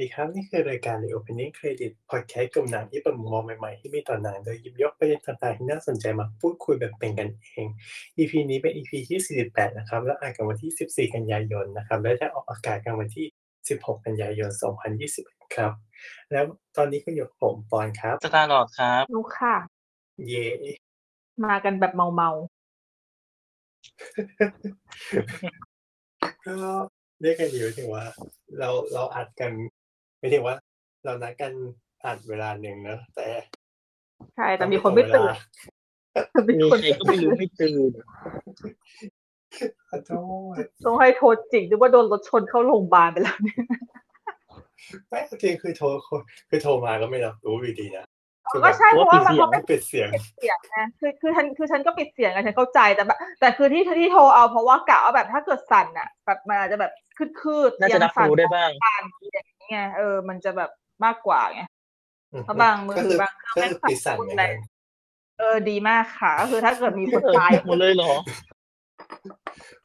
ดีครับ นี่คือรายการ The Opening Credit Podcast กลุ่มหนังที่เปิดมุมมองใหม่ๆ ที่มีต่อหนัง โดยหยิบยกประเด็นต่างๆที่น่าสนใจมาพูดคุยแบบเป็นกันเอง EP นี้เป็น EP ที่ 48 นะครับ แล้วอ่านกันวันที่ 14 กันยายนนะครับ และจะออกอากาศกันวันที่ 16 กันยายน 2021 ครับ แล้วตอนนี้ก็อยู่กับผมปอนครับสตาร์ลอร์ดครับรู้ค่ะ เย่มากันแบบเมาเมาก็เรียกกันอยู่ถึงว่า เราเราอัดกัน ไม่ถึงว่า เรานัดกันอัดเวลาหนึ่งเนอะแต่ๆใช่แต่มีคนไม่ตื่นมีมีคนใครก็ไม่รู้ไม่ตื่นขอโทษต้องให้โทษจริงด้วยว่าโดนรถชนเข้าโรงพยาบาลไปแล้วเนี่ยไม่จริงคือโทรคือโทรมาก็ไม่รับรู้อยู่ดีนะคือก็ใช่เพราะว่ามันว่าเขาปิดเสียงไม่ปิดเสียงปิดเสียงนะคือคือฉันคือฉันก็ปิดเสียงอะฉันเข้าใจแต่แบบแต่คือที่ที่โทรเอาเพราะว่ากะว่าแบบถ้าเกิดสั่นอะแบบมันอาจจะแบบคืดคืดน่าจะรับรู้ได้บ้างสั่นอย่างนี้ ไงเออ มันจะแบบมากกว่าไงเพราะบางมือก็คืบางเครื่องก็ไม่คือสั่นปิดสั่นรุนไงแรงเออดีมากค่ะก็คือถ้าเกิดมีคนเออตายหมดเลยเหรอ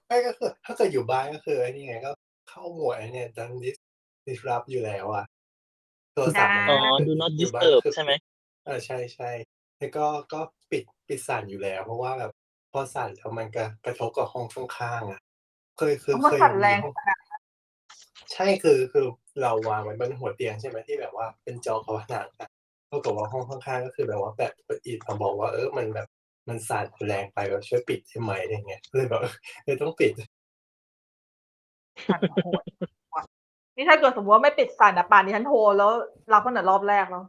ไม่ก็คือถ้าเกิดอยู่บ้านก็คือไอ้นี่ไงก็เข้าหมวดไอ้เนี่ยดันดิสดิสรับอยู่แล้วอะโทรศัพท์มันอ๋อก็ do not อยู่บ้าน disturb คือใช่ไหมเออใช่ใช่แล้วก็ก็ปิดปิดสั่นอยู่แล้ว เพราะว่าแบบพอสั่นแล้วมันก็กระทบกับห้องข้างๆอะ เคยคือมันเคยสั่นแรงมีห้องใช่คือคือ เราวางไว้บนหัวเตียงใช่ไหมที่แบบว่าเป็นจอกับผนังอะปรากฏว่าห้องข้างๆก็คือแบบว่าแบบเปิดอีดมาบอกว่าเออมันแบบมันสั่นแรงไปแบบช่วยปิดได้ไหมอะไรเงี้ยเลยแบบเออเลยต้องปิดสั่นโหดว่ะนี่ถ้าเกิดสมมติว่าไม่ปิดสั่นอะป่านนี้ฉันโทรแล้วรับตั้งแต่รอบแรกแล้ว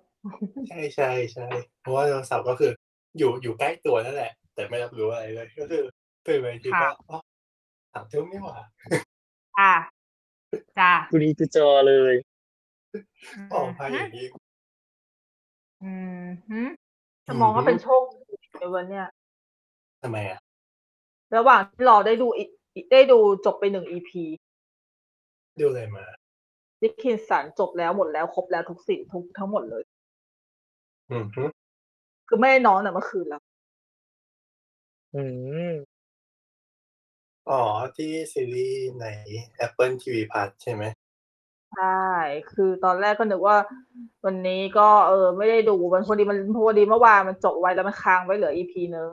ใช่ใช่ใช่เพราะว่าโทรศัพท์ก็คือ อยู่อยู่ใกล้ตัวนั่นแหละ แต่ไม่รับรู้อะไรเลยก็คือตื่นมาอีกทีก็ค่ะอ๋อสามทุ่มนี่หว่าอะ จ้ากูดีกูจอเลยออกมาอย่างนี้อืมฮึจะมองว่าเป็นโชคดีในวันเนี้ยทำไมอะ ระหว่างที่รอได้ดูอีกได้ดูจบไปหนึ่งอีพีดูอะไรมาดิคินสันจบแล้วหมดแล้วครบแล้วทุกสิ่งทุกทั้งหมดเลย อืมฮึคือไม่ได้นอนแต่เมื่อคืนแล้ว อืม อ๋อ ที่ซีรีส์ใน Apple TV Plus ใช่ไหม ใช่ คือตอนแรกก็นึกว่า วันนี้ก็ เออ ไม่ได้ดู มันพอดีมันพอดีเมื่อวานมันจบไว้แล้วมันค้างไว้เหลืออีพีนึง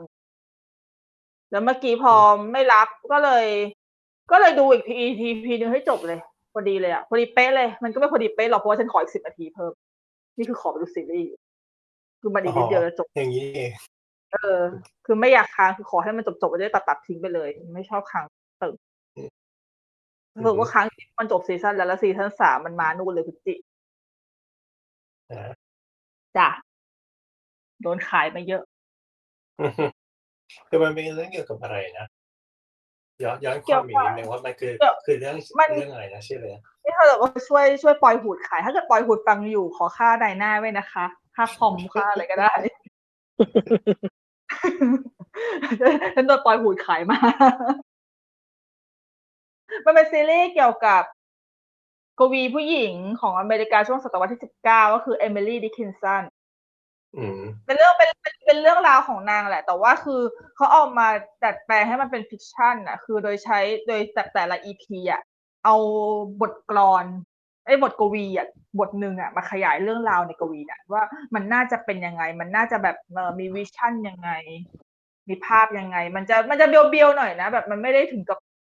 แล้วเมื่อกี้พอไม่รับก็เลย ก็เลยดูอีกที EP นึงให้จบเลย พอดีเลยอะ พอดีเป๊ะเลย มันก็ไม่พอดีเป๊ะหรอกเพราะว่าฉันขออีกสิบนาทีเพิ่ม นี่คือขอไปดูซีรีส์อยู่คือมันอีกนิดเดียวจะจบ อย่างนี้ เองเออ คือไม่อยากค้างคือขอให้มันจบจบๆไปได้ตัดตัดทิ้งไปเลย ไม่ชอบค้างเติ่งเผื่อว่าค้างมันจบซีซั่นแล้วแล้วซีซั่นสามมันมานู่นเลยพฤศจินะจ้ะโดนขายมาเยอะคือมันเป็นเรื่องเกี่ยวกับอะไรนะย้อนย้อนคเกี่ยวาวมกับอีกนิดนึงว่ามันคือเกี่ยวคือเรื่องมันเรื่องอะไรนะชื่ออะไรนะนี่ถ้าเกิดว่าช่วยช่วยปล่อยหูดขาย ถ้าเกิดปล่อยหูดฟังอยู่ขอค่าไดหน้าไว้นะคะค่าคอมค่าอะไรก็ได้ ฉันโดนปล่อยหูดขายมา มันเป็นซีรีส์เกี่ยวกับกวีผู้หญิงของอเมริกาช่วงศตวรรษที่สิบเก้าก็คือเอมิลี่ดิคินสันอืมเป็นเรื่องเป็นเป็นเป็นเรื่องราวของนางแหละ แต่ว่าคือเขาเอามาดัดแปลงให้มันเป็น fiction อะ คือโดยใช้โดยแต่แต่ละ EP อะ เอาบทกลอน ไอ้บทกวีอะบทหนึ่งอะมาขยายเรื่องราวในกวีน่ะว่ามันน่าจะเป็นยังไง มันน่าจะแบบเออมี vision ยังไง มีภาพยังไง มันจะมันจะเบียวเบียวๆหน่อยนะแบบมันไม่ได้ถึงกับ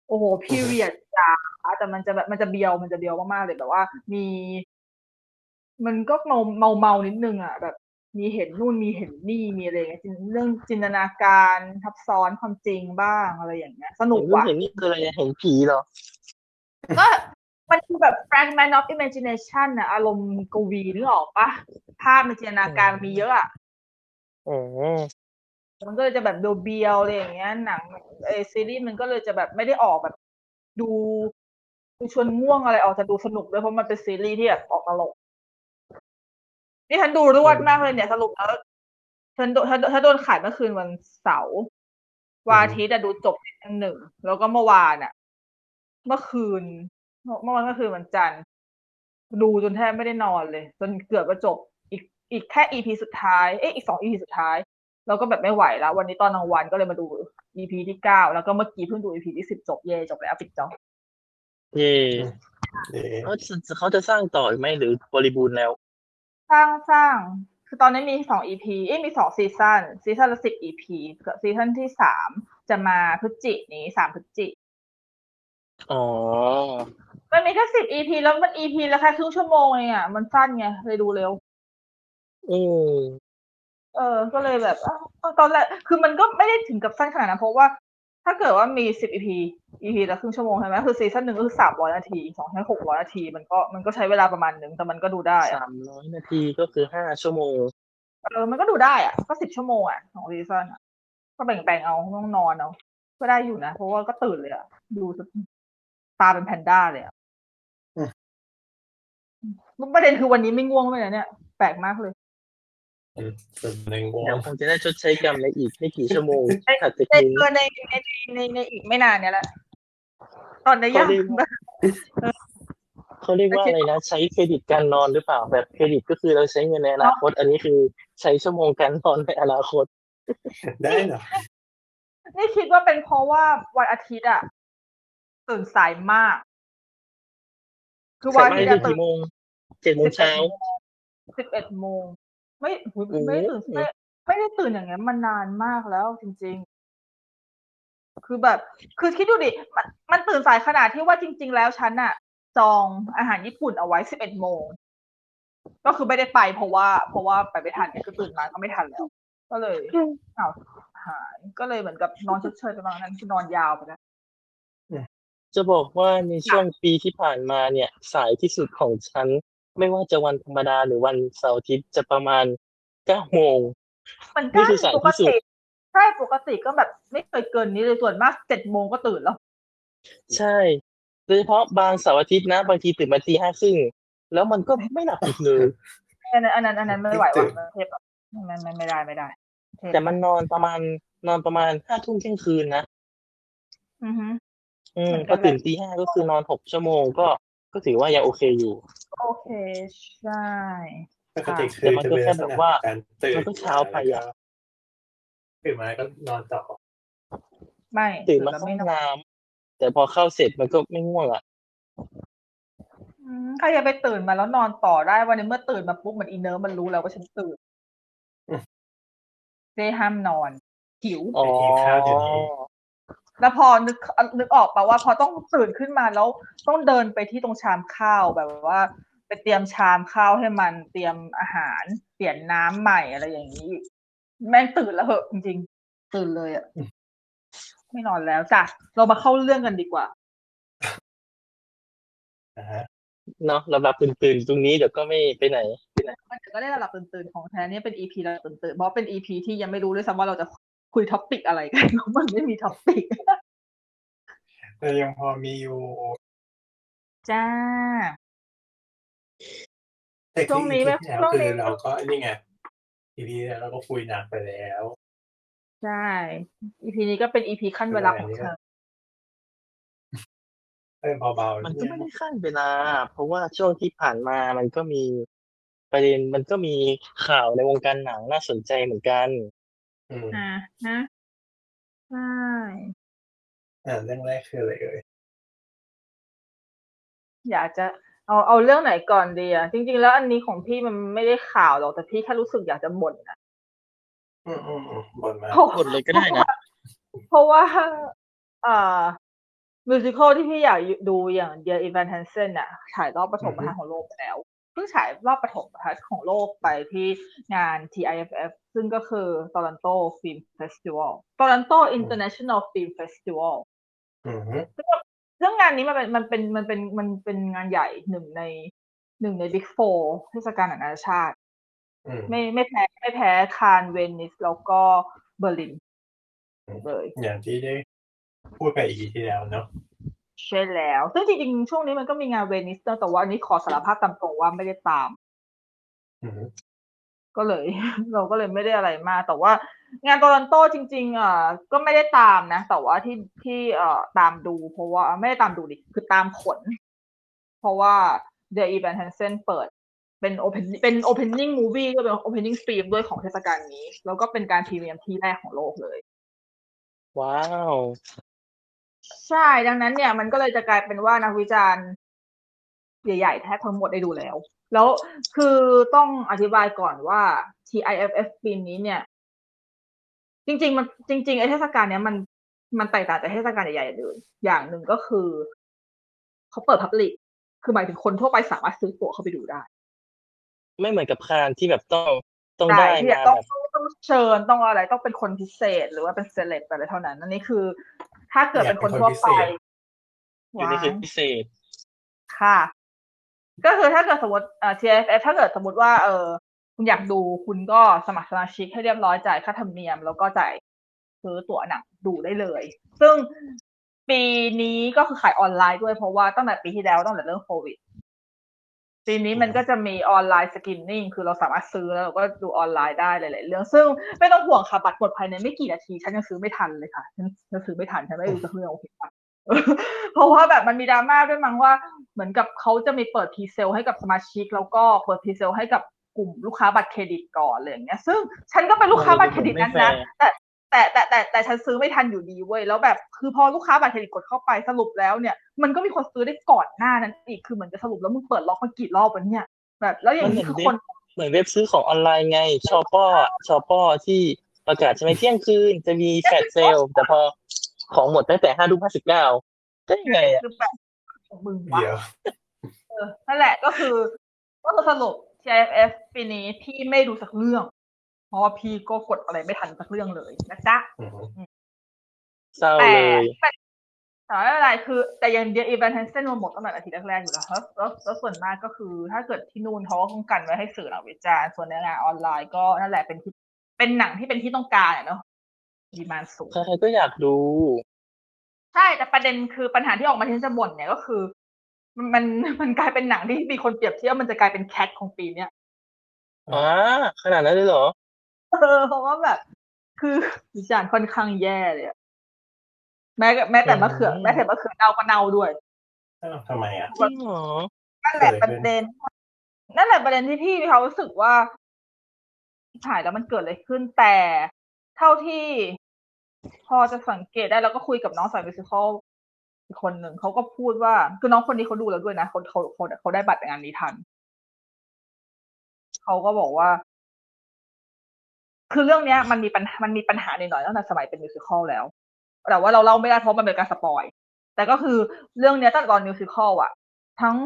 โอ้โห period จ๋าแต่มันจะแบบมันจะเบียวมันจะเบียวมากๆเลยแบบว่ามี มันก็เมาเมาเมานิดนึงอะแบบมีเห็นนู่นมีเห็นนี่มีอะไรอย่างเงี้ยจินเรื่องจินตนาการทับซ้อนความจริงบ้างอะไรอย่างเงี้ย สนุกเห็นว่ะเห็นนี่คืออะไรเห็นผีเหรอ ก็ มันคือแบบ fragment of imagination อะอารมณ์กวีนึกออกปะภาพในจินตนาการมันมีเยอะอะอ๋อมันก็เลยจะแบบดูเบียวอะไรอย่างเงี้ย หนังเออซีรีส์มันก็เลยจะแบบไม่ได้ออกแบบ ดูดูชวนง่วงอะไรออกจะดูสนุกด้วยเพราะมันเป็นซีรีส์ที่แบบออกตลกนี่ฉันดูรวดมากเลยเนี่ยสรุปแล้วฉันโดนฉันฉันโดนขายเมื่อคืนวันเสาร์วันอาทิตย์อะดูจบอันหนึ่งแล้วก็เมื่อวานอะเมื่อคืน เมื่อวันเมื่อคืนวันจันทร์ดูจนแทบไม่ได้นอนเลย จนเกือบจะจบอีกอีกแค่อีพีสุดท้ายเอ๊ะอีกสองอีพีสุดท้ายเราก็แบบไม่ไหวแล้ว วันนี้ตอนกลางวันก็เลยมาดู EP ที่เก้าแล้วก็เมื่อกี้เพิ่งดู EP ที่สิบจบเย่จบแล้วปิดจอเย่เอ๊ะเขาจะเขาจะสร้างต่ออีกไหมหรือบริบูรณ์แล้ว สร้างสร้าง คือตอนนี้มีสอง EP เอ้ยมีสอง season season ละสิบ EP กับ season ที่สามจะมาพฤศจินี้สามพฤศจิอ๋อ มันมีแค่สิบ EP แล้วมัน EP ละแค่ครึ่งชั่วโมงเองอะมันสั้นไงเลยดูเร็วอืมเออ ก็เลยแบบอ้าวตอนแรกคือมันก็ไม่ได้ถึงกับสั้นขนาดนั้นเพราะว่า ถ้าเกิดว่ามีสิบ EP EP ละครึ่งชั่วโมงใช่ไหมคือ season หนึ่งก็คือสามร้อยนาทีสองใช้หกร้อยนาที มันก็มันก็ใช้เวลาประมาณหนึ่งแต่มันก็ดูได้อะสามร้อยนาทีก็คือห้าชั่วโมงเออมันก็ดูได้อะก็สิบชั่วโมงอะสอง season อะก็แบ่งๆเอาไม่ต้องนอนเอาก็ได้อยู่นะ เพราะว่าก็ตื่นเลยอะดูจนตาเป็นแพนด้าเลยอะ ประเด็นคือวันนี้ไม่ง่วงเลยนะเนี่ยแปลกมากเลยอืมส่วนหนึ่งง่วเดี๋ยวงคงจะได้ชดใช้กรรมในอีกไม่กี่ชั่วโมงในถัดจากในนี้เออในในในในอีกไม่นานเนี่ยแหละตอนนี้ยังเขาเรียกว่าเขาเรียกว่าอะไรนะใช้เครดิตการนอนหรือเปล่าแบบเครดิตก็คือเราใช้เงินในอนาคต อันนี้คือใช้ชั่วโมงการนอนในอนาคต ได้เหรอนี่คิดว่าเป็นเพราะว่าวันอาทิตย์อะตื่นสายมากคือวันอาไม่ทิตย์ถึอะงตื่นกี่โมง เจ็ดโมงเช้าสิบเอ็ดโมงไม่หูยโอ้โหไม่ได้ตื่นไม่ไม่ได้ตื่นอย่างนั้นมานานมากแล้วจริง ๆ คือแบบ คือคิดดูดิมันมันตื่นสายขนาดที่ว่าจริง ๆ แล้วฉันอะจองอาหารญี่ปุ่นเอาไว้สิบเอ็ดโมงก็คือไม่ได้ไปเพราะว่า เพราะว่าไปไม่ทันเนี่ยคือตื่นมาก็ไม่ทันแล้ว ก็เลยอ้าวหายก็เลยเหมือนกับนอนเฉยๆไปประมาณนั้นคือนอนยาวไปแล้วจะบอกว่าในช่วงปีที่ผ่านมาเนี่ย สายที่สุดของฉัน ไม่ว่าจะวันธรรมดาหรือวันเสาร์อาทิตย์จะประมาณเก้าโมงมันนี่ก็คือสายปที่กสุดติใช่ปกติก็แบบไม่เคยเกินนี้เลยส่วนมากเจ็ดโมงก็ตื่นแล้ว ใช่โดยเฉพาะบางเสาร์อาทิตย์นะ บางทีตื่นมาตีห้าครึ่งแล้วมันก็ไม่หลับอีกเลยอันนั้นอันนั้นอันนั้นไม่ไหวว่ะมันเทปอะมันมันไม่ได้ไม่ได้เทปแต่มันนอนประมาณนอนประมาณห้าทุ่มเที่ยงคืนนะอือฮึอืมเหมือนกัพอนตื่นตีห้าก็คือนอนหกชั่วโมงก็ ก็ถือว่ายังโอเคอยู่ โอเค ใช่ปกติแต่คือมันจะก็เป็นแค่ลักษแบบณะว่าการตื่นมันก็เช้าไปอะตื่นมาก็นอนต่อ ไม่ตื่นมาแล้วเข้าไม่ห้องนอนน้ำแต่พอเข้าเสร็จมันก็ไม่ง่วงอะอืมใครจะไปตื่นมาแล้วนอนต่อได้วันนี้เมื่อตื่นมาปุ๊บเหมือนอีเนิร์ฟมันรู้แล้วว่าฉันตื่นเจห้ามนอนหิวอ๋อกินข้าวเดี๋ยวนี้ แล้วพอนึกนึกออกปะว่า พอต้องตื่นขึ้นมาแล้วต้องเดินไปที่ตรงชามข้าวแบบว่า ไปเตรียมชามข้าวให้มันเตรียมอาหาร เปลี่ยนน้ำใหม่อะไรอย่างนี้อีกแม่งตื่นแล้วเหอะจริงๆ ตื่นเลยอะอืมไม่นอนแล้วจ้ะเรามาเข้าเรื่องกันดีกว่านะฮะเนาะหลับๆตื่นๆตรงนี้เดี๋ยวก็ไม่ไปไหนมันก็ได้ระดับตื่นๆของแท้เนี่ยเป็น EP ระดับตื่นๆเพราะเป็น EP ที่ยังไม่รู้ด้วยซ้ำว่าเราจะ คุย topic อะไรกันเพราะมันไม่มี topicแต่ยังพอมีอยู่ จ้าแต่ช่ที่วงนี้ที่แบบแล้วช่วงคืนี้อเราก็นี่ไงทีนี้เราก็คุยหนักไปแล้ว ใช่ EP นี้ก็เป็น EP ขั้นเวลาของเธอเออเบาๆมันก็เนี่ยไม่ได้ขั้นเวลา เพราะว่าช่วงที่ผ่านมามันก็มีประเด็นมันก็มีข่าวในวงการหนังน่าสนใจเหมือนกัน อืม อ่านะใช่อ่าเรื่องแรกคืออะไรเอ่ยอยากจะเอาเอาเรื่องไหนก่อนดีอะจริง ๆ แล้วอันนี้ของพี่มันไม่ได้ข่าวหรอกแต่พี่แค่รู้สึกอยากจะบ่นนะอืมอืมอืมบ่นมาเพราะกดเลยก็ได้นะ เพราะว่าอ่ามิวสิควลที่พี่อยากดูอย่าง Dear Evan Hansen น่ะฉายรอบปฐมทัศน์ของโลกไปแล้ว เพิ่งฉายรอบปฐมทัศน์ของโลกไปที่งาน TIFF ซึ่งก็คือ Toronto Film Festival Toronto International Film Festival อืมซึ่งงานนี้มันเป็นมันเป็นมันเป็นมันเป็นงานใหญ่หนึ่งในหนึ่งใน Big Four เทศกาลนานาชาติอืมไม่ไม่แพ้ไม่แพ้คานเวนิสแล้วก็เบอร์ลินอืมเลยอย่างที่ได้พูดไปอีกที่แล้วเนาะ ใช่แล้ว ซึ่งจริงๆ ช่วงนี้มันก็มีงานเวนิสนะแต่ว่าอันนี้ขอสารภาพตามตรงว่าไม่ได้ตามอืมก็เลย เราก็เลยไม่ได้อะไรมากแต่ว่างานโตลอนโตจริง ๆ อะก็ไม่ได้ตามนะ แต่ว่าที่ที่เอ่อตามดู เพราะว่าไม่ได้ตามดูดิคือตามผล เพราะว่า The Evan Hansen เปิดเป็น open เป็น opening movie ก็เป็น opening film ด้วยของเทศกาลนี้ แล้วก็เป็นการพรีเมียมที่แรกของโลกเลย ว้าว ใช่ดังนั้นเนี่ยมันก็เลยจะกลายเป็นว่านักวิจารณ์ใหญ่ๆแทบทั้งหมดได้ดูแล้ว แล้วคือต้องอธิบายก่อนว่า TIFF ปีนี้เนี่ย จริง ๆ มันจริงๆไอเทศกาลเนี้ยมันมันแตกต่างจากเทศกาลใหญ่ๆอื่นอย่างหนึ่งก็คือเขาเปิดพับลิกคือหมายถึงคนทั่วไปสามารถซื้อตั๋วเข้าไปดูได้ ไม่เหมือนกับคานที่แบบต้องต้องใช่ได้ที่จะมาต้องแบบต้องต้องเชิญต้องอะไรต้องเป็นคนพิเศษ หรือว่าเป็นเซเลบอะไรเท่านั้นอันนี้คือ ถ้าเกิดเป็นคนทั่วไปอยู่ในคลิปพิเศษ ค่ะ ก็คือถ้าเกิดสมมติเอ่อ TFF ถ้าเกิดสมมติว่า เออคุณอยากดูคุณก็สมัครสมาชิกให้เรียบร้อยจ่ายค่าธรรมเนียม แล้วก็จ่ายซื้อตั๋วหนังดูได้เลย ซึ่งปีนี้ก็คือขายออนไลน์ด้วยเพราะว่าตั้งแต่ปีที่แล้วตั้งแต่เรื่องโควิด ปีนี้มันก็จะมี online screening คือเราสามารถซื้อแล้วเราก็ดูออนไลน์ได้หลาย ๆ เรื่อง ซึ่งไม่ต้องห่วงค่ะบัตรหมดภายในไม่กี่นาที ฉันยังซื้อไม่ทันเลยค่ะ ฉันฉันซื้อไม่ทันฉันไม่ดูสักเรื่องโอเคปะเพราะว่าแบบมันมีดราม่าด้วยมั้งว่า เหมือนกับเขาจะมีเปิด presale ให้กับสมาชิก แล้วก็เปิด presale ให้กับกลุ่มลูกค้าบัตรเครดิตก่อนอะไรอย่างเงี้ย ซึ่งฉันก็เป็นลูกค้าบัตรเครดิตนั้นนะแต่ แต่แต่แต่แต่ฉันซื้อไม่ทันอยู่ดีเว้ยแล้วแบบคือพอลูกค้าบัตรเครดิตกดเข้าไปสรุปแล้วเนี่ย มันก็มีคนซื้อได้ก่อนหน้านั้นอีกคือเหมือนจะสรุปแล้วมึงเปิดล็อกมากี่รอบวะเนี่ยแบบแล้วอย่างนี้คือคนเหมือนเว็บซื้อของออนไลน์ไงชอปอชอปอที่ประกาศใช่ไหมเที่ยงคืนจะมี flash sale แต่พอของหมดตั้งแต่ห้าทุ่มห้าสิบเก้าได้ยังไงอะคือแบบของมึงวะเดี๋ยวเออนั่นแหละก็คือก็คือสรุป TIFF ปีนี้พี่ไม่ดูสักเรื่องเพ ราะว่าพี่ก็กดอะไรไม่ทันสักเรื่องเลยนะจ๊ะอืมเศร้าแต่เลยแต่แต่ไม่เป็นไรคือ แต่ยัง Dear Evan Hansen มาหมดตั้งแต่อาทิตย์แรกๆอยู่แล้วแล้วแล้วแล้วส่วนมากก็คือ ถ้าเกิดที่นู่นเขาก็คงกันไว้ให้สื่อหลังวิจารณ์ส่วนในงานออนไลน์ก็นั่นแหละเป็นที่เป็นหนังที่เป็นที่ต้องการอะเนาะ demand สูงใครๆก็อยากดู ใช่แต่ประเด็นคือปัญหาที่ออกมาที่ฉันจะบ่นเนี่ยก็คือมันมันมันกลายเป็นหนังที่มีคนเปรียบเทียบมันจะกลายเป็นแคทของปีเนี้ยอ่าขนาดนั้นเลยเหรอ เออเพราะว่าแบบ คือวิจารณ์ค่อนข้างแย่เลยอะแม้แม้แต่มะเขืออืมแม้แต่มะเขือเน่าก็เน่าด้วยอ้าวทำไมอะจริงเหรอนั่นแหละเกิดปอะไรขึ้นระเด็น นั่นแหละประเด็นที่พี่มีความรู้สึกว่าถ่ายแล้วมันเกิดอะไรขึ้นแต่เท่าที่พอจะสังเกตได้แล้วก็คุยกับน้องสาย musical อีกคนหนึ่งเขาก็พูดว่าคือน้องคนนี้เขาดูแล้วด้วยนะเขาเขาเขาเขาได้บัตรงานนี้ทันเขาก็บอกว่า คือเรื่องเนี้ยมันมีปัญหามันมีปัญหาหน่อยๆตั้งแต่สมัยเป็น musical แล้ว แต่ว่าเราเล่าไม่ได้เพราะมันเป็นการ spoil แต่ก็คือเรื่องเนี้ยตั้งแต่ตอน musical อะทั้ง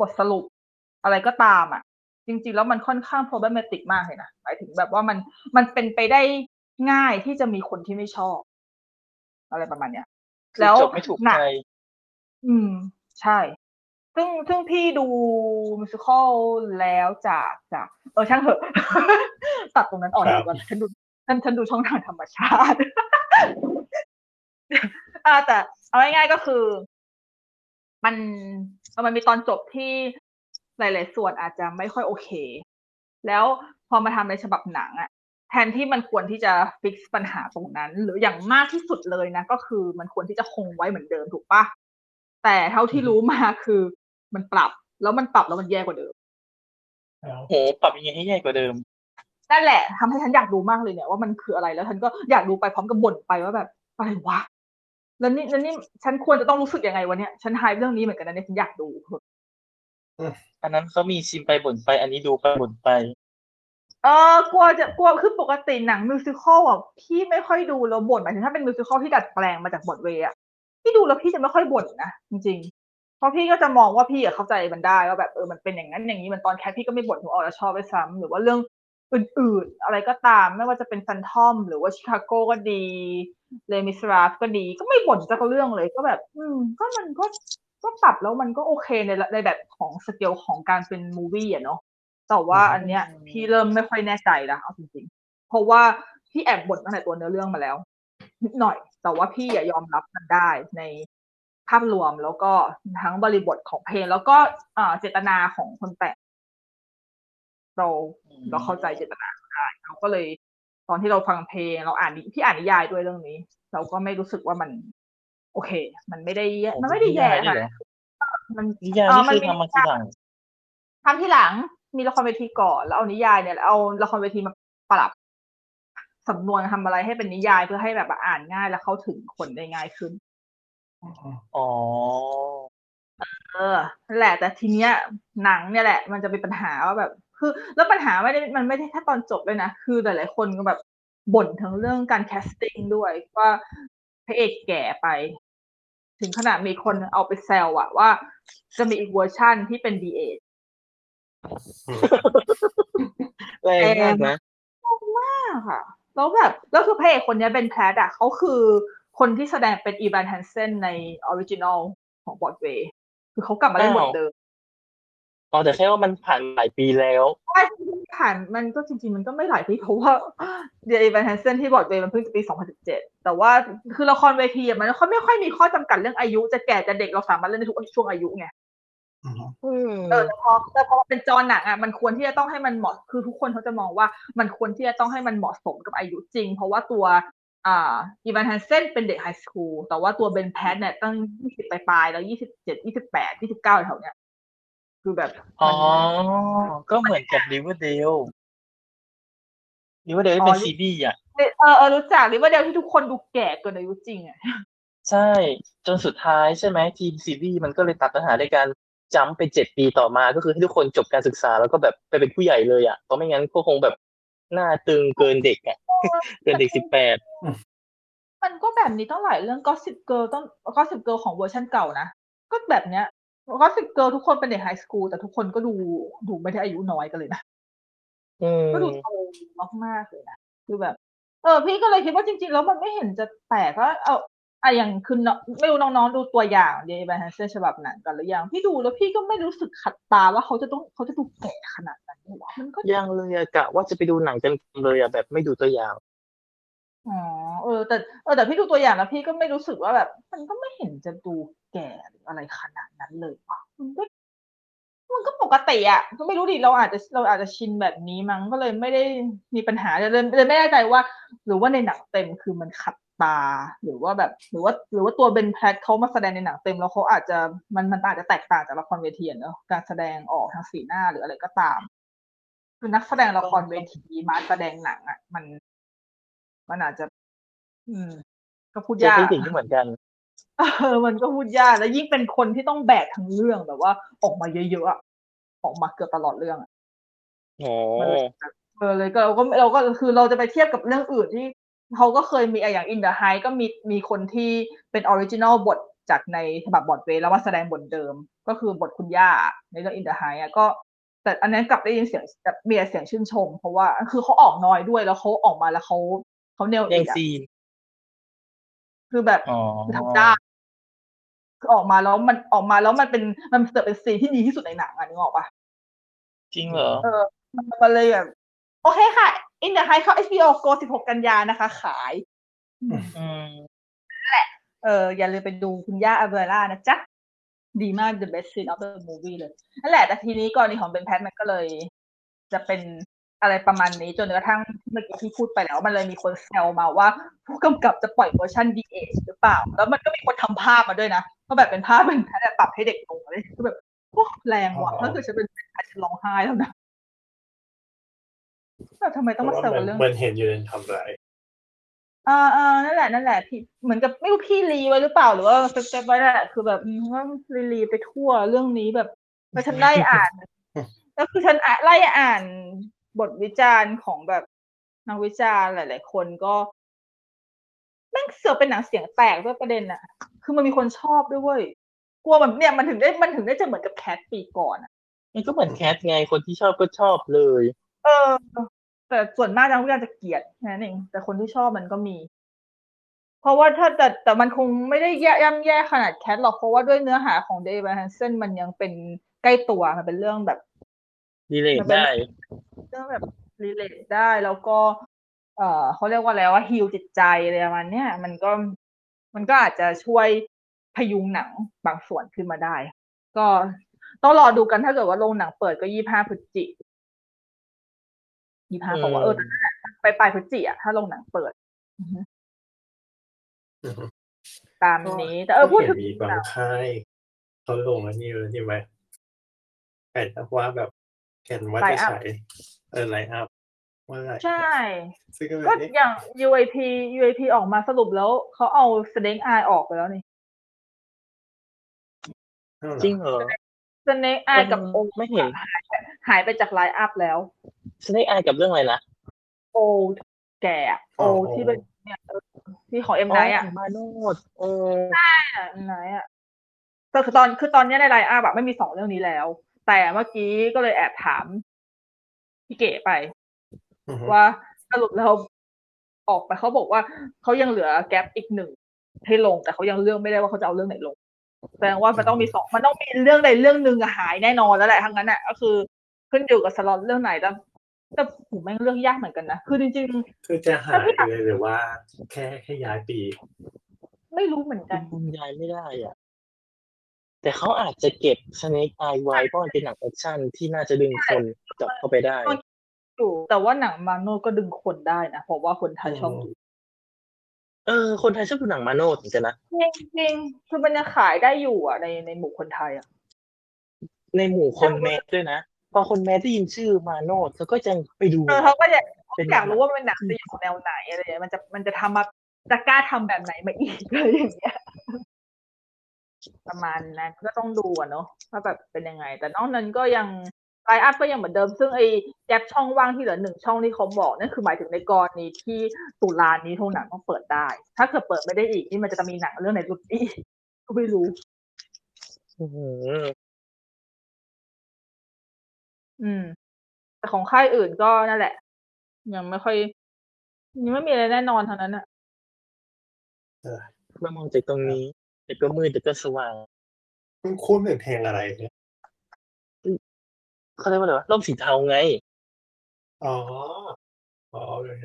บทสรุปอะไรก็ตามอะจริง ๆ แล้วมันค่อนข้าง problematic มากเลยนะหมายถึงแบบว่ามันมันเป็นไปได้ง่ายที่จะมีคนที่ไม่ชอบ อะไรประมาณเนี้ยคือแล้วจบไม่ถูกหนัใจกอืม ใช่ ซึ่งซึ่งพี่ดูมิวสิคอลแล้วจากจาก เออช่างเถอะ ตัดตรงนั้นออกครับดีกว่าฉันดูฉันฉันดูช่องทางธรรมชาติอ่าแต่เอาง่ายๆก็คือ มันมันมีตอนจบที่หลายๆส่วนอาจจะไม่ค่อยโอเค แล้วพอมาทำในฉบับหนังอะแทนที่มันควรที่จะฟิกซ์ปัญหาตรงนั้น หรืออย่างมากที่สุดเลยนะ ก็คือมันควรที่จะคงไว้เหมือนเดิมถูกปะแต่เท่าที่รู้มาคือมันปรับ แล้วมันปรับแล้วมันแย่กว่าเดิมแล้วโหปรับยังไงให้ใหญ่กว่าเดิม นั่นแหละทำให้ฉันอยากดูมากเลยเนี่ยว่ามันคืออะไรแล้วฉันก็อยากดูไปพร้อมกับบ่นไปว่าแบบอะไรวะแล้วนี่แล้วนี่ฉันควรจะต้องรู้สึกยังไงวะเนี่ยฉันไฮเรื่องนี้เหมือนกันนะเนี่ยฉันอยากดูอันนั้นเขามีชิมไปบ่นไป อันนี้ดูไปบ่นไป เออกลัวจะกลัวคือปกติหนังมิวสิควลอะพี่ไม่ค่อยดูแล้วบ่นหมายถึงถ้าเป็นมิวสิควลที่ดัดแปลงมาจากบทเวย์อะพี่ดูแล้วพี่จะไม่ค่อยบ่นนะจริงๆเพราะพี่ก็จะมองว่าพี่อะเข้าใจมันได้ว่าแบบเออมันเป็นอย่างนั้นอย่างนี้มันตอนแคทพี่ก็ไม่บ่นหัวออกแล้วชอบไปซ้ำหรือว่าเรื่อง อื่นๆ อะไรก็ตาม ไม่ว่าจะเป็นฟันทอม หรือว่าชิคาโกก็ดีเลมิสราฟก็ดี ก็ไม่บ่นสักเรื่องเลยก็แบบ อืม ก็มันก็ก็ปรับแล้วมันก็โอเคในในแบบของสเกลของการเป็นมูวี่อะเนาะแต่ว่าอันเนี้ย พี่เริ่มไม่ค่อยแน่ใจแล้วเอาจริงๆ เพราะว่าพี่แอบบ่นตั้งแต่ตัวเนื้อเรื่องมาแล้วนิดหน่อย แต่ว่าพี่อะยอมรับมันได้ในภาพรวมแล้วก็ทั้งบริบทของเพลง แล้วก็อ่าเจตนาของคนแต่ง เราเราเข้าใจเจตนาเขาได้เราก็เลย ตอนที่เราฟังเพลง เราอ่านนิพี่อ่านนิยายด้วยเรื่องนี้ เราก็ไม่รู้สึกว่ามัน โอเค มันไม่ได้แย่มันไม่ได้แย่นิยายด้วยเหรอค่ะมันนิยายเอ่อนี่คือมันมีทำมาทีหลังทำที่หลังมีละครเวทีก่อนแล้วเอานิยายเนี่ยเอาละครเวทีมาปรับสำนวนทำอะไรให้เป็นนิยายเพื่อให้แบบอ่านง่ายและเข้าถึงคนได้ง่ายขึ้น อ๋อ เออนั่นแหละ แต่ทีเนี้ยหนังเนี่ยแหละ มันจะเป็นปัญหาว่าแบบ คือ แล้วปัญหาไม่ได้มันไม่ได้แค่ตอนจบเลยนะ คือหลาย ๆ คนก็แบบบ่นทั้งเรื่องการ casting ด้วยว่าพระเอกแก่ไป ถึงขนาดมีคนเอาไปแซวอะว่า จะมีอีกเวอร์ชั่นที่เป็น de-ageแรงมากนะมากค่ะ แล้วแบบ แล้วคือพระเอกคนเนี้ย Ben Platt อะเขาคือคนที่แสดงเป็น Evan Hansen ใน original ของบอดเวย์คือเขากลับมาเล่นบทเดิม อ๋อแต่แค่ว่ามันผ่านหลายปีแล้วใช่ที่ผ่านมันก็จริง ๆ มันก็ไม่หลายปีเพราะว่า Dear Evan Hansen ที่บอดเวย์มันเพิ่งจะปี 2017 แต่ว่าคือละครเวทีอะมันเขาไม่ค่อยมีข้อจำกัดเรื่องอายุ จะแก่จะเด็กเราสามารถเล่นได้ทุกช่วงอายุไงอืมอืมเออแต่พอแต่พอเป็นจอหนังอะมันควรที่จะต้องให้มันเหมาะคือทุกคนเขาจะมองว่ามันควรที่จะต้องให้มันเหมาะสมกับอายุจริง เพราะว่าตัวอ่า Evan Hansen เป็นเด็ก high school แต่ว่าตัว Ben Platt เนี่ยตั้งยี่สิบปลายๆแล้วยี่สิบเจ็ดยี่สิบแปดยี่สิบเก้าแถวเนี้ย คือแบบอ๋อมันก็เหมือนกับ Riverdale Riverdale เป็นซีรีส์อะเออเออรู้จักหรือว่าเดียวที่ทุกคนดูแก่เกินอายุจริงอะใช่ จนสุดท้ายใช่ไหมทีมซีรีส์มันก็เลยตัดปัญหาในการ jump ไปเจ็ดปีต่อมาก็คือให้ทุกคนจบการศึกษาแล้วก็แบบไปเป็นผู้ใหญ่เลยอะเพราะไม่งั้นก็คงแบบหน้าตึงเกินเด็กอะเกินเด็กสิบแปดมันก็แบบนี้ต้องหลายเรื่อง Gossip Girl ต้อง Gossip Girl ของเวอร์ชันเก่านะก็แบบเนี้ย Gossip Girl ทุกคนเป็นเด็ก high school แต่ทุกคนก็ดูดูไม่ได้อายุน้อยกันเลยนะอืมก็ดูโตมากๆเลยนะคือแบบ เออ พี่ก็เลยคิดว่าจริง ๆ แล้วมันไม่เห็นจะแปลกว่าเอาอะอย่างคือเนอะไม่รู้น้องๆดูตัวอย่าง Dear Evan Hansen ฉบับหนังกันหรือยังพี่ดูแล้วพี่ก็ไม่รู้สึกขัดตาว่าเขาจะต้องเขาจะดูแก่ขนาดนั้นหรอมันก็ยังเลยอะกะว่าจะไปดูหนังกันเลยอะแบบไม่ดูตัวอย่างอ๋อเออแต่เออแต่พี่ดูตัวอย่างแล้วพี่ก็ไม่รู้สึกว่าแบบ มันก็ไม่เห็นจะดู แก่หรืออะไรขนาดนั้นเลยวะมันก็มันก็ปกติอะก็ไม่รู้ดิเราอาจจะเราอาจจะชินแบบนี้มั้งก็เลยไม่ได้มีปัญหาเลยเลยไม่แน่ใจว่า หรือว่าในหนังเต็มคือมันขัดตา หรือว่าแบบ หรือว่า หรือว่าตัวเบนแพลตเขามาแสดงในหนังเต็มแล้วเขาอาจจะมันมันอาจจะแตกต่างจากละครเวทีเนอะการแสดงออกทางสีหน้าหรืออะไรก็ตาม คือนักแสดงละครเวทีมาแสดงหนังอะมัน มันอาจจะ อืมก็พูดยากที่สิ่งที่เหมือนกัน เออมันก็พูดยากแล้วยิ่งเป็นคนที่ต้องแบกทั้งเรื่องแบบว่า ออกมาเยอะๆอะออกมาเกือบตลอดเรื่องอะอ๋อมันเลยแบบเออเลยก็เราก็เราก็คือเราจะไปเทียบกับเรื่องอื่นที่เขาก็เคยมีอะอย่างอินเด h ไฮก็มีมีคนที่เป็น original บทจากในฉบับบอดเวย์แล้วมาแสดงบทเดิม ก็คือบทคุณย่าในเรื่องอินเด h ไฮอะก็ แต่อันนั้นกลับได้ยินเสียงแบบมีแต่เสียงชื่นชม เพราะว่าคือเขาออกน้อยด้วยแล้วเขาออกมาแล้วเขาเขาเนลแย่อีงกอะซีนคือแบบอ๋อคือทำได้คื อออกมาแล้วมันออกมาแล้วมันเป็นมันเกิดเป็นซีนที่ดีที่สุดในหนังอะนึกออกปะจริงเหรอ เออมันมันเลยแบบโอเคค่ะ In the High เข้า HBO Go 16 กันยานะคะ ขายอืมเออ อย่าลืมไปดูคุณย่าอเบร่านะจ๊ะ ดีมาก the best scene of the movie เลย นั่นแหละ แต่ทีนี้กรณีของเบนแพทมันก็เลย จะเป็น อะไรประมาณนี้จนกระทั่งเมื่อกี้ที่พูดไปแล้วมันเลยมีคนแซวมาว่า ผู้กำกับจะปล่อยเวอร์ชัน DH หรือเปล่า แล้วมันก็มีคนทำภาพมาด้วยนะก็แบบเป็นภาพเป็นแพทปรับให้เด็กลงเลยคือแบบโอ้แรงว่ะถ้าเกิดฉันเป็นแพทจะร้องไห้แล้วนะแบบทำไมต้องมาแซวกันเรื่องเหมือนเห็นอยู่ในทำไรอ่าอ่านั่นแหละนั่นแหละพี่เหมือนกับไม่รู้พี่รีไว้หรือเปล่าหรือว่าเซฟไว้แหละคือแบบอืมว่ารีรีไปทั่วเรื่องนี้แบบแล้วฉันไล่อ่านแล้วคือฉันอะไล่อ่าน บทวิจารณ์ของแบบนักวิจารณ์หลาย ๆ คนก็แม่งเสือกเป็นหนังเสียงแตกด้วยประเด็นอะคือมันมีคนชอบด้วยเว้ยกลัวแบบเนี่ยมันถึงได้มันถึงได้จะเหมือนกับแคทปีก่อนอะมันก็เหมือน Cats ไงคนที่ชอบก็ชอบเลย เออ แต่ส่วนมากนักวิจารณ์จะเกลียดแค่นั้นเองแต่คนที่ชอบมันก็มี เพราะว่าถ้าแต่แต่มันคงไม่ได้แย่ย่ำแย่ขนาด Cats หรอกเพราะว่าด้วยเนื้อหาของ Dear Evan Hansen มันยังเป็นใกล้ตัวมันเป็นเรื่องแบบ ดีเลยมันเป็นได้เรื่องแบบ relate ได้แล้วก็ เอ่อเขาเรียกว่าอะไรว่า heal จิตใจอะไรประมาณเนี้ยมันก็มันก็อาจจะช่วยพยุงหนังบางส่วนขึ้นมาได้ ก็ต้องรอดูกันถ้าเกิดว่าโรงหนังเปิดก็ยี่ห้าพฤศจิยี่ห้าบอกว่าเออแต่นั่นแหละไปปลายพฤศจิอะถ้าโรงหนังเปิดอือฮึอือฮึตามนี้ แต่เออพูดถึงก็ห็นมีบางค่ายเขาลงอันนี้เลยใช่ไหมแผนว่าแบบ แผนว่าจะฉายเออไลน์อัพเมื่อไหร่ใช่ซึ่งก็แบก็บนี้อย่าง UAP UAP ออกมาสรุปแล้วเขาเอา Snake Eye ออกไปแล้วนี่อ้าวเหรอจริงเหรอ Snake Eye กับเออโอไม่เห็นหายไปจากไลน์อัพแล้วสเนคไอกับเรื่องอะไรนะโอแก่อะโอที่เป็นเนี่ยเออที่ของเอ็มไนอะมาโนดเออเอ็มไนอะก็คือตอนคือตอนเนี้ยในไลน์อัพอะไม่มีสองเรื่องนี้แล้ว แต่เมื่อกี้ก็เลยแอบถามพี่เก๋ไปอือฮึว่าสรุปแล้วออกไปเขาบอกว่าเขายังเหลือแกลบอีกหนึ่งให้ลง แต่เขายังเลือกไม่ได้ว่าเขาจะเอาเรื่องไหนลงแสดงว่ามันต้องมีสองมันต้องมีเรื่องใดเรื่องหนึ่งอะหายแน่นอนแล้วแหละทั้งนั้นอะก็คือขึ้นอยู่กับสล็อตเรื่องไหนแต่แต่ผมแม่งเรื่องยากเหมือนกันนะคือจริงคือจะหายไปเลยหรือว่า แค่แค่ย้ายปีๆไม่รู้เหมือนกันคุณยายไม่ได้อะ แต่เขาอาจจะเก็บสเนคไอไว้เพราะมันเป็นหนังแอคชั่นที่น่าจะดึงคนกลับเข้าไปได้อยู่แต่ว่าหนังมาโนก็ดึงคนได้นะเพราะว่าคนไทยชอบดูเออ คนไทยชอบดูหนังมาโนดเหมือนกันนะจริงๆคือมันยังขายได้อยู่อะในในหมู่คนไทยอะในหมู่คนแมสด้วยนะพอคนแมสได้ยินชื่อมาโนดเขาก็จะไปดูเออเขาก็อยากเป็นอยากรู้ว่ามันหนังจะอยู่แนวไหนอะไรอย่างเงี้ยมันจะมันจะทำมาจะกล้าทำแบบไหนมาอีกอะไรอย่างเงี้ย ประมาณนั้นก็ต้องดูอะเนาะว่าแบบเป็นยังไง แต่นอกนั้นก็ยังไลน์อัพก็ยังเหมือนเดิม ซึ่งไอ้แกปช่องว่างที่เหลือหนึ่งช่องที่เขาบอกนั่นคือหมายถึงในกรณีที่ตุลานี้โรงหนังต้องเปิดได้ ถ้าเกิดเปิดไม่ได้อีกนี่มันจะมีหนังเรื่องไหนหลุดอีกก็ไม่รู้อื้อหืออืม แต่ของค่ายอื่นก็นั่นแหละ ยังไม่ค่อยยังไม่มีอะไรแน่นอนเท่านั้นอะเมื่อมองจากตรงนี้ แต่ก็มืดแต่ก็สว่างคุณคุ้นเป็นเพลงอะไรเนี่ยเขาเรียกว่าอะไรวะร่มสีเทาไง อ๋อ อ๋อโอเค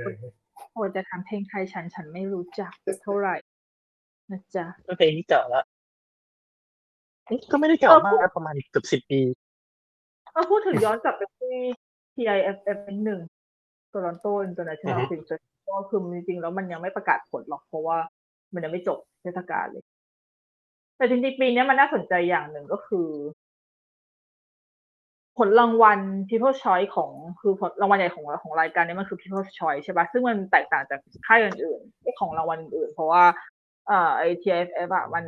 โอ้ยจะทำเพลงไทยฉันฉันไม่รู้จักเท่าไหร่นะจ๊ะก็เพลงที่เก่าละเอ๊ะก็ไม่ได้เก่ามากนะประมาณเกือบสิบปีเอาพูดถึงย้อนกลับไปที่ TIFF หนึ่ง Toronto International Film Festival คือจริงๆแล้วมันยังไม่ประกาศผลหรอกเพราะว่ามันยังไม่จบเทศกาลเลย แต่จริงๆปีนี้มันน่าสนใจอย่างหนึ่งก็คือ ผลรางวัล People's Choice ของคือผลรางวัลใหญ่ของของรายการนี้มันคือ People's Choice ใช่ปะซึ่งมันแตกต่างจากค่ายอื่นๆของรางวัลอื่นๆเพราะว่าเอ่อไอ TIFF อะมัน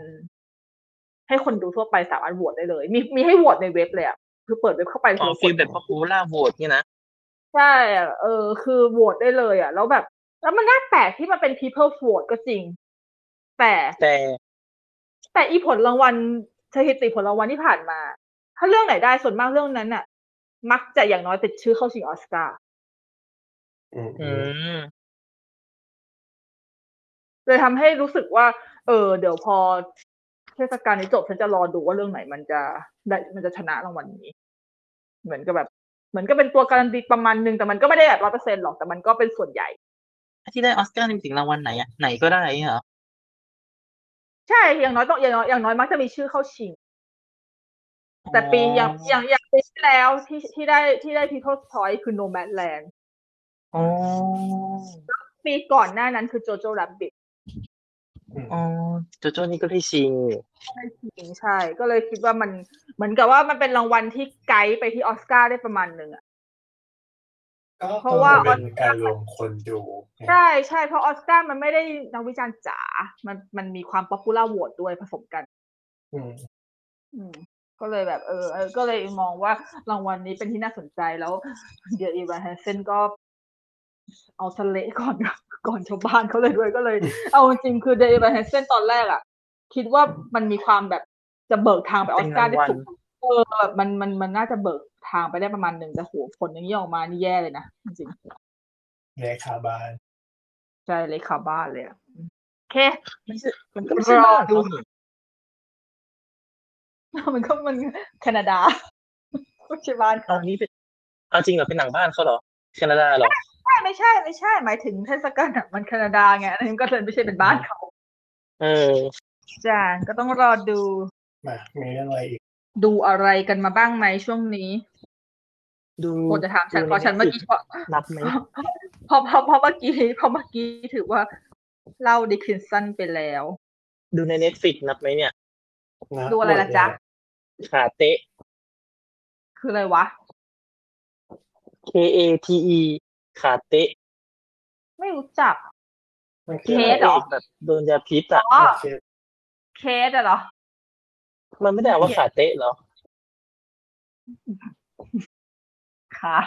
ให้คนดูทั่วไปสามารถโหวตได้เลย มีมีให้โหวตในเว็บเลยอะคือเปิดเว็บเข้าไปอ๋อคืฟีลแบบ popular vote เนี่ยนะใช่อะเออ คือโหวตได้เลยอะแล้วแบบ แล้วมันน่าแปลกที่มันเป็น people vote ก็จริง แต่แต่ แต่อีผลรางวัลสถิติผลรางวัลที่ผ่านมา ถ้าเรื่องไหนได้ส่วนมากเรื่องนั้นน่ะ มักจะอย่างน้อยติดชื่อเข้าชิงออสการ์อืมอืมเลยทำให้รู้สึกว่า เออ เดี๋ยวพอเทศกาลนี้จบฉันจะรอดูว่าเรื่องไหนมันจะได้มันจะชนะรางวัลนี้ เหมือนกับแบบ เหมือนก็เป็นตัวการันตีประมาณนึงแต่มันก็ไม่ได้แบบร้อยเปอร์เซ็นต์หรอกแต่มันก็เป็นส่วนใหญ่ ที่ได้ออสการ์นี่ถึงรางวัลไหนอะไหนก็ได้เหรอ ใช่อย่างน้อยต้องอย่างน้อยอย่างน้อยมักจะมีชื่อเข้าชิง แต่ปีอย่างอย่างอย่างปีที่แล้วที่ที่ได้ที่ได้ People's Choice คือ Nomadland อ๋อปีก่อนหน้านั้นคือ Jojo Rabbit อ๋อโจโจ้นี่ก็ได้ชิงได้ชิงใช่ ก็เลยคิดว่ามันเหมือนกับว่ามันเป็นรางวัลที่ไกด์ไปที่ออสการ์ได้ประมาณหนึ่งอะก็ เพราะว่าเป็นการรวมคนดูใช่ใช่เพราะออสการ์มันไม่ได้นักวิจารณ์จ๋ามันมันมีความ popular vote ด้วยผสมกัน อืมอืมก็เลยแบบเออเออก็เลยมองว่ารางวัลนี้เป็นที่น่าสนใจแล้ว Dear Evan Hansen ก็เอา trailer ก่อนก่อนชาวบ้านเขาเลยด้วยก็เลย เอาจริงๆคือ Dear Evan Hansen ตอนแรกอะ คิดว่ามันมีความแบบจะเบิกทางไปออสการ์ได้ถูก เออแบบมันมันมันน่าจะเบิกทางไปได้ประมาณหนึ่งแต่โหผลอย่างนี้ออกมานี่แย่เลยนะจริงเลขาบานๆใช่เลยขาบ้านเลยอะโอเคไม่ใช่มันก็ไม่ใช่รอบ้านดูเขานี่มันก็มันแคนาดาไม่ใช่บ้านเขาเอานี้เป็นเอาจริงเหรอเป็นหนังบ้านเขาเหรอแคนาดาเหรอไม่ไม่ใช่ ไม่ใช่ หมายถึงเทศกาลหนังมันแคนาดาไงอันนี้ก็เลยไม่ใช่เป็นบ้านเขาเออจ้าก็ต้องรอดูมามีเรื่องอะไรอีก ดูอะไรกันมาบ้างไหมช่วงนี้ ดูโคจะถามฉันดูเพราะฉันเมื่อกี้เพราะนับไหมเพราะเพราะเพราะเมื่อกี้เพราะเมื่อกี้ถือว่าเล่าดิคินสันไปแล้ว ดูในเน็ตฟิกนับไหมเนี่ยนะดูอะไรล่ะจ๊ะขาเตะ คืออะไรวะ K A T E ขาเตะ ไม่รู้จัก มันเคคือสเหรอแบบโดนยาพิษอะอ๋อเคสเคสอะเหรอ มันไม่ได้อ่านว่าขาเตะเหรอค่ะ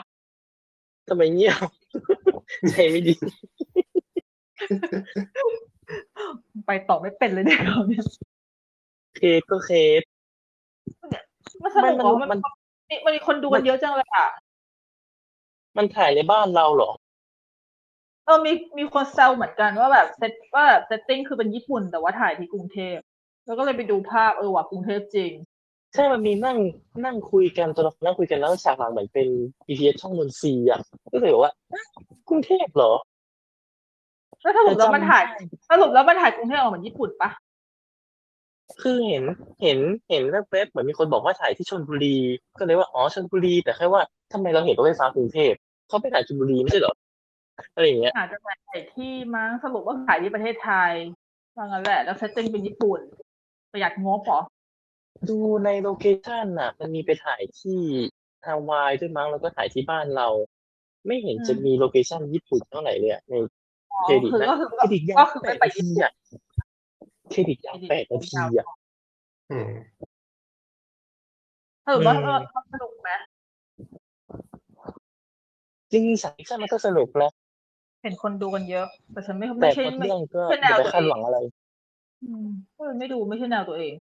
ทำไมเงียบใจไม่ดี ไปต่อไม่เป็นเลยเนี่ยเราเนี่ยเคสก็เคสมันสนุกเหรอมัมันนมันมันมีคนดูกันเยอะจังเลยอะ มันถ่ายในบ้านเราเหรอ เออมีมีคนแซวเหมือนกันว่าแบบเซตว่าแบบเซตติ้งคือเป็นญี่ปุ่นแต่ว่าถ่ายที่กรุงเทพ แล้วก็เลยไปดูภาพเออว่ากรุงเทพจริง ใช่มันมีนั่งนั่งคุยกันตัวละครนั่งคุยกันแล้วฉากหลังเหมือนเป็น BTS ช่องนนทรีย์อะก็เลยบอกว่าอ๊ะกรุงเทพเหรอแล้วสรุปแล้วมันถ่ายแต่จำได้สรุปแล้วมันถ่ายกรุงเทพออกเหมือนญี่ปุ่นปะคือเห็นเห็นเห็นแวบๆเหมือนมีคนบอกว่าถ่ายที่ชลบุรี ก็เลยว่าอ๋อชลบุรี แต่แค่ว่าทำไมเราเห็นรถไฟฟ้ากรุงเทพเขาไปถ่ายชลบุรีไม่ใช่เหรออะไรอย่างเงี้ยอาจจะถ่ายที่มั้งสรุปว่าถ่ายที่ประเทศไทยว่างั้นแหละ แล้ว setting เป็นญี่ปุ่น ประหยัดงบเหรอดูใน location น่ะ มันมีไปถ่ายที่ฮาวายด้วยมั้งแล้วก็ถ่ายที่บ้านเรา ไม่เห็นจะมี location ญี่ปุ่นเท่าไหร่เลยอะในอ๋อเครดิตคือนะก็คือเครดิตยาก็วคือแปไม่ดไปนาญี่ทีปุ่นอะเครดิตยาวแปดนาทีอะอืมสรุปว่าอืมเออสนุกไหมจริงๆสายชั่นมันก็สนุกนะเห็นคนดูกันเยอะ แต่ฉันไม่แต่ไม่ใช่พอไม่เรื่องก็ไม่อใช่แนย่าวไปตัวคาดเองหวังอะไร อืมก็เลยไม่ดูไม่ใช่แนวตัวเอง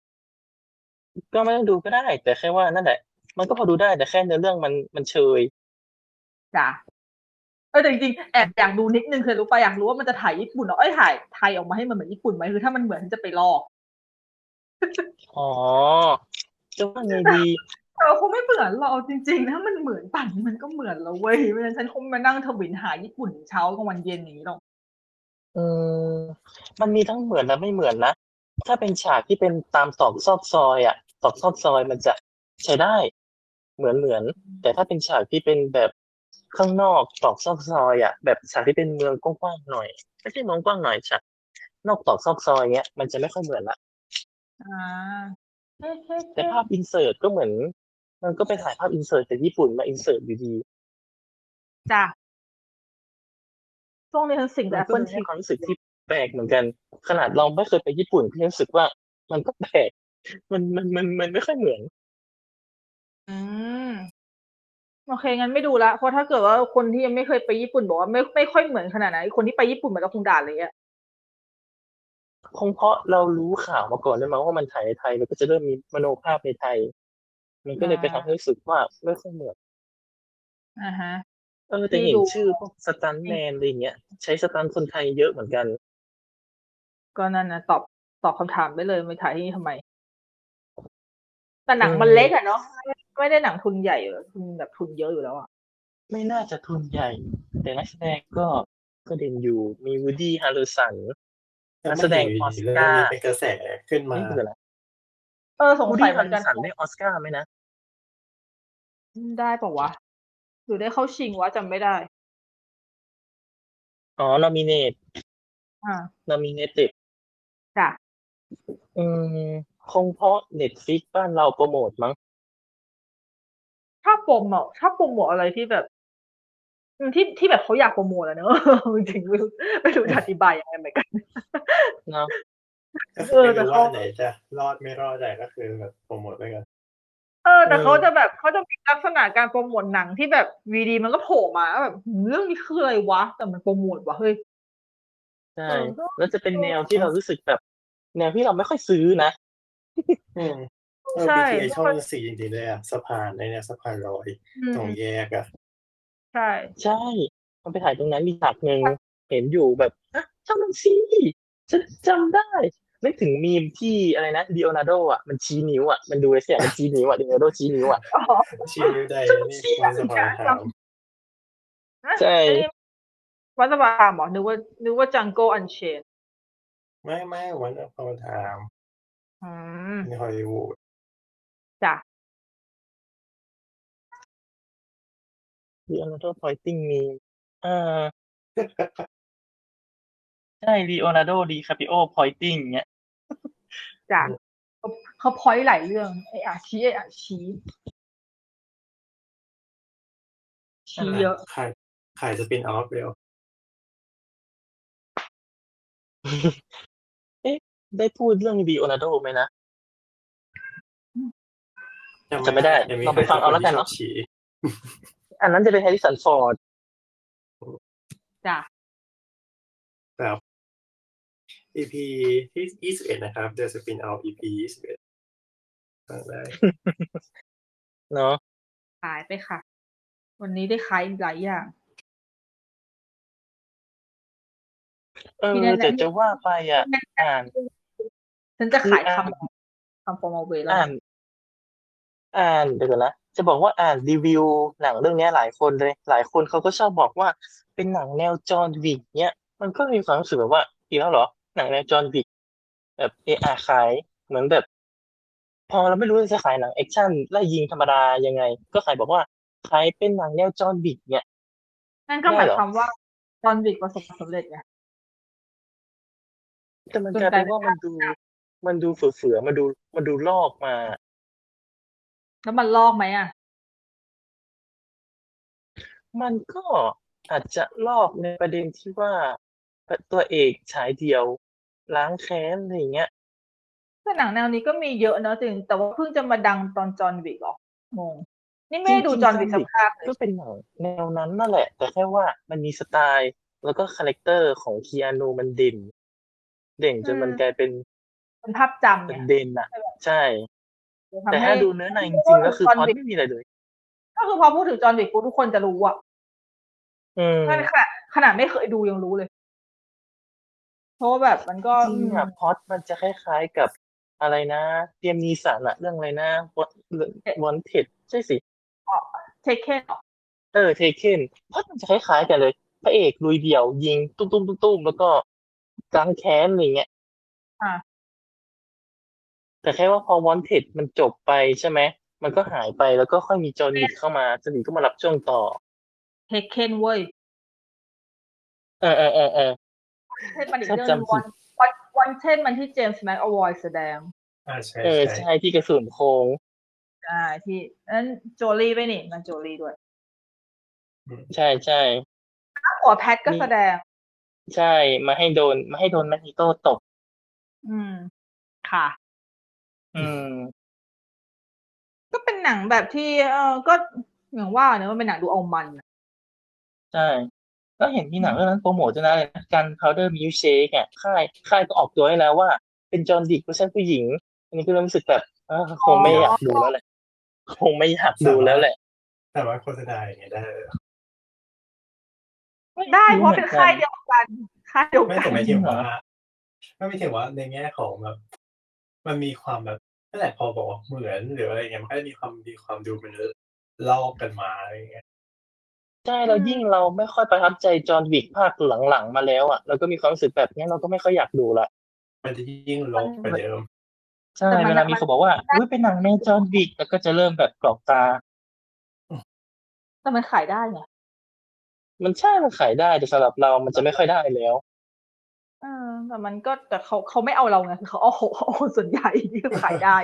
ก็ไม่ต้องดูก็ได้ แต่แค่ว่านั่นแหละ มันก็พอดูได้แต่แค่เนื้อเรื่องมันมันเชยจ้ะเออแต่จริงๆแอบอยากดูนิดนึงเคยรู้ป่ะอยากรู้ว่ามันจะถ่ายญี่ปุ่นเหรอเอ้ยถ่ายไทยออกมาให้มันเหมือนญี่ปุ่นไหมคือถ้ามันเหมือนฉันจะไปลอกอ๋อจะว่าไงดีแต่ว่าคงไม่เหมือนหรอกเอาจริง ๆ ถ้ามันเหมือนปั่นมันก็เหมือนแล้วเว้ยไม่งั้นฉันคงมานั่งทวินหาญี่ปุ่นเช้ากลางวันเย็นอย่างนี้หรอกเออมันมีทั้งเหมือนและไม่เหมือนนะ ถ้าเป็นฉากที่เป็นตามตอกซอกซอยอะตอกซอกซอยมันจะใช้ได้ เหมือนเหมือน แต่ถ้าเป็นฉากที่เป็นแบบข้างนอกตอกซอกซอยอะ แบบฉากที่เป็นเมืองกว้างๆหน่อย ไม่ใช่เมืองกว้างหน่อยฉากนอกตอกซอกซอยเงี้ยมันจะไม่ค่อยเหมือนละอ่าเฮ้เฮ้แต่เฮ้ภาพอินเสิร์ตก็เหมือน มันก็ไปถ่ายภาพอินเสิร์ตจากญี่ปุ่นมาอินเสิร์ตอยู่ดี จ้ะ ช่วงนี้ฉันสิ่งมัแต่นก็เปิลเป็นทีความรู้สึกที่แปลกเหมือนกัน ขนาดเราไม่เคยไปญี่ปุ่นก็ยังรู้สึกว่า มันก็แปลกมันมันมันมันไม่ค่อยเหมือน อืมโอเคงั้นไม่ดูละเพราะถ้าเกิดว่าคนที่ยังไม่เคยไปญี่ปุ่นบอกว่าไม่ไม่ค่อยเหมือนขนาดนั้นคนที่ไปญี่ปุ่นมันก็คงด่าเลยอะคงเพราะเรารู้ข่าวมาก่อนด้วยมั้งว่ามันถ่ายในไทยมันก็จะเริ่มมีมโนภาพในไทย มันก็เลยไปทำให้รู้สึกว่าไม่ค่อยเหมือนอ่าฮะ เออแต่ที่เห็นดูชื่อพวกสตันท์แมนอะไรเงี้ย ใช้สตันท์คนไทยเยอะเหมือนกัน ก็นั่นนะตอบตอบคำถามได้เลยไม่ถ่ายที่นี่ทำไมแต่หนังมันอืมเล็กอะเนาะไม่ไม่ได้หนังทุนใหญ่หรอกทุนแบบทุนเยอะอยู่แล้วอะไม่น่าจะทุนใหญ่ แต่นักแสดงก็ก็เด่นอยู่มีวูดดี้ฮาร์เรสันนักแสดงล้วออมันสอยู่ดีๆการ์เรื่องนี้เป็นกระแสขึ้นมานี่คืออะไรเออสงวูดสัดี้ยเหฮามือนร์เรกันสันได้ออสการ์ไหมนะ ได้ปะวะ หรือได้เข้าชิงวะจำไม่ได้ อ๋อนอมิเนตอ่านอมิเนติจ้ะอืมคงเพราะเน็ตฟิกบ้านเราโปรโมทมั้งถ้าโปรโมทถ้าโปรโมทอะไรที่แบบอืมที่ที่แบบเขาอยากโปรโมทอะเนอะจริงๆไม่รู้ไม่รู้จะอธิบายยังไงเหมือนกันเนาะก็เอคืออไม่แต่รู้เขาว่าไหนจะรอดไม่รอดแต่ก็คือแบบโปรโมทไปก่อน เออ แต่เออเขาจะแบบเขาจะมีลักษณะการโปรโมทหนังที่แบบวีดีมันก็โผล่มาแบบหืมเรื่องนี้คืออะไรวะ แต่มันโปรโมทวะเฮ้ยใช่เออก็แล้วจะเป็นแนวที่เรารู้สึกแบบ แนวที่เราไม่ค่อยซื้อนะอืมเออใช่ BTS ช่องสี่จริงๆเลยอะสะพานในเนี่ยสะพานลอยอืมตรงแยกอะใช่ ใช่มันไปถ่ายตรงนั้นมีฉากหนึ่งเห็นอยู่แบบอะจำมันสิฉันจำได้ นึกถึงมีมที่อะไรนะลีโอนาร์โดอะมันชี้นิ้วอะมันดูไอ้เสียมันชี้นิ้วอะลีโอนาร์โดชี้นิ้วอะอ๋อชี้นิ้วใดนี่ชี้วันสนิ้วปอยถามใช่วัดสะพานเหรอนึกว่านึกว่าจังโกอันเชนไม่ไม่วัน spoil ถามอืมในฮอลลีวูดจ้ะ Leonardo pointing มีอ่าใช่ Leonardo DiCaprio pointing เงี้ยจ้ะเขาเขา point หลายเรื่องไอ้อะชี้ไอ้อะชี้ชี้เยอะขายขาย spin off เราได้พูดเรื่อง Leonardo ไหมนะจำไม่ได้ยังมีเราไปฟังเอาแล้วกันใครเนอะชอบชี้อันนั้นจะเป็น Harrison Ford จ้ะ EP ที่ยี่สิบเอ็ดนะครับ The Spin Off EP ยี่สิบเอ็ดฟังได้เนาะขายไปค่ะ วันนี้ได้ขายอีกหลายอย่าง เออมีแนะนำแต่จะว่าไปอะ อ่าน ฉันจะขายคืออ่านคำคำฟอร์มเวแล้วอ่าน อ่านเดี๋ยวก่อนนะจะบอกว่าอ่านรีวิวหนังเรื่องเนี้ยหลายคนเลย หลายคนเขาก็ชอบบอกว่าเป็นหนังแนวจอห์นวิกเนี้ย มันก็มีความรู้สึกแบบว่าอีกแล้วเหรอ หนังแนวจอห์นวิกแบบเออาขายเหมือนแบบ พอเราไม่รู้จะขายหนัง action ไล่ยิงธรรมดายังไง ก็ขายบอกว่าขายเป็นหนังแนว John Wick เนี่ยนั่นก็หมายได้เหรอความว่า John Wick ประสบความสำเร็จไงแต่มันจนกลายกลาเป็ยนเป็นว่ามันดู มันดูเฝือๆมันดูมันดูลอกมา แล้วมันลอกไหมอะ มันก็อาจจะลอกในประเด็นที่ว่าตัวเอกฉายเดี่ยว ล้างแค้นอะไรอย่างเงี้ยแต่หนังแนวนี้ก็มีเยอะเนอะจริง แต่ว่าเพิ่งจะมาดังตอน John Wick เหรองงนี่ไม่ได้ดูจริงๆจอห์นวิก John สั Wick กภาคเลยก็เป็นหนังแนวนั้นนั่นแหละ แต่แค่ว่ามันมีสไตล์ แล้วก็ character ของคีอานูมันเด่นเด่นจนมันกลายเป็นเป็นภาพจำไงเด่นอะใช่ทำแต่ให้ถ้าดูเนื้อในจริงๆก็คือพล็อตไม่มีอะไรเลย ก็คือพอพูดถึง John Wick ปุ๊บทุกคนจะรู้อะอืมขนาดขนาดไม่เคยดูยังรู้เลย เพราะว่าแบบมันก็จริงๆอะพล็อตมันจะคล้ายๆกับอะไรนะ Liam Neeson อะเรื่องอะไรนะ Wanted ใช่สิ Taken หรอเออ Taken พล็อตมันจะคล้ายๆกันเลย พระเอกลุยเดี่ยวยิงตุ้มตุ้มตุ้มตุ้มแล้วก็ล้างแค้นอะไรเงี้ยอ่าแต่แค่ว่าพอ Wanted มันจบไปใช่ไหมมันก็หายไปแล้วก็ค่อยมีจอห์นวิกเข้ามาจอห์นวิกก็มารับช่วงต่อเทคเคนเว้ยเออเออเออเออ เทคมันอีกถ้าเรื่องหนึงจำผิวันดวันวันเทนมันที่เจมส์แม็กอวอยแสดงอ่าใช่เออใช่ใช่ที่กระสุนโค้งอ่าที่นั้นโจลี่ไปนี่มันโจลี่ด้วย ใช่ใช่หัวแพทก็แสดง ใช่มาให้โดน มาให้โดนแมกนิโตตบอืม ค่ะ อืม ก็เป็นหนังแบบที่ เออก็อย่างว่าเนอะมันเป็นหนังดูเอามันอะใช่ ก็เห็นมีหนังเรื่องนั้นโปรโมทด้วยนะเลยนะกัน powder milk shake อะค่ายค่ายก็ออกตัวให้แล้วว่า เป็น John Wick เวอร์ชันผู้หญิง อันนี้ก็เริ่มรู้สึกแบบเออคงไม่อยากดูแล้วแหละคงไม่อยากดูแล้วแหละ แต่ว่าโฆษณาอย่างเงี้ยได้เลยได้เพราะเป็นค่ายเดียวกันค่ายเดียวไม่กัแต่นไม่ถึงว่าไม่ไม่ถึงว่าในแง่ของแบบ มันมีความแบบนั่นแหละพอบอกว่าเหมือนหรืออะไรเงี้ยมันก็จะมีความมีความดูมันลอกกันมาอะไรเงี้ย ใช่แล้วยิ่งเราไม่ค่อยประทับใจจอห์นวิกภาคหลัง ๆ มาแล้วอะเราก็มีความรู้สึกแบบนี้เราก็ไม่ค่อยอยากดูละมันจะยิ่งลบกว่าเดิม ใช่เวลา มีคนบอกว่าอุ้ยเป็นหนังในจอห์นวิกแล้วก็จะเริ่มแบบกรอกตาแต่มันขายได้ไง มัน ใช่ มันขายได้ แต่สำหรับเรามันจะไม่ค่อยได้แล้ว เออ แต่มันก็ แต่เขา เขาไม่เอาเราไง คือเขาเอาเอาคนส่วนใหญ่ที่ขายได้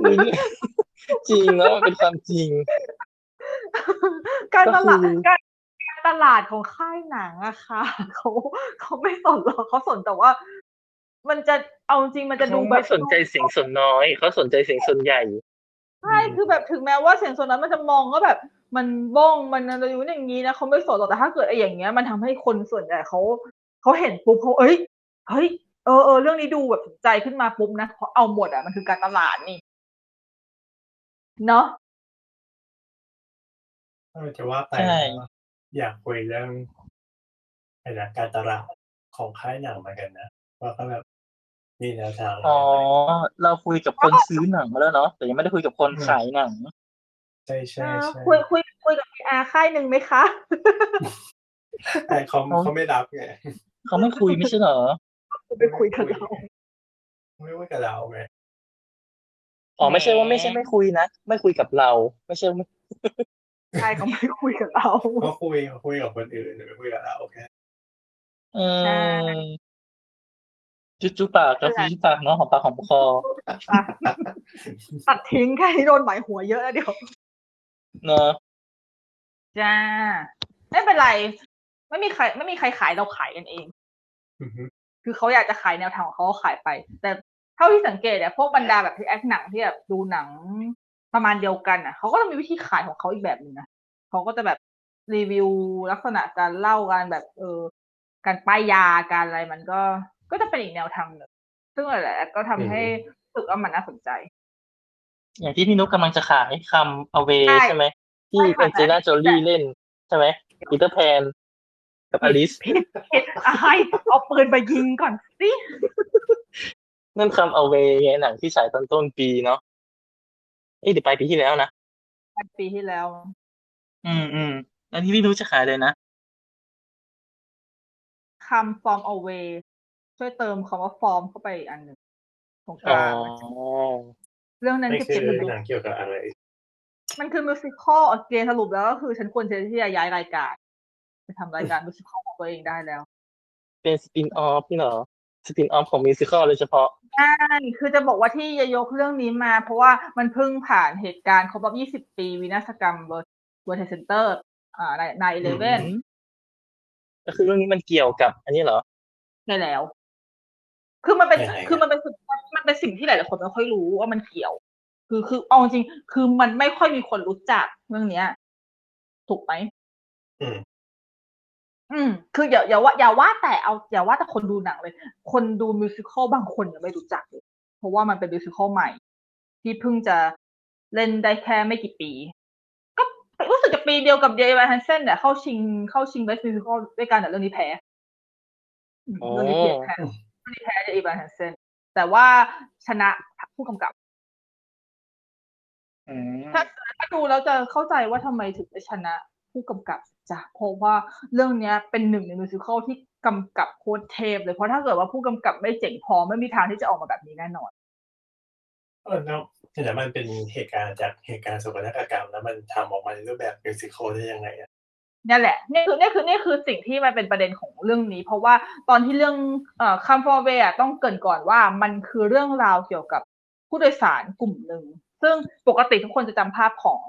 อุ๊ยจริงแล้วมันเป็นความจริง การตลาดก็คือการการตลาดของค่ายหนังอะค่ะเขาเขาไม่สนหรอกเขาสนแต่ว่า มันจะเอาจริงมันจะดูเขาแบไม่บสนใจเสียงส่วนน้อยเขาสนใจเสียงส่วนใหญ่ใช่คือแบบถึงแม้ว่าเสียงส่วนนั้นมันจะมองว่าแบบมันบ้องมันอะไรอยู่อย่างนี้นะเขาไม่สนหรอกแต่ถ้าเกิดไอ้อย่างเงี้ย มันทำให้คนส่วนใหญ่เขาเขาเห็นปุ๊บเขาเอ้ยเฮ้ยเออเออเรื่องนี้ดูแบบสนใจขึ้นมาปุ๊บนะเพราะเอาหมดอะมันคือการตลาดนี่เนาะ เออจะว่าไปใช่ อยากคุยเรื่องอะไรนะการตลาดของค่ายหนังเหมือนกันนะว่าเขาแบบมีแนวทางอ๋อ เราคุยกับคนซื้อหนังมาแล้วเนาะแต่ยังไม่ได้คุยกับคนขายหนัง ใช่ใช่อ่าใช่คุยคุยคุยกับพีอาค่ายหนึ่งไหมคะ แต่เขาเขาไม่รับไงเขาไม่คุยไม่ใช่เหรอไปคุยกับเราไม่ว่ากับเราไงอ๋อไม่ใช่ว่าไม่ใช่ไม่คุยนะไม่คุยกับเรา ไม่ใช่ว่าไม่ ใช่เขาไม่คุยกับเราเขาคุยเขาคุยกับคนอื่นไม่คุยกับเราแค่เออจุ๊จุ๊ปากกับจุ๊ปากเนาะหอมปากหอมคออะตัดทิ้งแค่นี้โดนหมายหัวเยอะแล้วเดี๋ยวเนาะจ้าไม่เป็นไร ไม่มีใคร ไม่มีใครขายเราขายกันเองอือฮึคือเขาอยากจะขายแนวทางของเขาก็ขายไป แต่เท่าที่สังเกตเนี่ยพวกบรรดาแบบที่แอคหนังที่แบบดูหนัง ประมาณเดียวกันอะเขาก็จะมีวิธีขายของเขาอีกแบบหนึ่งนะเขาก็จะแบบรีวิวลักษณะการเล่าการแบบ เออ การป้ายยาการอะไรมันก็ก็จะเป็นอีกแนวทางหนึ่งซึ่งหลายๆก็ทำให้รู้สึกว่ามันน่าสนใจ อย่างที่พี่นุ๊กกำลังจะขายคำเอาเวใช่ใช่ไหมที่ใช่ค่ะเป็นเจน่าโจลี่เล่นใช่ไหมปีเตอร์แพนกับอลิสผิดผิดอะไรเอาปืนไปยิงก่อนสินั่นคำเอาเวไงหนังที่ฉายตอนต้นปีเนาะ เอ้ยเดี๋ยวปลายปีที่แล้วนะปีที่แล้ว อืมอืมอันที่พี่นุ๊กจะขายเลยนะ คำ from away ช่วยเติมคำว่า form เข้าไปอีกอันหนึ่งตรงกอ๋อลางเรื่องนั้นนี่คือคืเจ็อบมันหนังเกี่ยวกับอะไร มันคือมิวสิควลเกมสรุปแล้วก็คือฉันควรจะที่จะย้ายรายการไปทำรายการมิวสิควลของตัวเองได้แล้ว เป็นสปินออฟพี่เหรอ สปินออฟของมิวสิคอลเลยเฉพาะใช่คือจะบอกว่าที่จะยกเรื่องนี้มา เพราะว่ามันเพิ่งผ่านเหตุการณ์ครบรอบ 20 ปีวินาศกรรมเวิร์ World Trade Center อ่าใน nine elevenก็คือเรื่องนี้มันเกี่ยวกับ อันนี้เหรอได้แล้ว คือมันเป็นยังไงอะคือมันเป็นสิ่งมันเป็นสิ่งที่หลายๆคนไม่ค่อยรู้ว่ามันเกี่ยว คือคือเอาจริงคือมันไม่ค่อยมีคนรู้จักเรื่องเนี้ย ถูกไหม อืมอืมคืออย่าอย่าว่าอย่าว่าแต่เอาอย่าว่าแต่คนดูหนังเลย คนดู musical บางคนยังไม่รู้จักเลยเพราะว่ามันเป็น musical ใหม่ ที่เพิ่งจะเล่นได้แค่ไม่กี่ปี ก็รู้สึกจะปีเดียวกับ Dear Evan Hansen เนี่ยเข้าชิงเข้าชิง Best Musical ด้วยกันแต่เรื่องนี้แพ้อืมอ๋อเรื่องนี้แพ้เรื่องนี้แพ้ Dear Evan Hansen แต่ว่าชนะผู้กำกับอืมถ้าถ้าดูแล้วจะเข้าใจว่าทำไมถึงได้ชนะผู้กำกับ จ้ะเพราะว่าเรื่องเนี้ยเป็นหนึ่งใน musical ที่กำกับโคตรเทพเลยเพราะถ้าเกิดว่าผู้กำกับไม่เจ๋งพอไม่มีทางที่จะออกมาแบบนี้แน่นอนเออแล้วแต่มันเป็นเหตุการณ์จากเหตุการณ์โศกนาฏกรรมแล้วมันทำออกมาในรูปแบบ musical ได้ยังไงอะนี่แหละนี่คือนี่คือนี่คือสิ่งที่มันเป็นประเด็นของเรื่องนี้ เพราะว่าตอนที่เรื่องเอ่อ Come From Away ต้องเกริ่นก่อนว่ามันคือเรื่องราวเกี่ยวกับผู้โดยสารกลุ่มหนึ่ง ซึ่งปกติทุกคนจะจำภาพของ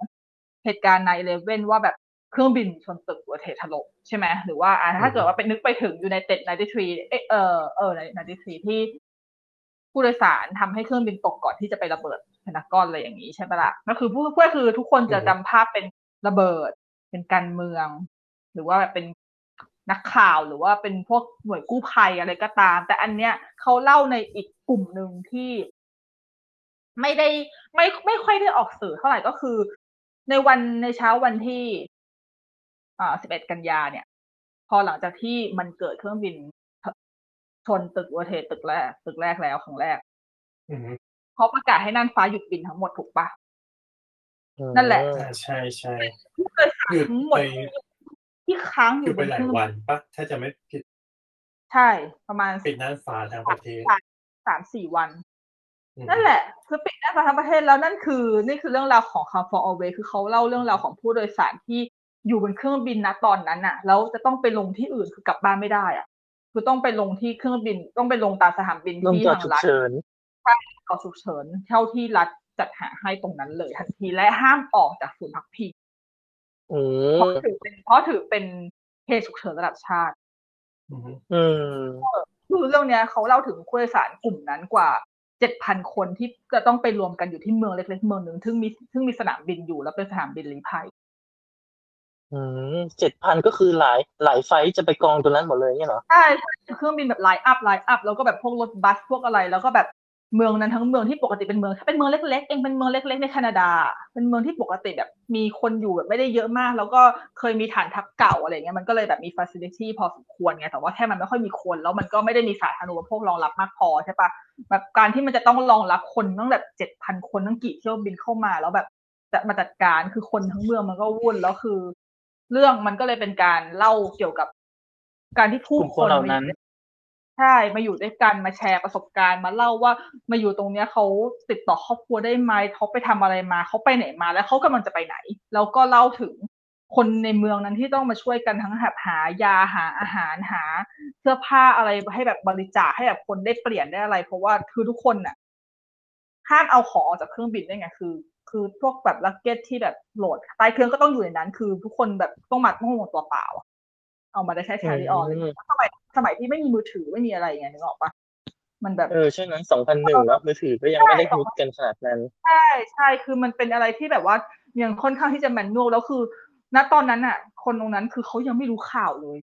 เหตุการณ์ในเลเว่นว่าแบบ เครื่องบินชนตึกหัวเทถล่มใช่ไหมหรือว่าอะถ้าเกิดว่าเป็นนึกไปถึงอยู่ในเต็ดในที่ทรีเออเออเออในที่ทรีที่ผู้โดยสารทำให้เครื่องบินตกก่อนที่จะไประเบิดพารากอนอะไรอย่างนี้ใช่ปะล่ะก็คือผู้ก็คือทุกคนจะจำภาพเป็นระเบิด เป็นการเมือง หรือว่าแบบเป็นนักข่าวหรือว่าเป็นพวกหน่วยกู้ภัยอะไรก็ตาม แต่อันเนี้ยเขาเล่าในอีกกลุ่มหนึ่งที่ ไม่ได้ไม่ไม่ค่อยได้ออกสื่อเท่าไหร่ก็คือ ในวันในเช้าวันที่ อ่า11 กันยาเนี่ย พอหลังจากที่มันเกิดเครื่องบินชนตึกวอเทตึกแรก ตึกแรกแล้วครั้งแรกอืมเขาประกาศให้น่านฟ้าหยุดบินทั้งหมดถูกปะนั่นแหละอ่าใช่ใช่ผู้โดยสารหยุดทั้งหมดไปที่ค้างอหยุดยู่ไปบนหลาเคยรื่องวันปะถ้าจะไม่ผิด ใช่ประมาณปิดน่านฟ้าทั้งประเทศสามสี่วันอืมนั่นแหละ คือปิดได้มาทั้งประเทศแล้วนั่นคือ นี่คือเรื่องราวของ Come for Away คือเขาเล่าเรื่องราวของผู้โดยสารที่ อยู่บนเครื่องบินนะตอนนั้นน่ะแล้วจะต้องไปลงที่อื่นคือกลับบ้านไม่ได้อะคือต้องไปลงที่เครื่องบินต้องไปลงตามสถานบินลงที่จอดทางฉุกรัฐเฉินขอฉุกเฉินเท่าที่รัฐจัดหาให้ตรงนั้นเลยทันทีและห้ามออกจากศูนย์พักพิงอืเพราะมถือเป็นเพราะถือเป็นเหตุฉุกเฉินระดับชาติอืมอืมคือเรื่องเนี้ยเขาเล่าถึงผู้โดยสารกลุ่มนั้นกว่าเจ็ดพันคนที่จะต้องไปรวมกันอยู่ที่เมืองเล็กๆเมืองหนึ่งซึ่งมีซึ่งมีสนามบินอยู่แล้วเป็นสนามบินลี้ภัย อืมเจ็ดพันก็คือหลายหลาย flight จะไปกองตรงนั้นหมดเลยเนี่ยเหรอ ใช่ใช่เครื่องบินแบบ line up line up แล้วก็แบบพวกรถบัสพวกอะไร แล้วก็แบบเมืองนั้นทั้งเมืองที่ปกติเป็นเมือง ถ้าเป็นเมืองเล็กๆเองเป็นเมืองเล็ก ๆ ในแคนาดา เป็นเมืองที่ปกติแบบมีคนอยู่แบบไม่ได้เยอะมาก แล้วก็เคยมีฐานทัพเก่าอะไรเงี้ยมันก็เลยแบบมี facility พอสมควรไงแต่ว่าแค่มันไม่ค่อยมีคนแล้วมันก็ไม่ได้มีสาธารณูปโภครองรับมากพอใช่ปะแบบการที่มันจะต้องรองรับคนตั้งแบบเจ็ดพันคนตั้งกี่เที่ยวบินเข้ามาแล้วแบบจะมาจัดการคือคนทั้งเมืองมันก็วุ่นแล้วคือ เรื่องมันก็เลยเป็นการเล่าเกี่ยวกับการที่ผู้กลุ่มคคนนเหล่านั้นใช่มาอยู่ด้วยกันมาแชร์ประสบการณ์ มาเล่าว่ามาอยู่ตรงเนี้ยเขาติดต่อครอบครัวได้ไหมเขาไปทำอะไรมาเขาไปไหนมา แล้วเขากำลังจะไปไหน แล้วก็เล่าถึงคนในเมืองนั้นที่ต้องมาช่วยกันทั้งแบบหายาหาอาหารหา เสื้อผ้าอะไรให้แบบบริจาคให้แบบคนได้เปลี่ยนได้อะไร เพราะว่าคือทุกคนน่ะห้ามเอาของออกจากเครื่องบินได้ไงคือ คือพวกแบบลักเก็ตที่แบบโหลดใต้เครื่องก็ต้องอยู่ในนั้น คือทุกคนแบบต้องมาต้องหมดตัวเปล่าอะเอามาได้แค่แคริออนเลยอืมสมัยสมัยที่ไม่มีมือถือไม่มีอะไรไงนึกออกปะมันแบบเออช่วงนั้นสองพันหนึ่งแล้วมือถือก็ยังไม่ได้ฮิตกันขนาดนั้น ใช่ใช่คือมันเป็นอะไรที่แบบว่ายังค่อนข้างที่จะแมนนวลแล้วคือ ณตอนนั้นอะ คนตรงนั้นคือเขายังไม่รู้ข่าวเลย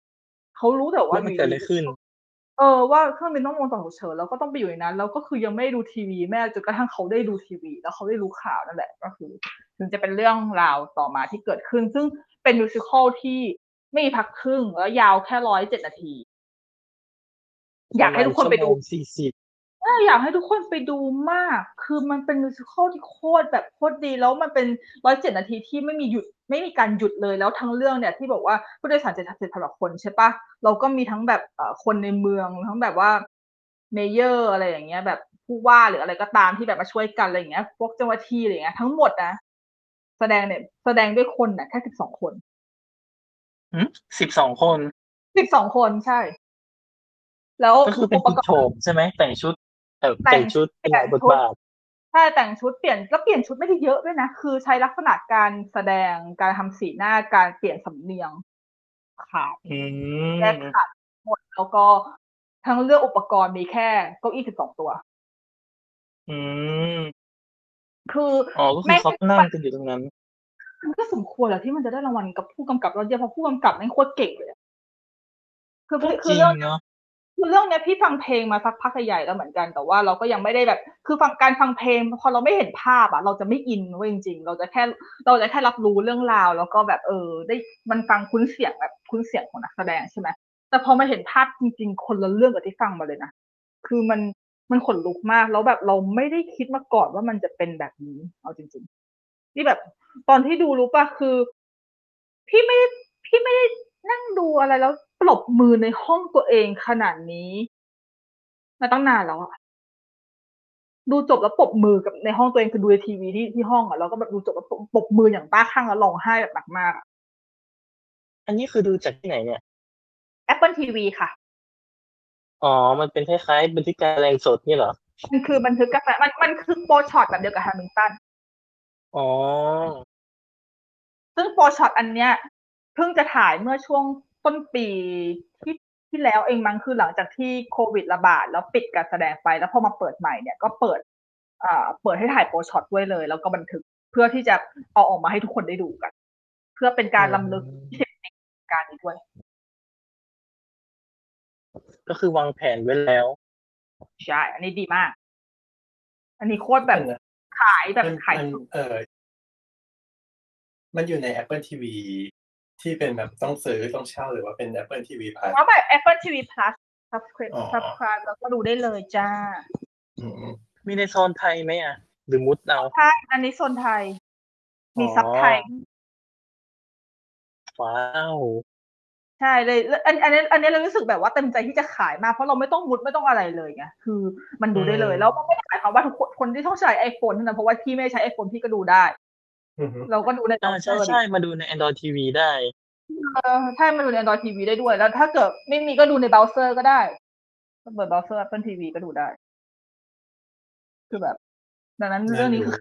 เขารู้แต่ว่าว่ามันเกิดอะไรขึ้น เออ ว่าเครื่องบินต้องลงจอดฉุกเฉินแล้วก็ต้องไปอยู่ในนั้น แล้วก็คือยังไม่ได้ดูทีวีแม่จนกระทั่งเขาได้ดูทีวี แล้วเขาได้รู้ข่าวนั่นแหละก็คือ ถึงจะเป็นเรื่องราวต่อมาที่เกิดขึ้น ซึ่งเป็น musical ที่ไม่มีพักครึ่งแล้วยาวแค่ร้อยเจ็ดนาที อยากให้ทุกคนไปดูสี่สิบ อยากให้ทุกคนไปดูมาก คือมันเป็น musical ที่โคตรแบบโคตรดี แล้วมันเป็นร้อยเจ็ดนาทีที่ไม่มีหยุดไม่มีการหยุดเลยแล้วทั้งเรื่องเนี่ยที่บอกว่าผู้โดยสารเจ็ดเจ็ดพันกว่าคนใช่ปะเราก็มีทั้งแบบเอ่อคนในเมืองทั้งแบบว่า mayor อะไรอย่างเงี้ย แบบผู้ว่าหรืออะไรก็ตามที่แบบมาช่วยกันอะไรอย่างเงี้ย พวกเจ้าหน้าที่อะไรอย่างเงี้ยทั้งหมดนะแสดงเนี่ยแสดงด้วยคนน่ะแค่สิบสองคนสิบสองคนสิบสองคนใช่ แล้วก็คือเป็นอุปติดกรณ์โฉมใช่ไหมแต่งชุดเออ แต่งแต่งชุดเป็นหลายบทบาทใช่แต่งชุดเปลี่ยนแล้วเปลี่ยนชุดไม่ได้เยอะด้วยนะ คือใช้ลักษณะการแสดงการทำสีหน้าการเปลี่ยนสำเนียงขาดอืแยกมขาดหมดแล้วก็ทั้งเรื่องอุปกรณ์มีแค่เก้าอี้สิบสองตัว อืมคืออ๋อก็คือเขานั่งกันอยู่ตรงนั้นมันก็สมควรแหละที่มันจะได้รางวัลกับผู้กำกับยอดเยี่ยมเพราะผู้กำกับแม่งโคตรเก่งเลยอะคือจคือริงเรื่องเนาะ คือเรื่องเนี้ยพี่ฟังเพลงมาสักพักใหญ่แล้วเหมือนกัน แต่ว่าเราก็ยังไม่ได้แบบ คือฟังการฟังเพลงพอเราไม่เห็นภาพอะเราจะไม่อินเว้ยจริง ๆ เราจะแค่เราจะแค่รับรู้เรื่องราว แล้วก็แบบเออ ได้มันฟังคุ้นเสียงแบบคุ้นเสียงของนักแสดงใช่ไหมแต่พอมาเห็นภาพจริง ๆ คนละเรื่องกับที่ฟังมาเลยนะคือมันมันขนลุกมากแล้วแบบเราไม่ได้คิดมาก่อนว่ามันจะเป็นแบบนี้ เอาจริงๆนี่แบบตอนที่ดูรู้ป่ะคือ พี่ไม่ได้พี่ไม่ได้นั่งดูอะไรแล้ว ปรบมือในห้องตัวเองขนาดนี้ มาตั้งนานแล้วอะดูจบแล้วปรบมือกับในห้องตัวเองคือดูในทีวีที่ที่ห้องอะแล้วก็แบบดูจบแล้วปรบปรบมืออย่างบ้าคลั่งแล้วร้องไห้แบบหนักมากอะอันนี้คือดูจากที่ไหนเนี่ย Apple TV ค่ะ อ๋อ มันเป็นคล้ายๆบันทึกการแสดงสดนี่เหรอ มันคือบันทึกการแสดงมันมันคือ pro-shot แบบเดียวกับ Hamilton อ๋อ ซึ่ง pro-shot อันเนี้ยเพิ่งจะถ่ายเมื่อช่วง ต้นปีที่ที่แล้วเองมั้งคือหลังจากที่โควิดระบาด แล้วปิดการแสดงไปแล้วพอมาเปิดใหม่เนี่ยก็เปิดอ่าเปิดให้ถ่าย pro-shot ด้วยเลย แล้วก็บันทึกเพื่อที่จะเอาออกมาให้ทุกคนได้ดูกัน เพื่อเป็นการลำลึกที่สิบปีการนี้ด้วย ก็คือวางแผนไว้แล้วใช่อันนี้ดีมาก อันนี้โคตรแบบมันขายแบบมันขายมันเออ มันอยู่ใน Apple TV ที่เป็นแบบต้องซื้อต้องเช่าหรือว่าเป็น Apple TV Plus ว่าแบบ Apple TV Plus subscribe อ๋อ subscribe แล้วก็ดูได้เลยจ้าอืมมีในโซนไทยไหมอะ หรือมุดเอาใช่อันนี้โซนไทย มีอ๋อซับไทย ว้าวใช่เลยแล้วอันอันนี้อันนี้เรารู้สึกแบบว่าเต็มใจที่จะขายมากเพราะเราไม่ต้องมุดไม่ต้องอะไรเลยไงคือมันดูได้เลยอืมแล้วมันไม่ได้หมายความว่าทุกคนคนที่ต้องใช้ iPhone เท่านั้นเพราะว่าพี่ไม่ได้ใช้ iPhone พี่ก็ดูได้อืม เราก็ดูในอ่าเบใช่ราว์เซอร์ใช่ใช่มาดูใน Android TV ได้ เออใช่มาดูใน Android TV ได้ด้วย แล้วถ้าเกิดไม่มีก็ดูในเบราว์เซอร์ก็ได้ก็เปิดเบราว์เซอร์ Apple TV ก็ดูได้ คือแบบ ดังนั้นเรื่องนี้คือ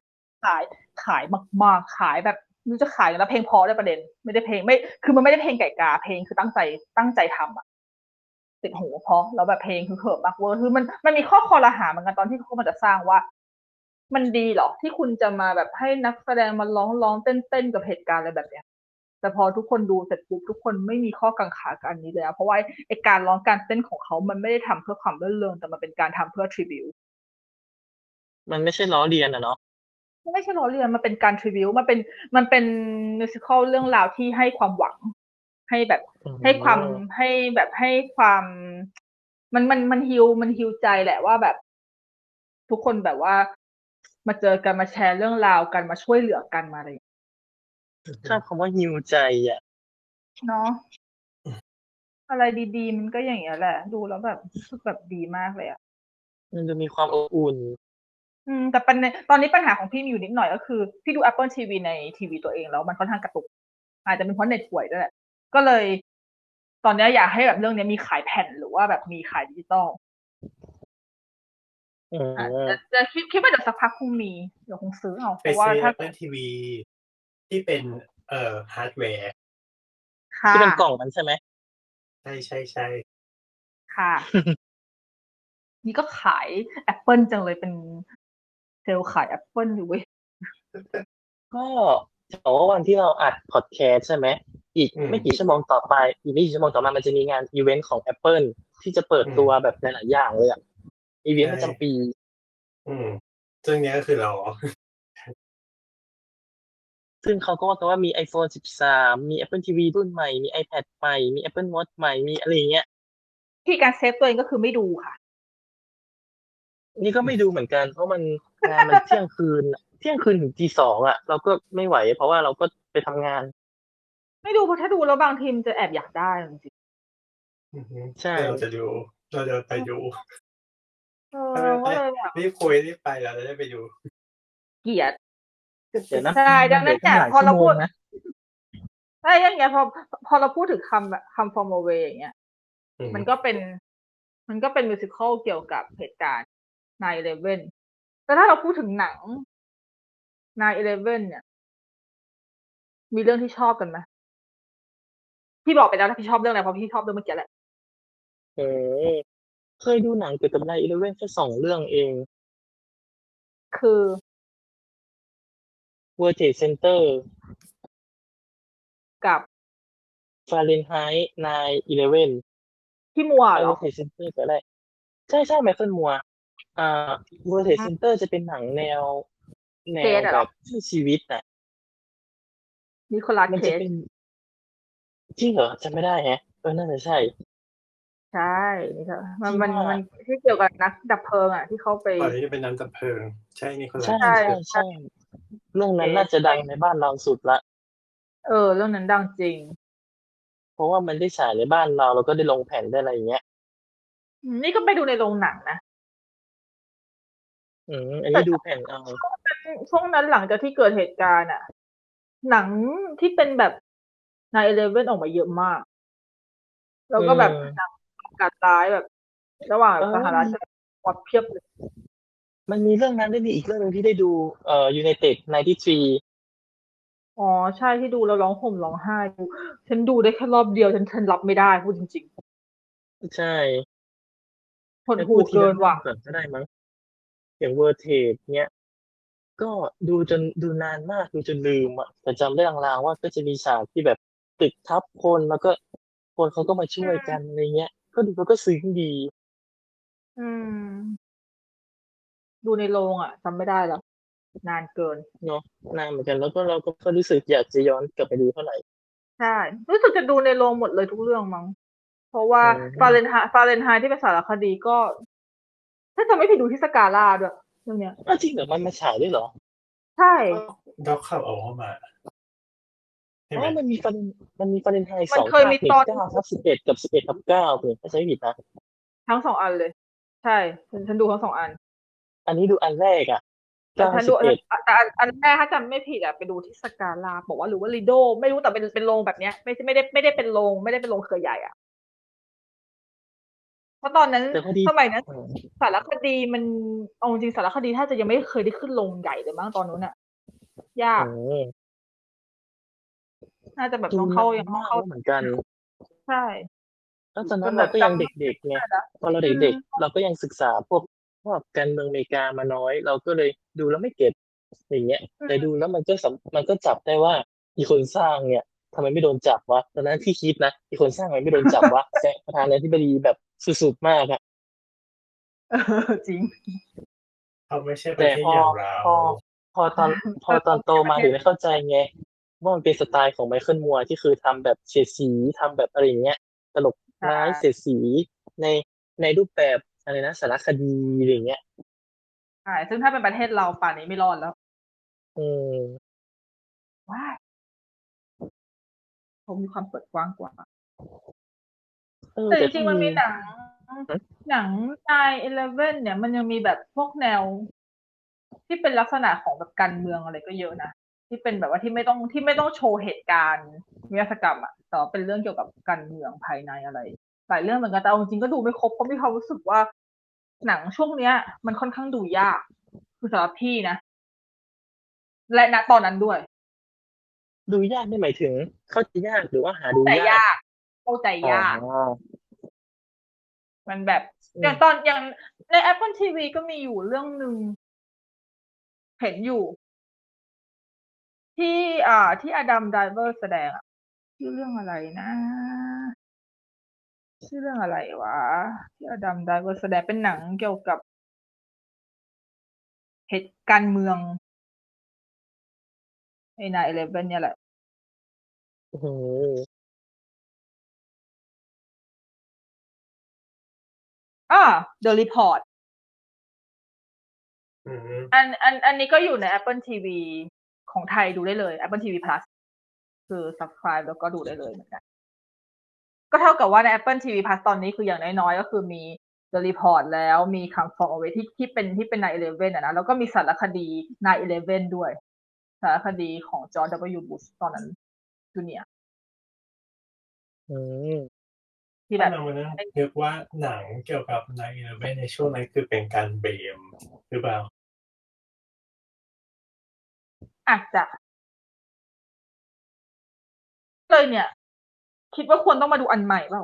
ขายขายมากๆขายแบบไม่รู้จะขายแล้วเพลงเพอได้ประเด็น ไม่ได้เพลงไม่ คือมันไม่ได้เพลงไก่กา เพลงคือตั้งใจตั้งใจทำอะติดหูเพราะแล้วแบบเพลงคือเขิบมากเวอร์คือมันมันมีข้อคอรหาเหมือนกันตอนที่เขามันจะสร้างว่า มันดีเหรอที่คุณจะมาแบบให้นักแสดงมาร้องร้องเต้นเต้นกับเหตุการณ์อะไรแบบเนี้ยแต่พอทุกคนดูเสร็จปุ๊บทุกคนไม่มีข้อกังขากับอันนี้เลยอะเพราะว่าไอการร้องการเต้นของเขามันไม่ได้ทำเพื่อความรื่นเริงแต่มันเป็นการทำเพื่อทริบิวมันไม่ใช่ล้อเลียนอะเนาะมันไม่ใช่ล้อเลียนมันเป็นการทริบิวมันเป็นมันเป็นมิวสิควลเรื่องราวที่ให้ความหวัง ให้แบบอืมให้ความให้แบบให้ความ มันมันมันฮิวมันฮิวใจแหละว่าแบบ ทุกคนแบบว่า มาเจอกันมาแชร์เรื่องราวกันมาช่วยเหลือกันมาอะไรอย่างเงี้ยชอบคำว่าฮิวใจอะเนาะอะไรดีๆ มันก็อย่างเงี้ยแหละ ดูแล้วแบบรู้สึกแบบดีมากเลยอะมันจะมีความอบอุ่น อืม แต่ปัญหาตอนนี้ปัญหาของพี่มีอยู่นิดหน่อยก็คือ พี่ดู Apple TV ในทีวีตัวเองแล้วมันค่อนข้างกระตุก อาจจะเป็นเพราะเน็ตป่วยด้วยแหละ ก็เลย ตอนนี้อยากให้แบบเรื่องนี้มีขายแผ่นหรือว่าแบบมีขายดิจิตอลอืมอะ จะจะคิดคิดว่าเดี๋ยวสักพักคงมีเดี๋ยวคงซื้อเอาไปเพราะว่าซื้อถ้า Apple TV ที่เป็นเอ่อฮาร์ดแวร์ค่ะที่เป็นกล่องมันใช่ไหมใช่ใช่ใช่ค่ะ นี่ก็ขาย Apple จังเลยเป็นเซลส์ขาย Apple อยู่เว้ยก็จะบอกว่าวันที่เราอัดพอดแคสต์ใช่ไหมอีกไม่กี่ชั่วโมงต่อไป อีกไม่กี่ชั่วโมงต่อมามันจะมีงานอีเวนต์ของ Apple ที่จะเปิดตัวแบบหลายๆอย่างเลยอะ อีเวนต์ประจำปี อืม ซึ่งเนี้ยก็คือเรา ซึ่งเขาก็ว่ากันว่ามี iPhone 13 มี Apple TV รุ่นใหม่ มี iPad ใหม่ มี Apple Watch ใหม่ มีอะไรอย่างเงี้ย ที่การเซฟตัวเองก็คือไม่ดูค่ะ นี่ก็ไม่ดูเหมือนกัน เพราะมันงานมันเที่ยงคืน เที่ยงคืนถึงตีสองอะ เราก็ไม่ไหว เพราะว่าเราก็ไปทำงาน ไม่ดูเพราะถ้าดูแล้วบางทีมันจะแอบอยากได้จริงอือฮึใช่ เราจะดู เราจะไปดูๆ เออก็เลยแบบรีบคุยรีบไปแล้วจะได้ไปดู เกลียดเดี๋ยวนะใช่ดังนั้นเนี่ยดี๋วพอเราพูดหลยชั่วโมงนะใช่ยังไงพอพอเราพูดถึงคำแบบคำ from away อย่างเงี้ยอืมมันก็เป็น มันก็เป็นมิวสิควลเกี่ยวกับเหตุการณ์9-11แต่ถ้าเราพูดถึงหนัง9-11เนี่ย มีเรื่องที่ชอบกันไหมพี่บอกไปแล้วนะพี่ชอบเรื่องอะไรเพราะพี่ชอบเรื่องเมื่อกี้แหละเออ เคยดูหนังเกี่ยวกับไนอีเลเว่นแค่สองเรื่องเอง คือ World Trade Center กับ Fahrenheit 9/11พี่มัวเหรอ World Trade Center ก็ได้ ใช่ใช่ไมเคิลมัวอ่า World Trade Center จะเป็นหนังแนว แนเควสอะเหแบรอบช่วยชีวิตน่ะนิโคลัสมันเคจะสเป็นจริงเหรอจำไม่ได้แฮะเออน่าจะใช่ ใช่นี่ค่ะมันที่มันว่ามัมันที่เกี่ยวกับนักดับเพลิงอะที่เขาไปก่อนที่จะเป็นน้ำดับเพลิง ใช่นี่คนละใช่ใช่ใช่ใช่เรื่องนั้นน่าจะดังในบ้านเราสุดละ เออ เรื่องนั้นดังจริง เพราะว่ามันได้ฉายในบ้านเราแล้วก็ได้ลงแผ่นได้อะไรอย่างเงี้ยอืมนี่ก็ไปดูในโรงหนังนะอืมอันนี้ดูแผ่นเอาช่วงนั้นหลังจากที่เกิดเหตุการณ์อะ หนังที่เป็นแบบนายเอเลเว่นออกมาเยอะมาก แล้วก็แบบอืมหนัง การร้ายแบบ ระหว่างเออสหรัฐกับวัดเพียบเลยมันมีเรื่องนั้นด้วยนี่อีกเรื่องหนึงที่ได้ดูเอ่อ United 93อ๋อใช่ที่ดูแล้วร้องห่มร้องไห้ดูฉันดูได้แค่รอบเดียวฉันฉันรับไม่ได้พูดจริงใช่ๆทนหูเกินว่ะก่อนก็ได้มั้งอย่างเวอร์เทจเนี้ยก็ดูจนดูนานมากดูจนลืมอะแต่จำได้ลางๆว่าก็จะมีฉากที่แบบตึกทับคนแล้วก็คนเขาก็มาช่วยกันอะไรเงี้ย ก็ดูแล้วก็ซึ้งดี อืม ดูในโรงอะจำไม่ได้แล้ว นานเกิน เนาะนานเหมือนกันแล้วก็เราก็ก็รู้สึกอยากจะย้อนกลับไปดูเท่าไหร่ ใช่ รู้สึกจะดูในโรงหมดเลยทุกเรื่องมั้ง เพราะว่าอืม ฟาเรนไฮฟาเรนไฮที่เป็นสารคดีก็ ถ้าจะไม่ผิดดูที่สกาล่าด้วยเรื่องเนี้ย อ้าวจริงเหรอมันมาฉายด้วยเหรอ ใช่ ด็อกขับเอาเข้ามาใช่อ๋ไหมอมันมีฟันมันมีฟันเรนไฮมันสองเคยมีตอนเก้าทับสิบเอ็ดกับสิบเอ็ดทับเก้าเพื่อนถ้าใช้ไม่ผิดนะทั้งสองอันเลย ใช่ฉันฉันดูทั้งสองอัน อันนี้ดูอันแรกอะแต่เก้าฉันสิดูบเอ็ดแต่อันอันแรกถ้าจำไม่ผิดอะไปดูที่สกาล่าบอกว่าหรือว่าลีโด ไม่รู้แต่เป็นเป็นโรงแบบเนี้ย ไม่ใช่ไม่ได้ไม่ได้เป็นโรงไม่ได้เป็นโรงเครือใหญ่อะเพราะตอนนั้นแต่พอดีสมัยนั้นสารคดีมันเอาจริงสารคดีถ้าจะยังไม่เคยได้ขึ้นลงใหญ่เลยมั้งตอนนู้นอะยากอืม น่าจะแบบดูต้องเข้ายังนานต้องมากเข้าแล้วเหมือนกัน ใช่แล้วตอนนั้นจนแบบเราก็ยังจำเด็กๆไงได้ละพอเราเด็กๆเราก็ยังศึกษาพวกพวกการเมืองอเมริกามาน้อย เราก็เลยดูแล้วไม่เก็ตอย่างเงี้ย แต่ดูแล้วมันก็สำมันก็จับได้ว่าอีคนสร้างเนี่ยทำไมไม่โดนจับวะตอนนั้นที่คิดนะอีคนสร้างทำไมไม่โดนจับวะแต่ประธานาธิบดีแบบสุดๆมากอะเออจริงเขาไม่ใช่ประแต่เทศพออย่างเราพอพอตอนพอตอนโตมาถึงได้เข้าใจไง ว่ามันเป็นสไตล์ของไมเคิลมัวร์ที่คือทำแบบเฉดสีทำแบบอะไรอย่างเงี้ยตลกร้ายเฉดสีในในรูปแบบอะไรนะสารคดีอะไรอย่างเงี้ยใช่ซึ่งถ้าเป็นประเทศเราป่านนี้ไม่รอดแล้วอืมว้ายผมมีความเปิดกว้างกว่าเออแต่จแต่ริงๆมันมีหนังฮะหนังนายเอเลเว่นเนี่ยมันยังมีแบบพวกแนว ที่เป็นลักษณะของแบบการเมืองอะไรก็เยอะนะ ที่เป็นแบบว่าที่ไม่ต้องที่ไม่ต้องโชว์เหตุการณ์วิทยาศกรรมอะแต่ว่าเป็นเรื่องเกี่ยวกับการเมืองภายในอะไรหลายเรื่องเหมือนกันแต่เอาจริงๆก็ดูไม่ครบเพราะมีความรู้สึกว่าหนังช่วงเนี้ย มันค่อนข้างดูยากคือสำหรับพี่นะ และณตอนนั้นด้วย ดูยากไม่หมายถึง เข้าใจยากหรือว่าหาดูแต่ยากยากเข้าใจยากอ๋อมันแบบอืมอย่างตอนอย่างใน Apple TV ก็มีอยู่เรื่องหนึ่งเห็นอยู่ ที่อ่าที่ Adam Driver แสดงอะชื่อเรื่องอะไรนะ ชื่อเรื่องอะไรวะ ที่ Adam Driver แสดงเป็นหนังเกี่ยวกับเหตุการณ์เมืองไอ้ nine eleven เนี่ยแหละโอ้โหอ่า The Report อืมอันอันอันนี้ก็อยู่ใน Apple TV ของไทยดูได้เลย Apple TV Plus คือ subscribe แล้วก็ดูได้เลยเหมือนกัน ก็เท่ากับว่าใน Apple TV Plus ตอนนี้คืออย่างน้อยๆ ก็คือมี The Report แล้วมี Come From Away ที่ที่เป็นที่เป็น9 11อะนะ แล้วก็มีสารคดี9 11ด้วย สารคดีของจอร์จ W. Bush ตอนนั้นจูเนียร์อืมที่แบถ้าบเรามานั่งนึกว่าหนังเกี่ยวกับนายเอเลเวนในช่วงนั้นคือเป็นการเบมหรือเปล่า อาจจะ เลยเนี่ย คิดว่าควรต้องมาดูอันใหม่เปล่า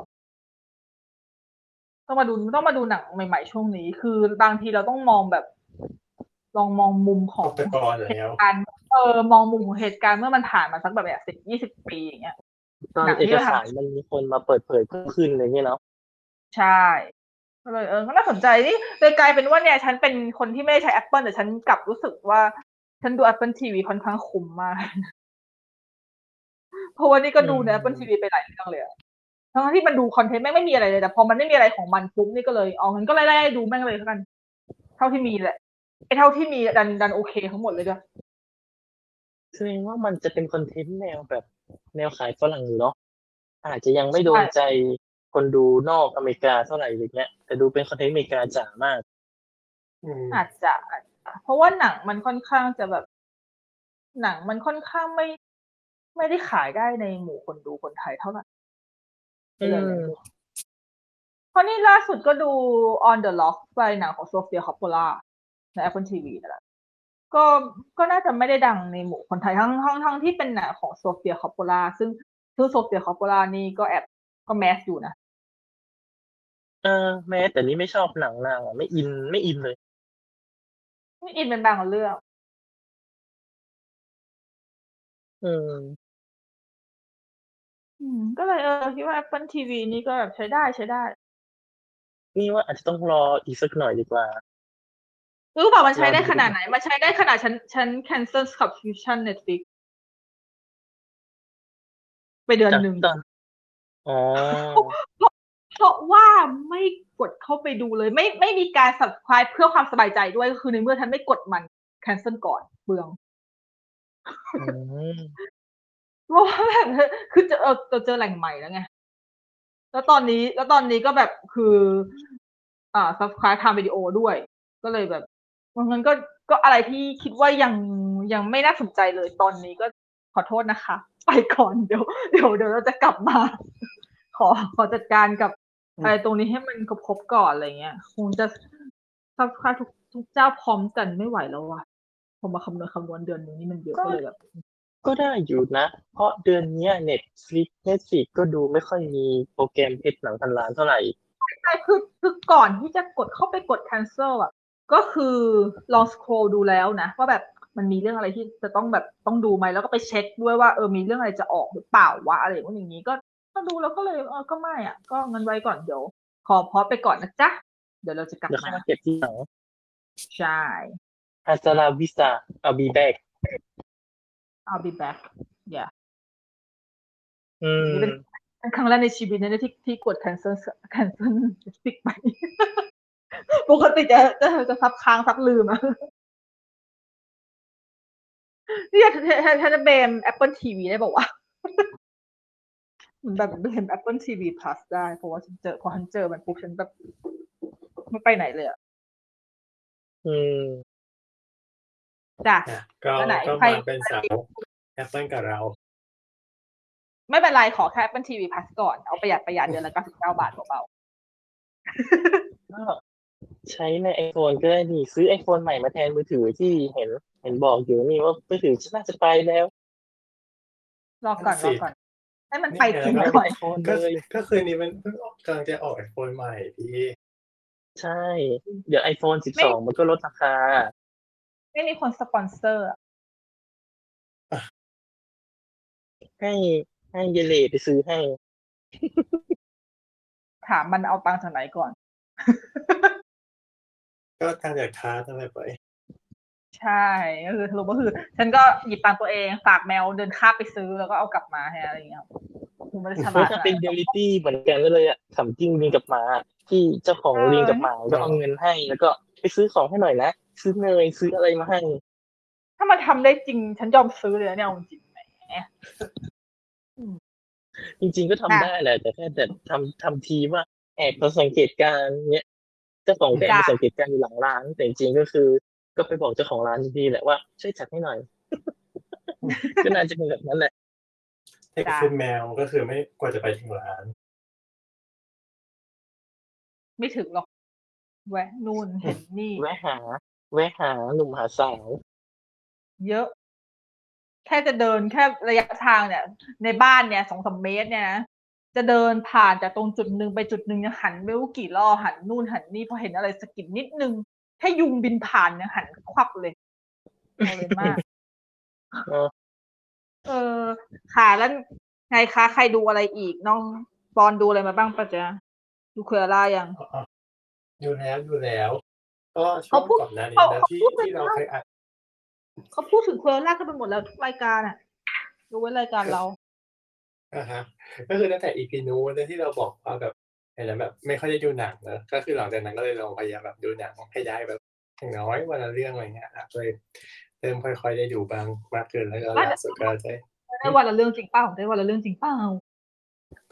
ต้องมาดูต้องมาดูหนังใหม่ๆช่วงนี้ คือบางทีเราต้องมองแบบ ลองมองมุมขตองกตะกอนแล้วการเออมองมุมของเหตุการณ์เมื่อมันผ่านมาสักแบบแบบสิบยี่สิบปีอย่างเงี้ยตอนหนังที่เอกเราทำสารมันมีคนมาเปิดเผยเพิ่มขึ้นอะไรอย่างเงี้ยเนาะใช่ก็เลยเออก็น่าสนใจนี่เลยกลายเป็นว่าเนี่ย ฉันเป็นคนที่ไม่ได้ใช้ Apple แต่ฉันกลับรู้สึกว่า ฉันดู Apple TV ค่อนข้างคุ้มมาก เพราะว่านี่ก็ดูใน Apple TV ไปหลายเรื่องเลยอะทั้งที่มันดูคอนเทนต์แม่งไม่มีอะไรเลย แต่พอมันไม่มีอะไรของมันปุ๊บนี่ก็เลยเอางั้นก็ไล่ๆดูแม่งเลยแล้วกัน เท่าที่มีแหละไอ้เท่าที่มีดันดันโอเคทั้งหมดเลยด้วยแสดงว่ามันจะเป็นคอนเทนต์แนวแบบแนวขายฝรั่งอยู่เนาะอาจจะยังไม่โดนใจคนดูนอกอเมริกาเท่าไหร่อย่างเงี้ยแต่ดูเป็นคอนเทนต์อเมริกาจ๋ามากอืมอาจจะอาจจะ เพราะว่าหนังมันค่อนข้างจะแบบ หนังมันค่อนข้างไม่ ไม่ได้ขายได้ในหมู่คนดูคนไทยเท่าไหร่อืมเพราะนี่ล่าสุดก็ดู On the Lock ไปหนังของโซเฟียคอปโปล่าใน Apple TV นั่นแหละก็ก็น่าจะไม่ได้ดังในหมู่คนไทยทั้งทั้งทั้งที่เป็นหนังของ Sofia Coppola ซึ่งซึ่ง Sofia Coppola นี่ก็แอบก็ mass อยู่นะเออแม้แต่นี่ไม่ชอบหนังนางอะไม่อินไม่อินเลยนี่ อินเป็นบางเรื่องอืมอืม ก็เลย เออ คิดว่า Apple TV นี่ก็แบบใช้ได้ ใช้ได้ นี่ว่าอาจจะต้องรออีกสักหน่อยดีกว่า รู้เปล่ามันใช้ได้รอดูขนาดไหนมันใช้ได้ขนาดฉันฉัน cancel subscription Netflix ไปเดือนจากหนึ่ง ตอน อ๋อ เพราะว่าไม่กดเข้าไปดูเลย ไม่ไม่มีการ subscribe เพื่อความสบายใจด้วยก็คือในเมื่อฉันไม่กดมัน cancel ก่อนเปลืองอืมเพราะว่าแบบคือเจอเออเจอเจอแหล่งใหม่แล้วไงแล้วตอนนี้ แล้วตอนนี้ก็แบบคือ อ่า subscribe ทางวิดีโอด้วย ก็เลยแบบมันก็ก็อะไรที่คิดว่ายังยังไม่น่าสนใจเลยตอนนี้ก็ขอโทษนะคะ ไปก่อนเดี๋ยวเดี๋ยวเดี๋ยวเราจะกลับมา ขอขอจัดการกับ อะไรตรงนี้ให้มันครบๆก่อนอะไรเงี้ย คงจะ subscribe ทุกทุกเจ้าพร้อมกันไม่ไหวแล้วว่ะพอมาคำนวณคำนวณเดือนหนึงนี่มันเยอะก็เลยแบบก็ได้อยู่นะ เพราะเดือนเนี้ย Netflix Netflix ก็ดูไม่ค่อยมีโปรแกรมเพชรหนังพันล้านเท่าไหร่ใช่คือคือก่อนที่จะกดเข้าไปกด cancel อะ ก็คือลอง scroll ดูแล้วนะ ว่าแบบมันมีเรื่องอะไรที่จะต้องแบบต้องดูไหมแล้วก็ไปเช็คด้วยว่าเออมีเรื่องอะไรจะออกหรือเปล่าวะอะไรอย่างนู้นอย่างนี้ก็ ก็ดูแล้วก็เลยเออก็ไม่อะ ก็เงินไว้ก่อนเดี๋ยวขอพอไปก่อนนะจ๊ะ เดี๋ยวเราจะกลับเดี๋ยวค่มาอยมาเก็บที่หลังใช่ฮาซาลาวิสาเอาบีแบก I'll be back yeah อืมนี่เป็นเป็นครั้งแรกในชีวิตนะเนี่ยที่ที่กด cancel cancel Netflix ไป ปกติจะจะจะซับค้างซับลืมอะนี่ถ้าถ้าถ้าจะเบม Apple TV ได้บอกว่าเหมือน แบบเบม Apple TV Plus ได้ เพราะว่าฉันเจอพอฉันเจอมันปุ๊บฉันแบบไม่ไปไหนเลยอะอืมจ้ะอะก็แล้วไหนก็ใครมาเป็นสาวแอปเปิลกับเรา ไม่เป็นไรขอแค่ Apple TV Plus ก่อน เอาประหยัดประหยัดเดือนละ99บาทเบาก็ใช้ใน iPhone ก็ได้นี่ซื้อ iPhone ใหม่มาแทนมือถือที่เห็น เห็นบอกอยู่นี่ว่ามือถือฉันน่าจะไปแล้วๆรอก่อนสิรอก่อน ให้มันไปนี่ถึงไงก่อน iPhone ก็เลยก็คือนี้มันเพิ่งกำลังจะออกไอโฟนใหม่พี่ ใช่ เดี๋ยว iPhone 12มันก็ลดราคา ไม่มีคนสปอนเซอร์อะให้ให้เยเลไปซื้อให้ ถามมันเอาตังค์จากไหนก่อน ก็การจากค้าตั้งแต่ไป ใช่ก็คือสรุปก็คือ ฉันก็หยิบตังค์ตัวเองฝากแมวเดินข้ามไปซื้อแล้วก็เอากลับมาให้อะไรอย่างเงี้ยคือไม่ได้ฉเฮ้ลายดถ้าขนาดเป็นนั้นเรียลิตี้เหมือนกันเลยอะขำจริงลิงกับหมา ที่เจ้าของลิงกับหมาก็เอาเงินให้ แล้วก็ไปซื้อของให้หน่อยนะซื้อเนยซื้ออะไรมาให้ ถ้ามันทำได้จริง ฉันยอมซื้อเลยนะเนี่ยเอาจริงๆแหมจริง ๆก็ทำได้แหละ แต่แค่แต่ทำทำทีว่าแอบมาสังเกตการณ์เนี้ยเจ้าของแอบมาสังเกตการณ์อยู่หลังร้านแต่จริงๆก็คือ ก็ไปบอกเจ้าของร้านทีแหละว่าช่วยจัดให้หน่อยก็น่าจะเป็นแบบนั้นแหละแต่คือแมวก็คือไม่กว่าจะไปถึงร้าน ไม่ถึงหรอก แวะนู่นเห็นนี่ แวะหา แวะหาหนุ่มหาสาว เยอะ แค่จะเดินแค่ระยะทางเนี่ย ในบ้านเนี่ยสองสามเมตรเนี่ยนะจะเดินผ่านจากตรงจุดหนึ่งไปจุดหนึ่งเนี่ยหันไม่รู้กี่รอบหันนู่นหันนี่พอเห็นอะไรสะกิดนิดนึง แค่ยุงบินผ่านเนี่ยหันควับเลยเอาเลยมากเออเออค่ะแล้วไงคะใครดูอะไรอีก น้องบอลดูอะไรมาบ้างปะจ๊ะดูเคอร่ายังอ๋ออยู่แล้วอยู่แล้ว ก็ช่วเขางพูดก่อนหน้านี้เขานะเขาที่พูดไปที่เราแล้วเคยอัดเขาพูดถึงเคอร่ากันไปหมดแล้วทุกรายการอะดูไว้รายการเราอ่าฮะก็คือตั้งแต่อีพีนู้นที่เราบอกว่าแบบ เห็นแล้วแบบไม่ค่อยได้ดูหนังเนอะก็คือหลังจากนั้นก็เลยลองพยายามแบบดูหนังให้ได้แบบอย่างน้อยวันละเรื่องอะไรเงี้ยอะเลยเริ่มค่อย ๆ ได้ดูบ้างมากขึ้นแล้วก็ว่าล่าสุดก็ได้ได้วันละเรื่องจริงเปล่าได้วันละเรื่องจริงเปล่า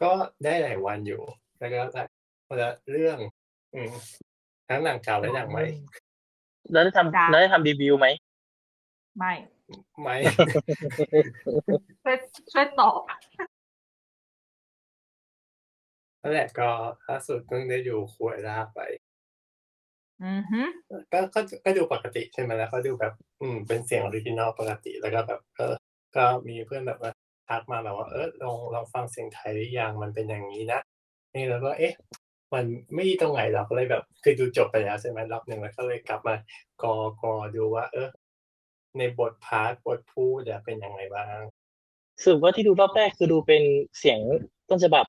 ก็ได้หลายวันอยู่ แล้วก็หลายวันละเรื่อง อืมทั้งหนังเก่าและหนังใหม่แล้วได้ทำแล้วได้ทำรีวิวไหมไม่ไม่ช่วยช่วยตอบ นั่นแหละก็ล่าสุดเพิ่งได้ดู Cruella ไปอือฮึก็ก็ก็ดูปกติใช่ไหมแล้วก็ดูแบบ อืม เป็นเสียง original ปกติแล้วก็แบบเออก็มีเพื่อนแบบว่าทักมาแบบว่าเออลองลองฟังเสียงไทยหรือยังมันเป็นอย่างนี้นะนี่แล้วก็เอ๊ะ มันไม่ดีตรงไหนเราก็เลยแบบคือดูจบไปแล้วใช่ไหมรอบหนึ่งแล้วก็เลยกลับมากอกอดูว่า เออ ในบท part บทพูดจะเป็นยังไงบ้างสรุปว่าที่ดูรอบแรกคือดูเป็นเสียงต้นฉบับ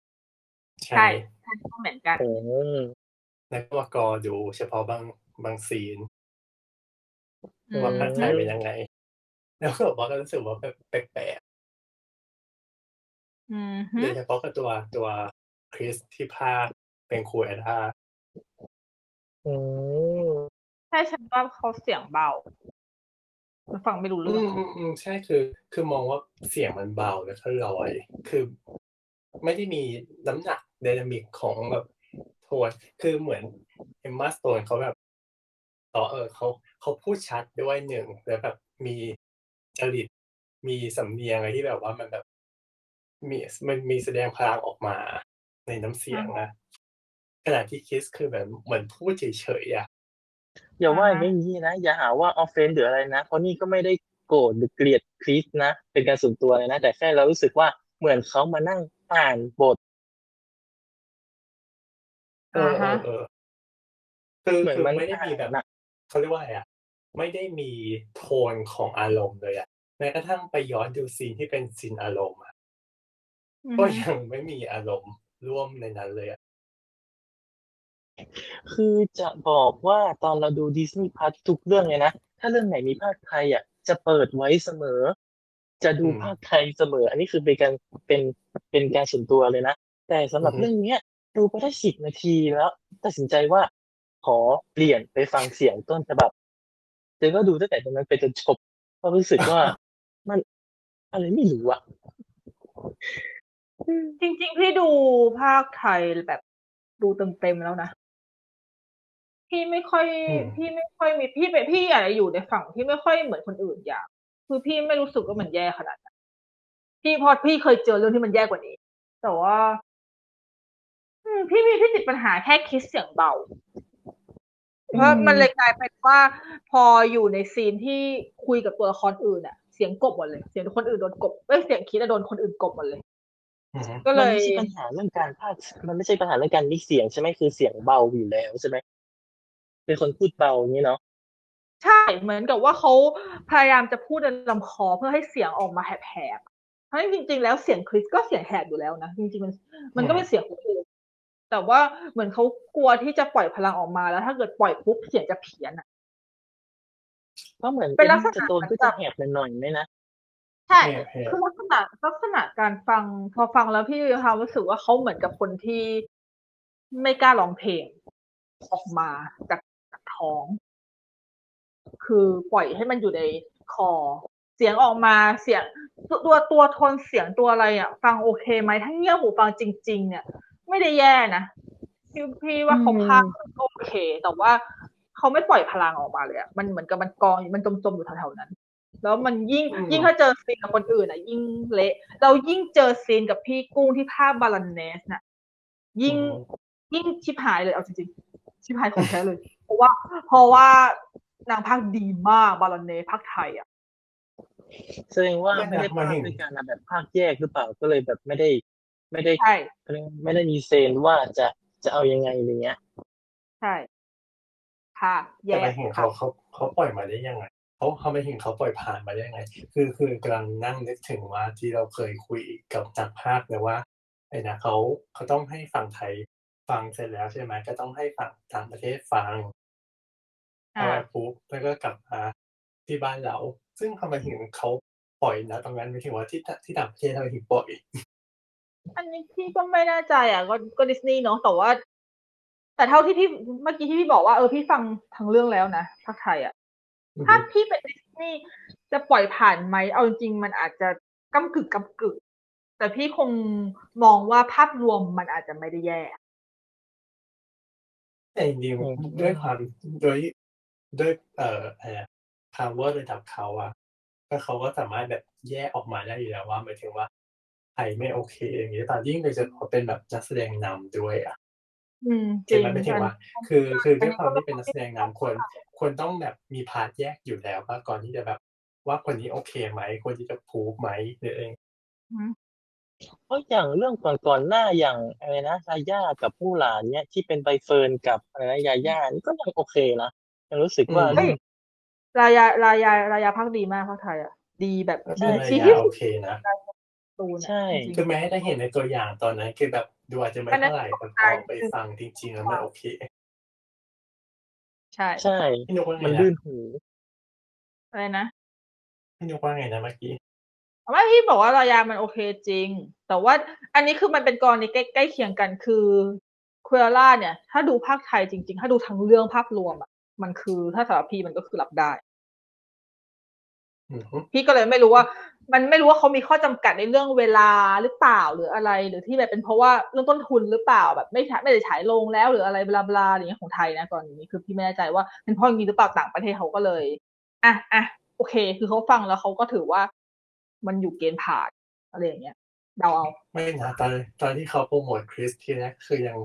ใช่ใช่ก็เหมือนกันอืมแล้วก็มากอดูเฉพาะบางบางซีนอืมว่าภาคไทยเป็นยังไง แล้วก็บอกว่ารู้สึกว่าแบบแปลกอือๆฮึโดยเฉพาะกับตัวตัวคริสที่ภาคเป็นครูแอดาอืมใช่ฉันว่าเขาเสียงเบามันฟังไม่รู้อืเรื่องมอืมอืมใช่คือ คือมองว่าเสียงมันเบาแล้วก็ลอย คือ ไม่ได้มีน้ำหนักไดนามิกของแบบโทนคือเหมือนเอมมาสโตนเขาแบบต่อเออเขาเขาพูดชัดด้วยหนึ่งแล้วแบบมีจริตมีสำเนียงอะไรที่แบบว่ามันแบบมีมันมีแสดงพลังออกมาในน้ำเสียงนะขณะที่คิสคือแบบเหมือนพูดเฉยๆอะอย่าว่าอย่างนี้นะ อย่าหาว่า offend หรืออะไรนะเพราะนี่ก็ไม่ได้โกรธหรือเกลียดคริสนะ เป็นการส่วนตัวเลยนะ แต่แค่เรารู้สึกว่าเหมือนเขามานั่ง อ่านบท เออเออเออคือเหมือนคือมันไม่ได้มีแบบอ่านอะเขาเรียกว่าอะไรอะไม่ได้มีโทนของอารมณ์เลยอะแม้กระทั่งไปย้อนดูซีนที่เป็นซีนอารมณ์อะอือก็ฮึยังไม่มีอารมณ์ร่วมในนั้นเลยอะคือจะบอกว่าตอนเราดูดิสนีย์พัททุกเรื่องเลยนะ ถ้าเรื่องไหนมีภาคไทยอะ จะเปิดไว้เสมอ จะดูอืมภาคไทยเสมอ อันนี้คือเป็นการเป็นเป็นการส่วนตัวเลยนะ แต่สำหรับอือฮึเรื่องเนี้ยดูไปได้สิบนาทีแล้วตัดสินใจว่าขอเปลี่ยนไปฟังเสียงต้นฉบับเจนก็ดูตั้งแต่ตรงนั้นไปจนจบเพราะรู้สึกว่ามันอะไรไม่รู้อะจริงๆพี่ดูภาคไทยแบบดูเต็มๆแล้วนะพี่ไม่ค่อยอืมพี่ไม่ค่อยมีพี่เป็นพี่อะไรอยู่ในฝั่งที่ไม่ค่อยเหมือนคนอื่นอย่าง คือพี่ไม่รู้สึกว่ามันแย่ขนาดนั้นพี่พอพี่เคยเจอเรื่องที่มันแย่กว่านี้ แต่ว่าอืมพี่มีพี่ติดปัญหาแค่คิดเสียงเบา เพราะมันเลยกลายเป็นว่า พออยู่ในซีนที่คุยกับตัวละครอื่นอะเสียงกบหมดเลย เสียงคนอื่นโดนกบเอ้ยเสียงคิดอะโดนคนอื่นกบหมดเลยอืมก็เลมันยไม่ใช่ปัญหาเรื่องการพากย์มันไม่ใช่ปัญหาเรื่องการมิกเสียงใช่ไหมคือเสียงเบาอยู่แล้วใช่ไหมเป็นคนพูดเบาอย่างนี้เนาะ ใช่เหมือนกับว่าเขาพยายามจะพูดในลำคอเพื่อให้เสียงออกมาแหบๆเพราะจริง ๆ แล้วเสียงคริสก็เสียงแหบอยู่แล้วนะจริงๆมันมันก็เป็นเสียงคนอื่นแต่ว่าเหมือนเขากลัวที่จะปล่อยพลังออกมาแล้ว ถ้าเกิดปล่อยปุ๊บเสียงจะเพี้ยนอะก็เหมือนเป็นลักษณะจะโดนก็จะแหบหน่อยๆไหมนะใช่แหบแหบคือลักษณะลักษณะการฟังพอฟังแล้วพี่มีความรู้สึกว่าเขาเหมือนกับคนที่ไม่กล้าร้องเพลงออกมาจากจากท้อง คือปล่อยให้มันอยู่ในคอ เสียงออกมาเสียงตัวตัวตัวโทนเสียงตัวอะไรอะ ฟังโอเคไหมถ้าเงี่ยหูฟังจริง ๆ เนี่ย ไม่ได้แย่นะพี่พี่ว่าเขาอืมพากย์โอเค แต่ว่าเขาไม่ปล่อยพลังออกมาเลยอะมันเหมือนกับมันกองมันจมๆอยู่แถวๆนั้น แล้วมันยิ่งอืมยิ่งถ้าเจอซีนกับคนอื่นอะ ยิ่งเละเรายิ่งเจอซีนกับพี่กุ้งที่พากย์ Baroness น่ะ ยิ่งยิ่งชิบหายเลยเอาจริงๆชิบหายของแท้เลย เพราะว่า เพราะว่า นางพากย์ดีมาก Baroness พากย์ไทยอะแสดงว่าไม่ไม่นะได้มาพากถึย์งด้วยกันนะแบบภาคแยกหรือเปล่าก็เลยแบบไม่ได้ ไม่ได้ใช่ไม่ได้มีเซนว่าจะจะเอายังไงอะไรเงี้ย ใช่ค่ะแย่แต่ไปเห็นค่ะเขาเขาเขาปล่อยมาได้ยังไงเขาเขาไปเห็นเขาปล่อยผ่านมาได้ยังไง คือคือกำลังนั่งนึกถึงว่าที่เราเคยคุยกับนักภาคเลยว่าไอ้นะเขาเขาต้องให้ฝั่งไทยฟังเสร็จแล้วใช่ไหมก็ต้องให้ฝั่งต่างประเทศฟัง อ่าเอาไปปุ๊บแล้วก็กลับมาที่บ้านเรา ซึ่งทำไมถึงเขาปล่อยนะตรงนั้นไม่ถึงว่าที่ที่ต่างประเทศทำไมถึงปล่อยอันนี้พี่ก็ไม่แน่ใจอะก็ก็ดิสนีย์เนาะแต่ว่า แต่เท่าที่พี่เมื่อกี้ที่พี่บอกว่าเออพี่ฟังทั้งเรื่องแล้วนะภาคไทยอะถ้าพี่เป็นดิสนีย์จะปล่อยผ่านไหมเอาจริงๆมันอาจจะก้ากึกก้ากึก แต่พี่คงมองว่าภาพรวมมันอาจจะไม่ได้แย่แต่จริงอืมๆด้วยความด้วย ด้วย เอ่ออะไรอะ power ระดับเขาอะก็เขาก็สามารถแบบแยกออกมาได้อยู่แล้วว่าหมายถึงว่าใครไม่โอเคอย่างนี้ตอนยิ่งโดยเฉพาะเป็นแบบนักแสดงนำด้วยอะ อืมจใช่ริงไหมไม่ถึงว่า คือ คือด้วยความที่เป็นนักแสดงนำควรควรต้องแบบมีพากย์แยกอยู่แล้วว่าก่อนที่จะแบบว่าคนนี้โอเคไหมควรที่จะพูฟไหมหรืออะไรเพราะอย่างเรื่องก่อนๆหน้าอย่างอะไรนะรายากับมู่หลานเนี่ยที่เป็นใบเฟิร์นกับอะไรนะญาญ่านี่ก็ยังโอเคนะ ยังรู้สึกว่าอืมเฮ้ยรายา รายา รายาภาคดีมากภาคไทยอะ ดีแบบใช่ดีระที่ยะสุโอดเคนะตูนใช่จริงคือแม้ได้เห็นในตัวอย่างตอนนั้นคือแบบดูอาจจะไม่เท่าไหร่แต่พอไปฟังจริงๆแล้วมันโอเค ใช่ ใช่พี่นุกว่าไงมันนะลื่นหูอะไรนะพี่นุกว่าไงนะเมื่อกี้ว่าพี่บอกว่ารายามันโอเคจริง แต่ว่าอันนี้คือมันเป็นกรณีใกล้ใกล้เคียงกันคือคุเรล่าเนี่ย ถ้าดูภาคไทยจริง ๆ ถ้าดูทั้งเรื่องภาพรวมอะ มันคือถ้าสำหรับพี่มันก็คือรับได้อือฮึพี่ก็เลยไม่รู้ว่า มันไม่รู้ว่าเขามีข้อจำกัดในเรื่องเวลาหรือเปล่าหรืออะไร หรือที่แบบเป็นเพราะว่าเรื่องต้นทุนหรือเปล่าแบบไม่ฉายไม่ได้ฉายลงแล้วหรืออะไรบลาบลาอย่างเงี้ยของไทยนะตอนนี้คือพี่ไม่แน่ใจว่าเป็นเพราะอย่างนี้หรือเปล่าต่างประเทศเขาก็เลยอะอะโอเค คือเขาฟังแล้วเขาก็ถือว่า มันอยู่เกณฑ์ผ่านอะไรอย่างเงี้ยเดาเอาไม่นะตอนตอนที่เขาโปรโมทคริสที่แรกคือยัง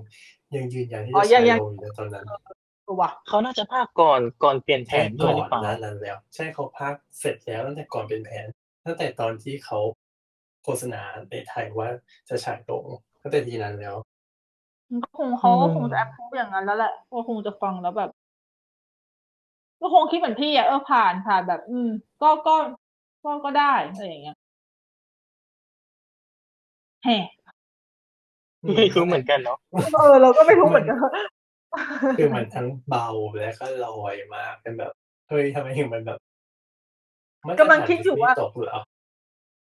ยังยืนยันที่อ๋จะอยังใช้ยังลงอยู่นะตอนนั้นตั วว่ะเขาน่าจะภาคก่อนก่อนเปลี่ยนแผใช่นด้ก่วยอหรือนเปล่าหนั้นนั้นแล้ว ใช่เขาพากเสร็จแล้วตั้งแต่ก่อนเป็นแผน ตั้งแต่ตอนที่เขาโฆษณาในไทยว่าจะฉายลงตั้งแต่ทีนั้นแล้วมันก็คงเขาก็อืมคงจะแอปพูอย่างนั้นแล้วแหละก็คงจะฟังแล้วแบบก็คงคิดเหมือนพี่อะเออผ่านผ่านแบบ อืม ก็ก็ก็ก็ได้อะไรอย่างเงี้ยแฮ่ไม่รู้เหมือนกันเนาะเออเราก็ไม่รู้เหมือนกัน คือมันทั้งเบาและก็ลอยมากเป็นแบบเฮ้ยทำไมถึงมันแบบมาตรกำลังฐานคิดอยู่ว่าดิสนีย์ตกเหรอ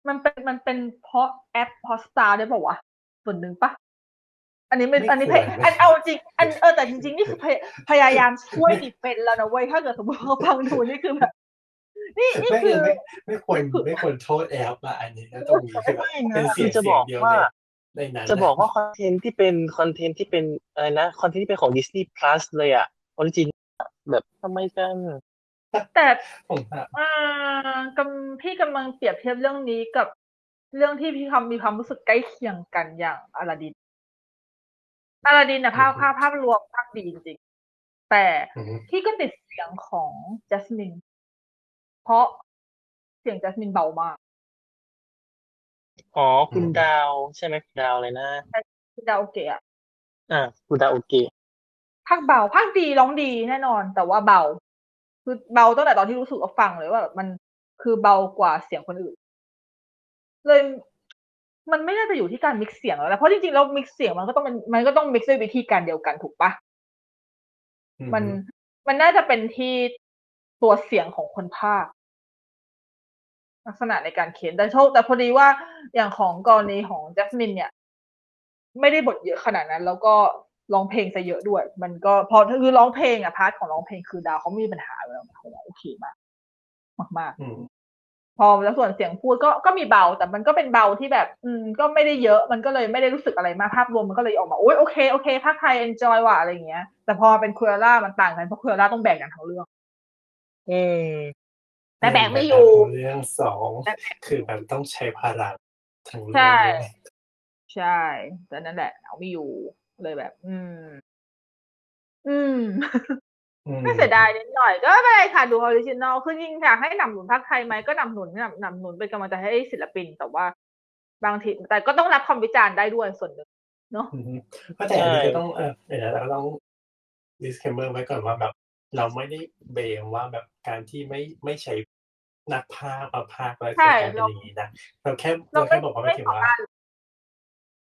มันเป็นมันเป็นเพราะแอปพอสตาร์ได้ป่าวะส่วนหนึ่งปะอันนี้ไม่อันนี้พยอันเอาจริง อันเออแต่จริงๆนี่คือพยพยายามช่วยดิเฟนแล้วนะเว้ยถ้าเกิดสมมติเขาฟังดูนี่คือแบบนี่นี่ไม่คือไม่ไม่ควรไม่ควรโทษแอปอะอันนี้นะตรงนี้คือแบบไม่เป็นนะเสีคืยองจะเสีบยองกเดียวว่า ในในนั้นจะบอกว่าคอนเทนต์ที่เป็นคอนเทนต์ที่เป็นอะไรนะคอนเทนต์ที่เป็นของ Disney Plus เลยอะออริจินแบบทำไมกันแต่ผมอะอ่ากำพี่กำลังเปรียบเทียบเรื่องนี้กับเรื่องที่พี่คำมีความรู้สึกใกล้เคียงกันอย่างอลาดินอลาดินนะภาพภาพภาพรวมภาพดีจริงๆแต่อืมพี่ก็ติดเสียงของจัสมินเพราะเสียงจัสมินเบามาก อ๋อคุณดาว ใช่ไหมคุณดาวเลยนะพี่ดาวโอเกะอะอ่า คุณดาวโอเค ภาคเบาภาคดีร้องดีแน่นอน แต่ว่าเบา คือเบาตั้งแต่ตอนที่รู้สึกว่าฟังเลยว่าแบบมันคือเบากว่าเสียงคนอื่น เลยมันไม่น่าจะอยู่ที่การ mix เสียงแล้วแหละเพราะจริงๆแล้ว mix เสียงมันก็ต้องเป็นมันก็ต้อง mix ด้วยวิธีการเดียวกันถูกปะอืมันมันน่าจะเป็นที่ตัวเสียงของคนพากย์ ลักษณะในการเขียนแต่โชคแต่พอดีว่าอย่างของกรณีของจัสมินเนี่ย ไม่ได้บทเยอะขนาดนั้น แล้วก็ร้องเพลงซะเยอะด้วย มันก็พอคือร้องเพลงอะ part ของร้องเพลงคือดาวเขาไม่มีปัญหาอยู่แล้วเขาโอเคมากมากอืมๆพอแล้วส่วนเสียงพูดก็ก็มีเบา แต่มันก็เป็นเบาที่แบบ อืม ก็ไม่ได้เยอะมันก็เลยไม่ได้รู้สึกอะไรมากภาพรวมมันก็เลยออกมาโอ้ยโอเคโอเคภาคไทย enjoy ว่ะอะไรอย่างเงี้ย แต่พอเป็นคุยล่ามันต่างกันเพราะคุยล่าต้องแบ่งกันทั้งเรื่องอืม แต่แบ่งไม่อยู่ เรื่องสองคือแบบต้องใช้พลังทั้งเรื่ใช่องเลยใช่แต่นั่นแหละเอาไม่อยู่เลยแบบอืมอืม อืมก็เสียดายนิดหน่อย ก็ไม่เป็นไรค่ะดู original คือจริงอยากให้สนับสนุนพากย์ไทยไหมก็สนับสนุนสนับสนุนเป็นกำลังใจให้ศิลปินแต่ว่า บางทีแต่ก็ต้องรับคำวิจารณ์ได้ด้วยส่วนหนึ่งเนาะอืมก็แต่อันนี้ใช่ก็ต้องเออเดี๋ยวนะเราก็ต้อง disclaimer ไว้ก่อนว่าแบบ เราไม่ได้ blame ว่าแบบการที่ไม่ไม่ใช้นักพากย์มาพากย์แล้วจะใช่กลายเป็นอย่างนี้นะเราแค่เราเราแค่บอกว่าไม่ไม่ถึงขอว่าการ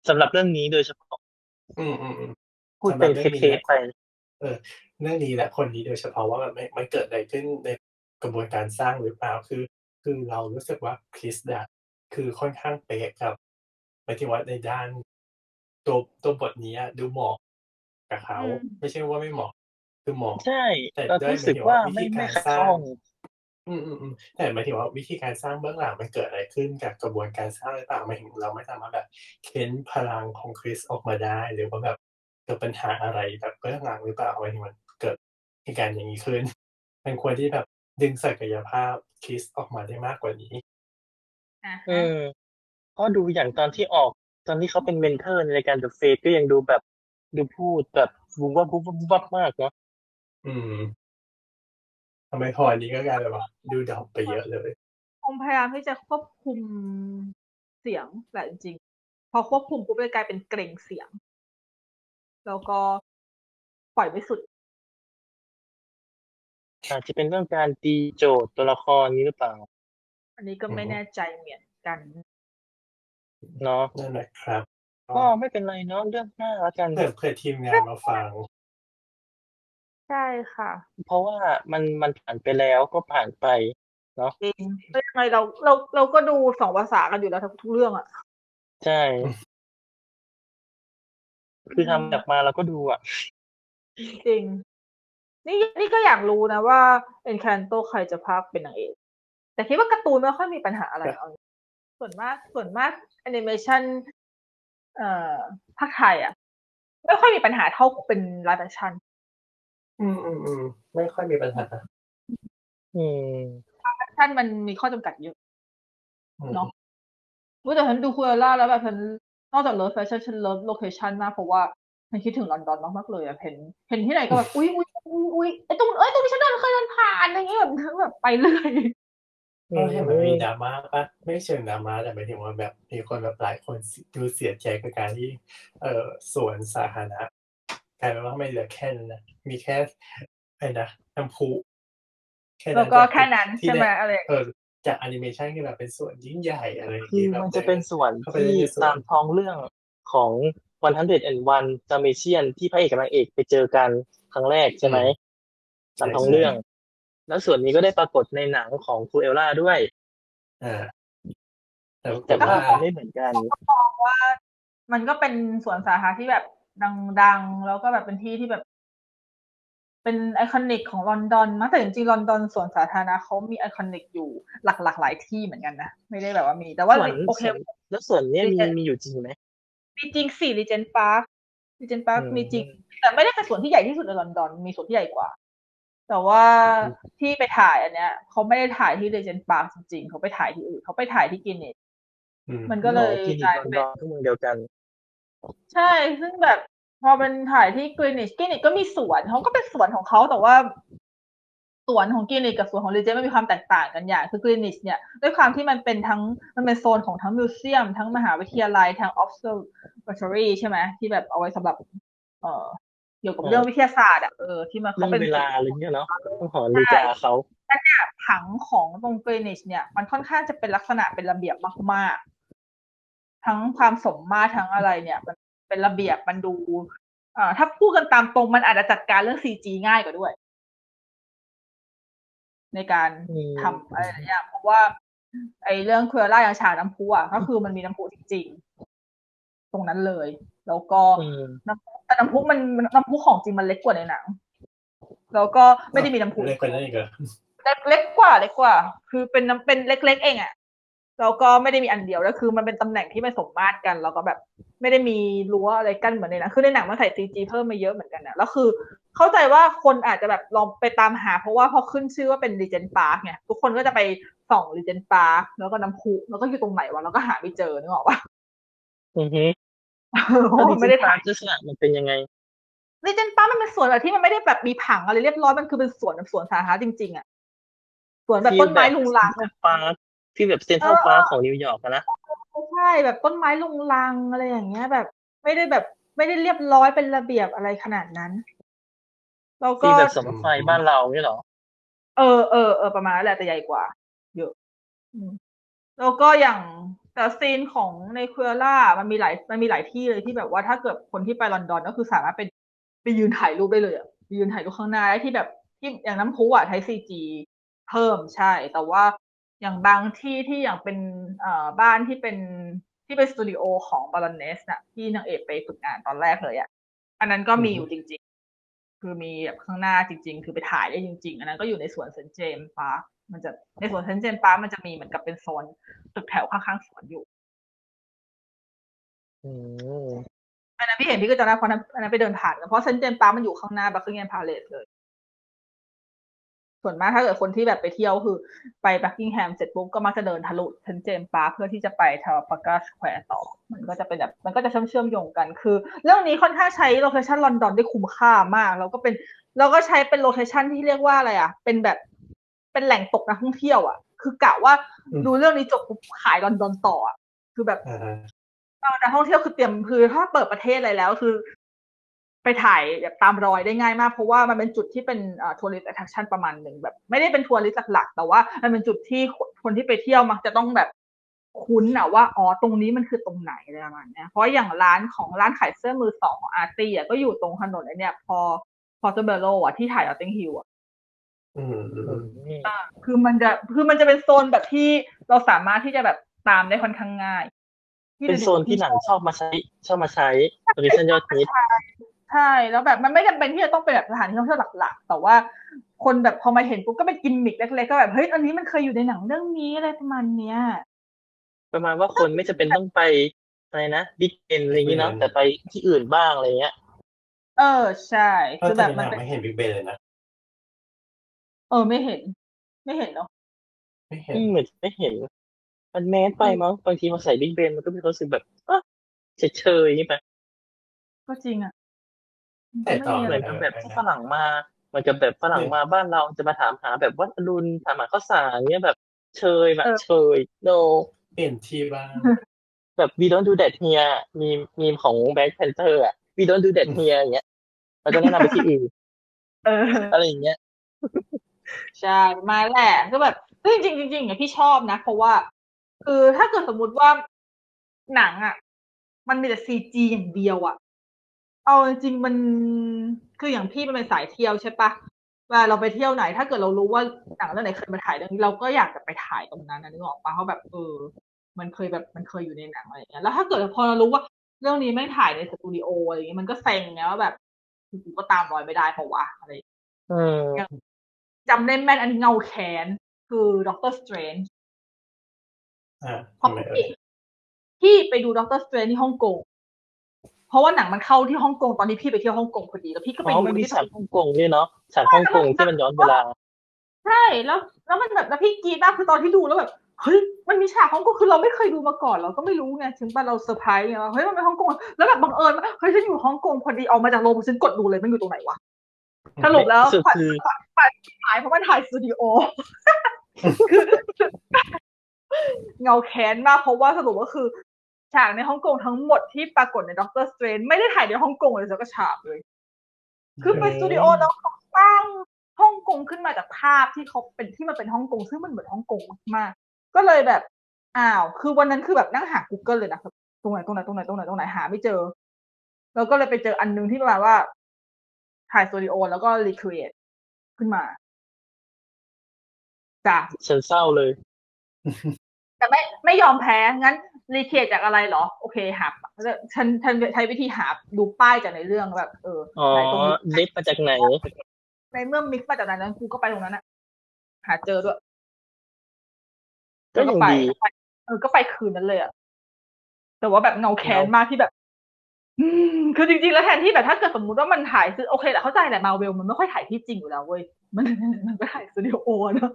สำหรับเรื่องนี้โดยเฉพาะ อืมอืมอืมพูดเป็นสำหรับเคเรื่องนี้สๆไปเออ เรื่องนี้และคนนี้โดยเฉพาะว่าแบบไม่ไม่เกิดอะไรขึ้นในกระบวนการสร้างหรือเปล่าคือ คือเรารู้สึกว่าคริสเนี่ยคือค่อนข้างเป๊ะกับหมายถึงว่าในด้านตัวตัวบทนี้อะดูเหมาะกับเขาอืมไม่ใช่ว่าไม่เหมาะ คือเหมาะใช่แต่เราด้วยรู้สึกว่าไม่หมายถึงว่าวิธีไม่การขัดสร้างข้องอืมอืมอืมแต่หมายถึงว่าวิธีการสร้างเบื้องหลังมันเกิดอะไรขึ้นกับกระบวนการสร้างหรือเปล่าหมายถึงเราไม่สามารถแบบเค้นพลังของคริสออกมาได้ หรือว่าแบบเกิดปัญหาอะไรแบบเบื้องหลังหรือเปล่าหมายถึงมันเกิดเหตุการณ์อย่างนี้ขึ้น มันควรที่แบบดึงศักยภาพคริสออกมาได้มากกว่านี้อะอืมเพราะดูอย่างตอนที่ออก ตอนที่เขาเป็น mentor ในรายการ The Face ก็ยังดูแบบดูพูดแบบวุบวับวุบวับวุบวับมากเนาะ อืม ทำไมพออันนี้ก็กลายเป็นว่าดู drop ไปเยอะเลยย คงพยายามที่จะควบคุมเสียงแหละจริงๆพอควบคุมปุ๊บเลยกลายเป็นเกรงเสียง แล้วก็ปล่อยไม่สุด อาจจะเป็นเรื่องการตีโจทย์ตัวละครนี้หรือเปล่า อันนี้ก็ไม่อือฮึแน่ใจเหมือนกัน เนาะนั่นแหละครับก็ไม่เป็นไรเนาะเรื่องหน้าแล้วกัน เผื่อเผื่อทีมงานมาฟัง ใช่ค่ะ เพราะว่ามัน มันผ่านไปแล้วก็ผ่านไปจริงก็ยังไงเราเราเราก็ดูสองภาษากันอยู่แล้วทุกเรื่องอะใช่คือทำจากมาเราก็ดูอะจริง นี่นี่ก็อยากรู้นะว่าเอ็นแคนโตใครจะพากย์เป็นนางเอก แต่คิดว่าการ์ตูนไม่ค่อยมีปัญหาอะไรเอาส่วนมากส่วนมากแอนิเมชันเอ่อพากย์ไทยอะ ไม่ค่อยมีปัญหาเท่าเป็น live action อืมอืมอืมไม่ค่อยมีปัญหาอืม action มันมีข้อจำกัดเยอะอืมเนาะรู้แต่ฉันดู Cruella แล้วแบบฉันนอกจาก love แฟชั่นฉัน love location มากเพราะว่าฉันคิดถึงลอนดอนมากๆเลยอะเห็นเห็นที่ไหนก็แบบอุ้ยอุ้ยอุ้ยอุ้ยไอ้ตรงเอ้ยตรงนี้ฉันเดินเคยเดินผ่านอะไรอย่างเงี้ยแบบแบบไปเลยก็เห็นมันมีดดราม่าปะไม่เชิงดราม่าแต่หมายถึงว่าแบบมีคนแบบหลายคนดูเสียใจกับการที่เอ่อสวนสาธารณะ กลายเป็นว่าไม่เหลือแค่นั้นนะมีแค่ไอ้นะน้ำพุแค่แล้วก็แค่นั้นที่ใช่ไหมด้อะไรเออจากแอนิเมชันที่แบบเป็นสวนยิ่งใหญ่อะไรอย่างงี้คือแบบมันจะเป็นส่วนเข้าไปที่ในส่วนตามท้องเรื่องของ One Hundred and One Dalmatians ที่พระเอกกับนางเอกไปเจอกันครั้งแรกใช่ไหมตามท้องเรื่อง แล้วสวนนี้ก็ได้ปรากฏในหนังของ Cruella ด้วยอ่าแต่แต่แต่ว่าว่าไม่เหมือนกันมองว่า มันก็เป็นสวนสาธารณะที่แบบ ดังๆ แล้วก็แบบเป็นที่ที่แบบ เป็น iconic ของลอนดอนมั่งแต่จริงๆลอนดอนสวนสาธารณะเขามี iconic อยู่หลากๆหลายที่เหมือนกันนะ ไม่ได้แบบว่ามี แต่ว่าส่วนโอเคส่วนแล้วสวนเนี้ยมี Regent มีอยู่จริงไหมมีจริงสิ Regent's Park Regent's Park อืมมีจริง แต่ไม่ได้เป็นสวนที่ใหญ่ที่สุดในลอนดอน มีสวนที่ใหญ่กว่า แต่ว่าอืมที่ไปถ่ายอันเนี้ยเขาไม่ได้ถ่ายที่ Regent's Park จริงๆเขาไปถ่ายที่อื่นเขาไปถ่ายที่กรีนิชอืมมันก็เลยกลายเป็นที่ลอนเป็ดอนก็เมืองเดียวกัน ใช่ ซึ่งแบบพอเป็นถ่ายที่กรีนิชกรีนิชก็มีสวนเขาก็เป็นสวนของเขาแต่ว่า สวนของกรีนิชกับสวนของ Regent มันมีความแตกต่างกันอย่าง คือกรีนิชเนี่ยด้วยความที่มันเป็นทั้งมันเป็นโซนของทั้ง museum ทั้งมหาวิทยาลัยทั้ง observatory ใช่ไหมที่แบบเอาไว้สำหรับ เอ่อเกี่ยวกับอ๋อเรื่องวิทยาศาสตร์อะเออที่มันเรื่เขาองเป็นเวลาอะไรเงี้ยเนาะต้องหอนาฬิกาเขาผังของตรงกรีนิชเนี่ย มันค่อนข้างจะเป็นลักษณะเป็นระเบียบมากๆ ทั้งความสมมาตรทั้งอะไรเนี่ย มันเป็นระเบียบมันดูเอ่อถ้าพูดกันตามตรงมันอาจจะจัดการเรื่องซีจีง่ายกว่าด้วย ในการอืมทำอะไรหลายอย่างเพราะว่า ไอ้เรื่องเครือร่าอย่างฉากน้ำพุอะก็คือมันมีน้ำพุจริงๆตรงนั้นเลย แล้วก็อืมน้ำแต่น้ำพุมันน้ำพุของจริงมันเล็กกว่าในหนังแล้วก็ไม่ได้มีน้ำพุเล็กกว่านั้นอีกเหรอเล็กเล็กกว่าเล็กกว่า คือเป็นน้ำเป็นเล็ก ๆ เองอะ่ะ แล้วก็ไม่ได้มีอันเดียวแล้วคือมันเป็นตำแหน่งที่ไม่สมมาตรกัน แล้วก็แบบไม่ได้มีรั้วอะไรกั้นเหมือนในหนังคือในหนังมันใส่ CG เพิ่มมาเยอะเหมือนกันนะแล้วคือ เข้าใจว่าคนอาจจะแบบลองไปตามหา เพราะว่าพอขึ้นชื่อว่าเป็น Regent's Park เนี่ยทุกคนก็จะไปส่อง Regent's Park แล้วก็น้ำพุแล้วก็อยู่ตรงไหนวะแล้วก็หาไม่เจอนึกออกปะอือฮึเพราะมันไม่ได้ถ่ายลักษณะมันเป็นยังไง Regent's Park มันเป็นสวนแบบที่มันไม่ได้แบบมีผังอะไรเรียบร้อยมันคือเป็นสวนแบบสวนสาธารณะจริงๆอะสวนแบบต้นไม้รุงรังอะ park ที่แบบเซ็นทรัลเออ Park ของนิวยอร์กอะนะใช่แบบต้นไม้รุงรังอะไรอย่างเงี้ย แบบ ไม่ได้แบบไม่ได้เรียบร้อยเป็นระเบียบอะไรขนาดนั้นแล้วก็ที่แบบสมไฟบ้านเราเนี่ยเหรอเออเออเออประมาณนั้นแหละแต่ใหญ่กว่า เยอะอืมแล้วก็อย่างแต่ scene ของใน Cruella มันมีหลายมันมีหลายที่เลยที่แบบว่าถ้าเกิดคนที่ไปลอนดอนก็คือสามารถไปไปยืนถ่ายรูปได้เลยอะไปยืนถ่ายรูปข้างหน้าได้ที่แบบที่อย่างน้ำพุอะใช้ CG เพิ่มใช่ แต่ว่า อย่างบางที่ที่อย่างเป็นเอ่อบ้านที่เป็นที่เป็นสตูดิโอของ Baroness น่ะที่นางเอกไปฝึกงานตอนแรกเลยอะอันนั้นก็มีอยู่จริง ๆ คือมีแบบข้างหน้าจริง ๆ คือไปถ่ายได้จริง ๆ อันนั้นก็อยู่ในสวน St James's Parkมันจะในสวน St James's Park มันจะมีเหมือนกับเป็นโซนตึกแถวข้างๆสวนอยู่อืมอันนั้นพี่เห็นพี่ก็จำได้เพราะนั้นอันนั้นไปเดินผ่านกันเพราะ St James's Park มันอยู่ข้างหน้า Buckingham Palace เลย ส่วนมากถ้าเกิดคนที่แบบไปเที่ยวคือ ไป Buckingham เสร็จปุ๊บก็มักจะเดินทะลุ St James's Park เพื่อที่จะไป Trafalgar Square ต่อ มันก็จะเป็นแบบมันก็จะเชื่อมเชื่อมโยงกันคือ เรื่องนี้ค่อนข้างใช้ location ลอนดอนได้คุ้มค่ามาก แล้วก็เป็นแล้วก็ใช้เป็น location ที่เรียกว่าอะไรอะ เป็นแบบเป็นแหล่งตกนักท่องเที่ยวอะ คือกะว่าดูเรื่องนี้จบปุ๊บขายลอนดอนต่ออะคือแบบอ่าฮะเออนักท่องเที่ยวคือเตรียมคือถ้าเปิดประเทศอะไรแล้ว คือ ไปถ่ายแบบตามรอยได้ง่ายมาก เพราะว่ามันเป็นจุดที่เป็นอ่า tourist attraction ประมาณหนึ่งแบบ ไม่ได้เป็น tourist หลักๆแต่ว่ามันเป็นจุดที่คนคนที่ไปเที่ยวมักจะต้องแบบคุ้นอะว่าอ๋อตรงนี้มันคือตรงไหนอะไรประมาณเนี้ยเพราะอย่างร้านของร้านขายเสื้อมือสองของ Artie อะก็อยู่ตรงถนนไอเนี้ยพอPortobello อะที่ถ่าย Notting Hill อะอืมอืมอือืมมคือมันจะคือมันจะเป็นโซนแบบที่เราสามารถที่จะแบบตามได้ค่อนข้างง่าย เป็นโซนที่หนังชอบมาใช้ ชอบมาใช้ location ยอดฮิต ใช่แล้วแบบมันไม่จำเป็นที่จะต้องเป็นแบบสถานที่ท่องเที่ยวหลักๆ แต่ว่าคนแบบพอมาเห็นปุ๊บก็เป็นกิมมิคเล็กๆก็แบบเฮ้ยอันนี้มันเคยอยู่ในหนังเรื่องนี้อะไรประมาณเนี้ยประมาณว่าคนไม่จำเป็นต้องไปอะไรนะ Big Ben อะไรอย่างงี้เนาะแต่ไปที่อื่นบ้างอะไรเงี้ย เออใช่ก็คือแต่แบบในหมันนังเป็นไม่เห็นบิ๊กเบนเลยนะเออไม่เห็น ไม่เห็นเนาะไม่เห็นอืมเหมือนไม่เห็น มันแมสไปมั้งบางทีมาใส่บิ๊กเบนมันก็มีความรู้สึกแบบอะเฉยๆอย่างนี้ไปก็จริงอะ แต่ต่อเหไม่มีะมืไรอนกับแบบที่ฝรั่งมาเหมือนกับแบบฝรั่งมาบ้านเราจะมาถามหาแบบวัดอรุณถามหาข้าวสารเงี้ยแบบเชยแบบเชย no เปลี่ยนที่บ้างแบบ we don't do that here มีมีมของ Black Panther อะ we don't do that here อย่างเงี้ยเราจะแนะนำไปที่อื่นเอออะไรอย่างเงี้ยใช่มาแหละก็แบบซึ่งจริงๆจริงๆอะพี่ชอบนะ เพราะว่า คือถ้าเกิดสมมุติว่าหนังอะ มันมีแต่ซีจีอย่างเดียวอะ เอาจริงๆมันคืออย่างพี่มันเป็นสายเที่ยวใช่ปะเวลาเราไปเที่ยวไหน ถ้าเกิดเรารู้ว่าหนังเรื่องไหนเคยมาถ่ายเรื่องนี้เราก็อยากจะไปถ่ายตรงนั้นนะนึกออกปะเพราะแบบเออมันเคยแบบมันเคยอยู่ในหนังอะไรอย่างเงี้ยแล้วถ้าเกิดพอเรารู้ว่าเรื่องนี้แม่งถ่ายในสตูดิโออะไรอย่างเงี้ยมันก็เซ็งไงว่าแบบกูก็ตามรอยไม่ได้เพราะว่าอะไรอย่างเงี้ยอืมจำได้แม่นอันเงาแค้น คือ Doctor Strangeอ่าเพราะทำไมเอ่พี่ยพี่ไปดู Doctor Strange ที่ฮ่องกง เพราะว่าหนังมันเข้าที่ฮ่องกงตอนที่พี่ไปเที่ยวฮ่องกงพอดีแล้วพี่ก็อ๋ไปอดูมันมีที่ฉากฮ่องกงด้วยเนาะฉากฮ่องกงที่มันย้อนเวลา ใช่แล้ว แล้วมันแบบแล้วพี่กรี๊ดมากคือตอนที่ดูแล้วแบบเฮ้ยมันมีฉากฮ่องกงคือเราไม่เคยดูมาก่อนเราก็ไม่รู้ไงถึงตอนเราเซอร์ไพรส์ไงว่าเฮ้ยมันเป็นฮ่องกงแล้วแบบบังเอิญว่าเฮ้ยฉันอยู่ฮ่องกงพอดีออกมาจากโรงฉันกดดูเลยมันอยู่ตรงไหนวะสรุปแล้วสุดคือถ่ายเพราะมันถ่ายสตูดิโอคือเงาแค้นมากเพราะว่าสรุปก็คือ ฉากในฮ่องกงทั้งหมดที่ปรากฏใน Doctor Strange ไม่ได้ถ่ายในฮ่องกงเลยสักฉากเลย คือไปสตูดิโอแล้วเขาสร้างฮ่องกงขึ้นมาจากภาพที่เขาเป็นที่มันเป็นฮ่องกงซึ่งมันเหมือนฮ่องกงมากๆก็เลยแบบอ้าว คือวันนั้นคือแบบนั่งหา Google เลยนะครับตรงไหนตรงไหนตรงไหนตรงไหนตรงไหนหาไม่เจอ แล้วก็เลยไปเจออันนึงที่ประมาณว่า ถ่ายสตูดิโอแล้วก็รีค e เ t ทขึ้นมาจ้ะฉันเศร้าเลย แต่ไม่ไม่ยอมแพ้งั้น รีเคทจากอะไรเหรอ โอเคหาฉันฉันใช้วิธีหาดูป้ายจากในเรื่องแบบ เอออ๋อไหนตรงนี้เล็บมาจากไหน ในเมื่อมิกซ์มาจากนั้นกูก็ไปตรงนั้นอะหาเจอด้วย ก็ยังไปดีไปเออก็ไปคืนนั้นเลยอะแต่ว่าแบบเงาแค้นมากที่แบบ อืมคือจริงๆแล้วแทนที่แบบถ้าเกิดสมมุติว่ามันถ่ายคือโอเคแหละเข้าใจแหละมาเวลมันไม่ค่อยถ่ายที่จริงอยู่แล้วเว้ยมันมันก็ถ่ายสตูดิโอเนอะ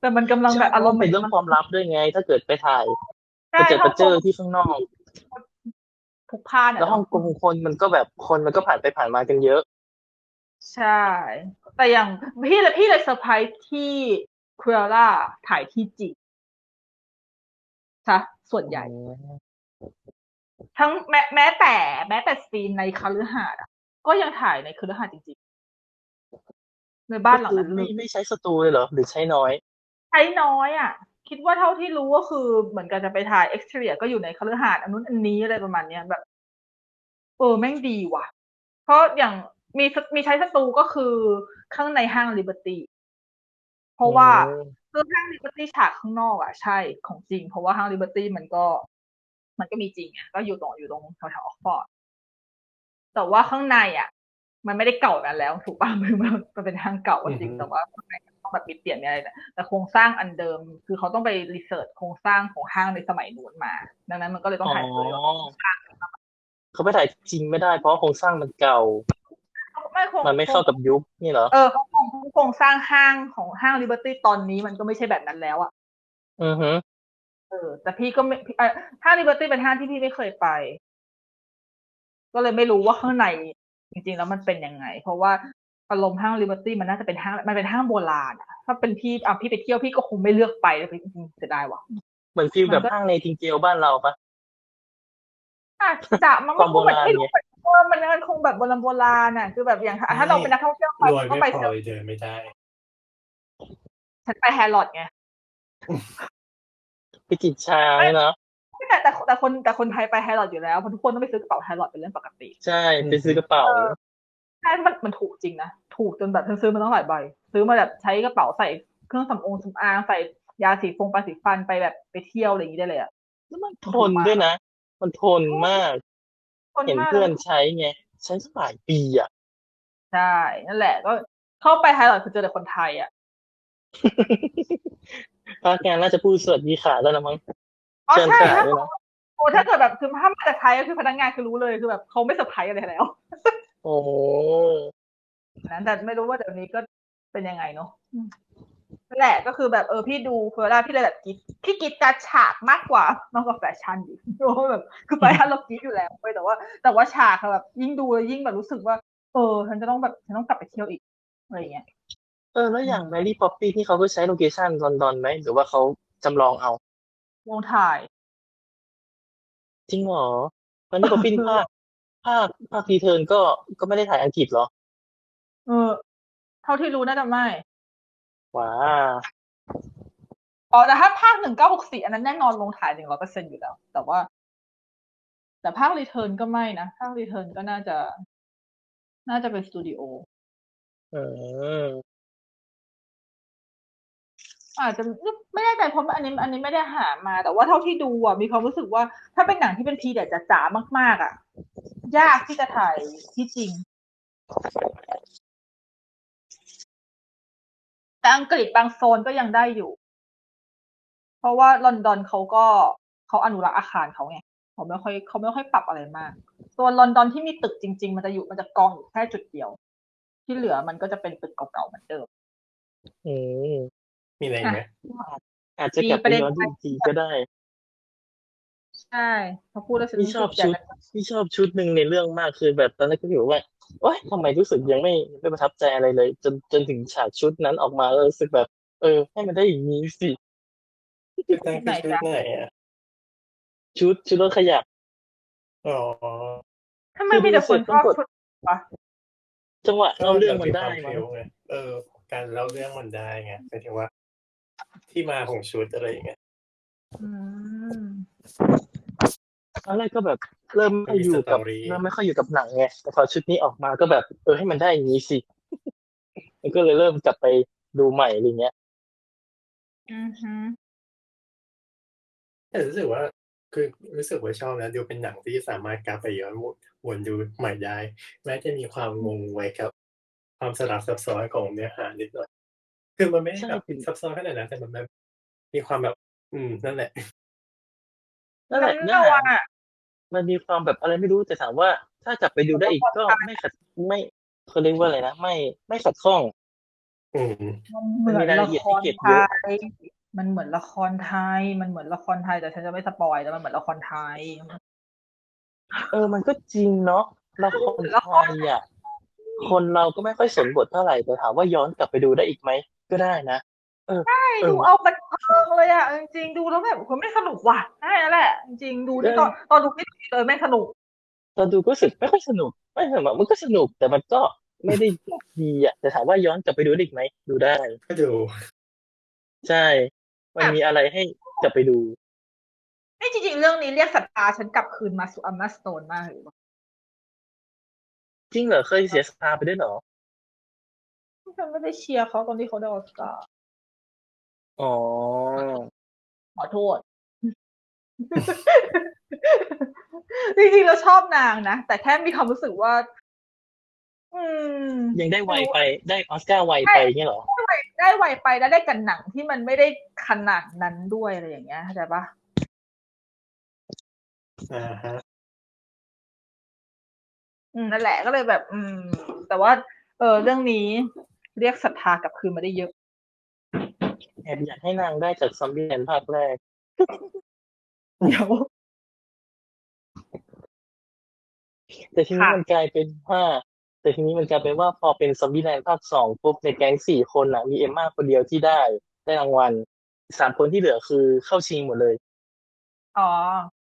แต่มันกำลังแบบอารมณ์เป็นเรื่องความลับด้วยไง ถ้าเกิดไปถ่าย ไปใช่เจอไปเจอที่ข้างนอกพกผ้าเนี่ยแล้วฮ่องกงคนมันก็แบบคนมันก็ผ่านไปผ่านมากันเยอะ ใช่ แต่อย่างพี่เลยพี่เลยเซอร์ไพรส์ที่ Cruella ถ่ายที่จริงซะส่วนใหญ่ ทั้งแม้แม้แต่ แม้แต่ scene ในคฤหาสน์อะก็ยังถ่ายในคฤหาสน์จริงๆในบ้านหลังนั้นเลไม่ยไม่ใช้สตูเลยเหรอ หรือใช้น้อย ใช้น้อยอะ คิดว่าเท่าที่รู้ก็คือเหมือนกันจะไปถ่าย exterior ก็อยู่ในคฤหาสน์อันนู้นอันนี้อะไรประมาณเนี้ยแบบเออแม่งดีว่ะ เพราะอย่างมีสมีใช้สตูก็คือข้างในห้าง Liberty เพราะว่าอืมคือห้าง Liberty ฉากข้างนอกอะ ใช่ของจริง เพราะว่าห้าง Liberty มันก็ มันก็มีจริงอะก็อยู่ตรงอยู่ตรงแถวแถวออกฟอร์ดแต่ว่าข้างในอะ มันไม่ได้เก่ากันแล้ว ถูกป่ะมันมันมันเป็นห้างเก่าก็จริงอือฮึแต่ว่าข้างในมัน ต้องแบบมีเปลี่ยนมีอะไรแต่แต่โครงสร้างอันเดิม คือเขาต้องไป research โครงสร้างของห้างในสมัยนู้นมา ดังนั้นมันก็เลยต้องอ๋อถ่ายตัวเขาไปถ่ายจริงไม่ได้ เพราะโครงสร้างมันเก่าไม่โครงมันไม่เข้ากับยุคนี่เหรอ เออเขาโครงโครงสร้างห้างของห้าง Liberty ตอนนี้มันก็ไม่ใช่แบบนั้นแล้วอะอือฮึเออ แต่พี่ก็ไม่พี่เอ่อห้าง Liberty เป็นห้างที่พี่ไม่เคยไป ก็เลยไม่รู้ว่าข้างในจริงๆแล้วมันเป็นยังไง เพราะว่า อารมณ์ห้างลิเบอร์ตี้มันน่าจะเป็นห้างมันเป็นห้างโบราณอะถ้าเป็นพี่อะพี่ไปเที่ยวพี่ก็คงไม่เลือกไปเลยพี่เสียดายว่ะเหมือนฟีลแบบมันก็ห้างในทิงเจลบ้านเราปะอาจจะมันความโบก็แบบราณไม่รู้ไงเออมันมันคงแบบโบราณโบราณอะคือแบบอย่างถ้าถ้าเราเป็นนักท่องเที่ยวไปรวยก็ไม่ไปพอเลยเดินไม่ได้ฉันไปแฮร์รอดไงไปจิตชาเนี่ยเนาะแต่แต่แต่คนแต่คนไทยไปแฮร์รอดอยู่แล้วเพราะทุกคนต้องไปซื้อกระเป๋าแฮร์รอดเป็นเรื่องปกติ ใช่ไปซื้อกระเป๋าใช่มันมันถูกจริงนะ ถูกจนแบบฉันซื้อมาตั้งหลายใบ ซื้อมาแบบใช้กระเป๋าใส่เครื่องสำอางสำอางใส่ยาสีฟงปลาสีฟันไปแบบไปเที่ยวอะไรอย่างนี้ได้เลยอะแล้วมันทนด้วยนะ มันทนมากคนเห็นมากเพื่อนใช้ไง ใช้สักหลายปีอะ ใช่ นั่นแหละ ก็เข้าไปไฮไลท์คือเจอแต่คนไทยอะพนักงานน่าจะพูดสวัสดีค่ะแล้วนะมั้งอ๋อเชิญใช่ค่ะถ้าด้วยนะโอ้ถ้าเกิดแบบคือถ้ามาจากไทยก็คือพนักงานคือรู้เลยคือแบบเขาไม่เซอร์ไพรส์อะไรแล้ว โอ้นั้นแต่ไม่รู้ว่าเดี๋ยวนี้ก็เป็นยังไงเนาะอืมนั่นแหละก็คือแบบเออพี่ดู Cruella พี่เลยแบบกรี๊ดพี่กรี๊ดกับฉากมากกว่ามากกว่าแฟชั่นดิเพราะว่าแบบคือแฟชั่นเรากรี๊ดอยู่แล้วเว้ยแต่ว่า แต่ว่าฉากอะแบบยิ่งดูแล้วยิ่งแบบรู้สึกว่า เออฉันจะต้องแบบฉันต้องกลับไปเที่ยวอีกอะไรอย่างเงี้ย เออ แล้วอย่าง Mary Poppins ที่เขาก็ใช้ location ลอนดอนไหม หรือว่าเขาจำลองเอาวงถ่าย จริงเหรอ Mary Poppins ภาคภาคภาค return ก็ก็ไม่ได้ถ่ายอังกฤษเหรอ เออ เท่าที่รู้น่าจะไม่ว้าอ๋อแต่ถ้าภาคหนึ่งเก้าหกสี่อันนั้นแน่นอนลงถ่ายหนึ่งร้อยเปอร์เซ็นต์อยู่แล้ว แต่ว่า แต่ภาค return ก็ไม่นะ ภาค return ก็น่าจะ น่าจะเป็นสตูดิโอ เออ อาจจะไม่แน่ใจเพราะอันนี้ อันนี้ไม่ได้หามา แต่ว่าเท่าที่ดูอะมีความรู้สึกว่า ถ้าเป็นหนังที่เป็นพีเดียดจ๋ามาก ๆ อะ ยากที่จะถ่ายที่จริง แต่อังกฤษบางโซนก็ยังได้อยู่ เพราะว่าลอนดอนเขาก็เขาอนุรักษ์อาคารเขาไงเขาไม่ค่อยเขาไม่ค่อยปรับอะไรมากตัวลอนดอนที่มีตึกจริง ๆ มันจะอยู่มันจะกองอยู่แค่จุดเดียว ที่เหลือมันก็จะเป็นตึกเก่าๆเหมือนเดิมอืม มีอะไรอีกไหมอาจจะกลับไปย้อนดูอีกทีก็ได้ ใช่พอพูดแล้วฉันพี่ชอบรู้สึกชุดอยากจะพี่ชอบชุดหนึ่งในเรื่องมากคือแบบตอนแรกก็อยู่ว่าโอ๊ยทำไมรู้สึกยังไม่ไม่ประทับใจอะไรเลย จนจนถึงฉากชุดนั้นออกมาแล้วรู้สึกแบบ เออ ให้มันได้อย่างนี้สิชุดนั้นคือชุดไหนอะชุดชุดรถขยับอ๋อทำไมมีแต่คนชอบชุดวะจังหวะเล่าเรื่องมันได้ความั้งฟิลไงเออ การเล่าเรื่องมันได้ไงหมายถึงว่า ที่มาของชุดอะไรอย่างเงี้ยอืมตอนแรกก็แบบเริ่มไม่อยู่กับมีสตอรี่เริ่มไม่ค่อยอยู่กับหนังไงแต่พอชุดนี้ออกมาก็แบบเออให้มันได้อย่างนี้สิมันก็เลยเริ่มกลับไปดูใหม่อะไรเงี้ยอือฮึแต่รู้สึกว่า คือรู้สึกว่าชอบนะดูเป็นหนังที่สามารถกลับไปย้อนวนดูใหม่ได้แม้จะมีความงงไว้กับ ความสลับซับซ้อนของเนื้อหานิดหน่อย คือมันไม่ได้แบบใช่ซับซ้อนขนาดนั้นแต่มันแบบมีความแบบ อืมนั่นแหละนั่นแหละน้ำเนื้อเน่าหาอะมันมีความแบบอะไรไม่รู้แต่ถามว่า ถ้ากลับไปดูได้อีกก็ไม่ขัดไม่เขาเรียกว่าอะไรนะไม่ไม่ขัดข้อง อืมมันเหมือนมันมีรายละละเอียดคที่รเก็บไทเยอะยมันเหมือนละครไทย มันเหมือนละครไทยแต่ฉันจะไม่สปอยแต่มันเหมือนละครไทย เออ มันก็จริงเนาะละครละไทครยอะคนเราก็ไม่ค่อยสนบทเท่าไหร่แต่ถามว่าย้อนกลับไปดูได้อีกไหม ก็ได้นะเออใช่เออดูเอาบันเทิงเลยอะจริงๆดูแล้วแบบคนไม่สนุกว่ะใช่นั่นแหละ จริงๆดูที่ตอนตอนดูไม่เลยไม่สนุก ตอนดูก็รู้สึกไม่ค่อยสนุก ไม่สนุกมันก็สนุกแต่มันก็ไม่ได้ดีอะแต่ถามว่าย้อนกลับไปดูได้อีกไหมดูได้ก็ดูใช่ มันมีอะไรให้กลับไปดูนี่จริงๆ เรื่องนี้เรียกศรัทธาฉันกลับคืนมาสู่อัมมาสโตนมากเลยว่ะจริงเหรอเคยเสียศรัทธาไปด้วยเหรอ ฉันไม่ได้เชียร์เขาตอนที่เขาได้ออสการ์อ๋อ ขอโทษ จริงๆเราชอบนางนะ แต่แค่มีความรู้สึกว่า อืม ยังได้ไวไป ได้ออสการ์ไวไปเงี้ยเหรอได้ไวไปแล้วได้กันหนังที่มันไม่ได้ขนาดนั้นด้วยอะไรอย่างเงี้ยเข้าใจปะอ่าฮะอืมนั่นแหละก็เลยแบบ อืม แต่ว่า เออเรื่องนี้ เรียกศรัทธากลับคืนมาได้เยอะแอบอยากให้นางได้จากซอมบี้แลนด์ภาคแรกเดี๋ยวแต่ทีนี้ค่ะมันกลายเป็นว่าแต่ทีนี้มันกลายเป็นว่าพอเป็นซอมบี้แลนด์ภาคสองปุ๊บในแก๊งสี่คนอะ มีเอมม่าคนเดียวที่ได้ ได้รางวัลสามคนที่เหลือคือเข้าชิงหมดเลย อ๋อ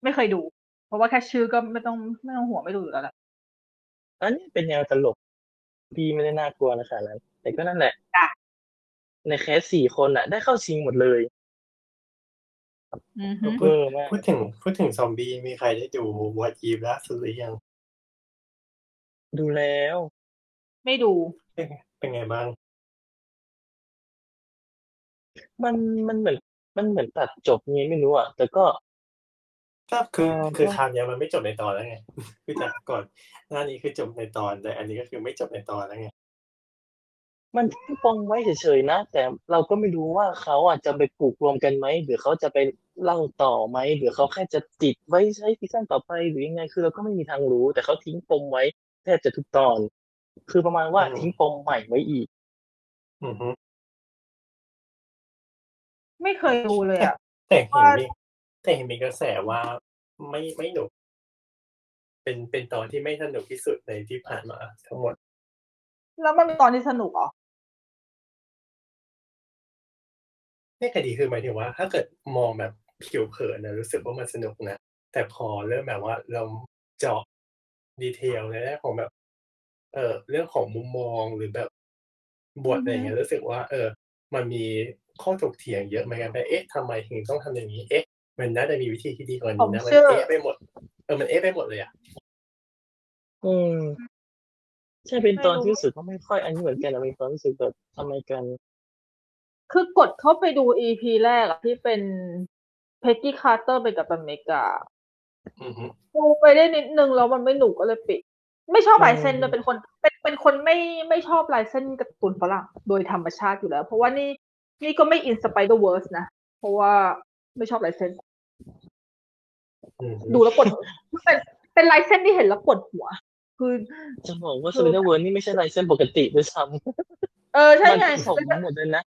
ไม่เคยดู เพราะว่าแค่ชื่อก็ไม่ต้องไม่ต้องห่วงไม่ดูอยู่แล้วแหละอันนี้เป็นแนวตลกพี่ไม่ได้น่ากลัวนะขนาดนั้น แต่ก็นั่นแหละจ้ะในแคสสี่คนอะ ได้เข้าชิงหมดเลยอือฮึเออมากพูดถึงพูดถึงซอมบี้มีใครได้ดูวอตอีฟล่าสุดหรือยัง ดูแล้ว ไม่ดู เป็นเป็นไงบ้าง มันมันเหมือน มันเหมือนตัดจบไงไม่รู้อะ แต่ก็ก็คือเออคือก็คราวเนี้ยมันไม่จบในตอนแล้วไง คือจากก่อนหน้านี้คือจบในตอนแต่อันนี้ก็คือไม่จบในตอนแล้วไง มันปองไว้เฉยๆนะ แต่เราก็ไม่รู้ว่าเขาอะจะไปปลูกรวมกันไหมหรือเขาจะไปเล่าต่อไหมหรือเขาแค่จะติดไว้ใช้ซีซั่นต่อไปหรือยังไง คือเราก็ไม่มีทางรู้ แต่เขาทิ้งปมไว้แทบจะทุกตอน คือประมาณว่าอืมทิ้งปมใหม่ไว้อีกอือฮึไม่เคยดูเลยอะแต่เห็นว่ามีแต่เห็นมีกระแสว่าไม่ไม่หนุก เป็นเป็นตอนที่ไม่สนุกที่สุดในที่ผ่านมาทั้งหมดแล้วมันมีตอนที่สนุกเหรอ นี่คดีคือหมายถึงว่า ถ้าเกิดมองแบบผิวเผินนะรู้สึกว่ามันสนุกนะ แต่พอเริ่มแบบว่าเราเจาะดีเทลในแง่ของแบบ เออเรื่องของมุมมองหรือแบบบทอะไรเงี้ยรู้สึกว่า เออ มันมีข้อถกเถียงเยอะเหมือนกันไปเอ๊ะทำไมถึงต้องทำอย่างนี้ เอ๊ะ มันน่าจะมีวิธีที่ดีกว่านี้นะมันเอ๊ะไปหมดอมันเอ๊ะไปหมดเลยอะอืมใช่เป็นตอนที่รู้สึกว่าไม่ค่อยอันนี้เหมือนกันอะมีความรู้สึกแบบทำไมกัน คือกดเข้าไปดู EP แรกอะที่เป็น Peggy Carter ไปกัปตันอเมริกาอือฮึดูไปได้นิดนึงแล้วมันไม่หนุกก็เลยปิด ไม่ชอบลายเส้นเลยเป็นคน เป็นเป็นคนไม่ไม่ชอบลายเส้นการ์ตูนฝรั่งโดยธรรมชาติอยู่แล้ว เพราะว่านี่นี่ก็ไม่อิน Spider-Verse นะ เพราะว่าไม่ชอบลายเส้นอือฮึดูแล้วปวดหัวเป็นเป็นลายเส้นที่เห็นแล้วปวดหัว คือจะบอกว่าสปิเดอร์เวิร์นี่ไม่ใช่ลายเส้นปกติด้วยซ้เออำใช่มันไงผสมทั้งหมดเลยนะ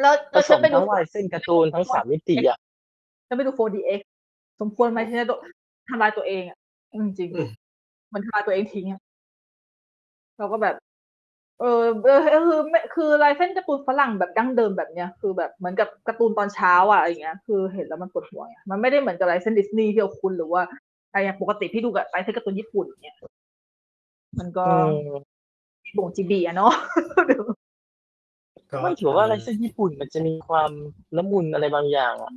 แล้วผแล้วสฉันมไปดูทั้งลายเส้นการ์ตูนทั้งสามมิติอะ ฉันไปดู 4DX สมควรไหมที่จะโดนทำลายตัวเองอะจริงๆมันทำลายตัวเองทิ้งอะเราก็แบบเออเออคือไม่คือลายเส้นการ์ตูนฝรั่งแบบดั้งเดิมแบบเนี้ยคือแบบเหมือนกับการ์ตูนตอนเช้าอะอะไรเงี้ย คือเห็นแล้วมันปวดหัวไงมันไม่ได้เหมือนกับลายเส้นดิสนีย์ที่เราคุ้นหรือว่าอะไรอย่างปกติพี่ดูกับลายเส้นการ์ตูนญี่ปุ่นเนี่ยมันก็ อืม บ่งจีบีอะเนาะก็ ไม่ถือว่าลายเส้นญี่ปุ่นมันจะมีความละมุนอะไรบางอย่างอะ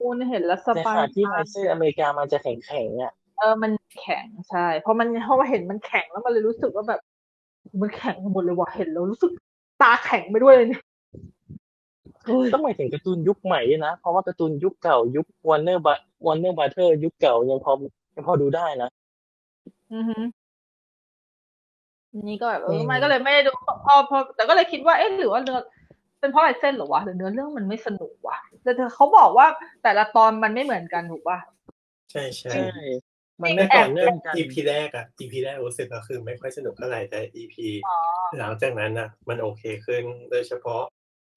คุณเห็นแล้วสแต่บาขยณะที่ลายเส้นอเมริกามันจะแข็งๆอะเออมันแข็งใช่เพราะมันเพราะว่าเห็นมันแข็งแล้วมันเลยรู้สึกว่าแบบ มันแข็งไปหมดเลยว่ะเห็นแล้วรู้สึกตาแข็งไปด้วยเลยเนี่ยต้องหมายถึงการ์ตูนยุคใหม่ด้วยนะ เพราะว่าการ์ตูนยุคเก่ายุค Warner Bro Warner Brothers ยุคเก่ายังพอยังพอดูได้นะ อือฮึนี่ก็แบบเออือมมันก็เลยไม่ได้ดูพอพอแต่ก็เลยคิดว่าเอ๊ะหรือว่า เนื้อเป็นเพราะลายเส้นเหรอวะหรือเนื้อเรื่องมันไม่สนุกวะแต่เธอเขาบอกว่าแต่ละตอนมันไม่เหมือนกันถูกป่ะใช่ใช่ใช่มันเมื่ไม่อก่ต่ออนเนื่องกัน EP แรกอะ EP แรกรู้สึกก็คือไม่ค่อยสนุกเท่าไหร่แต่ EP อ๋อหลังจากนั้นน่ะมันโอเคขึ้นโดยเฉพาะ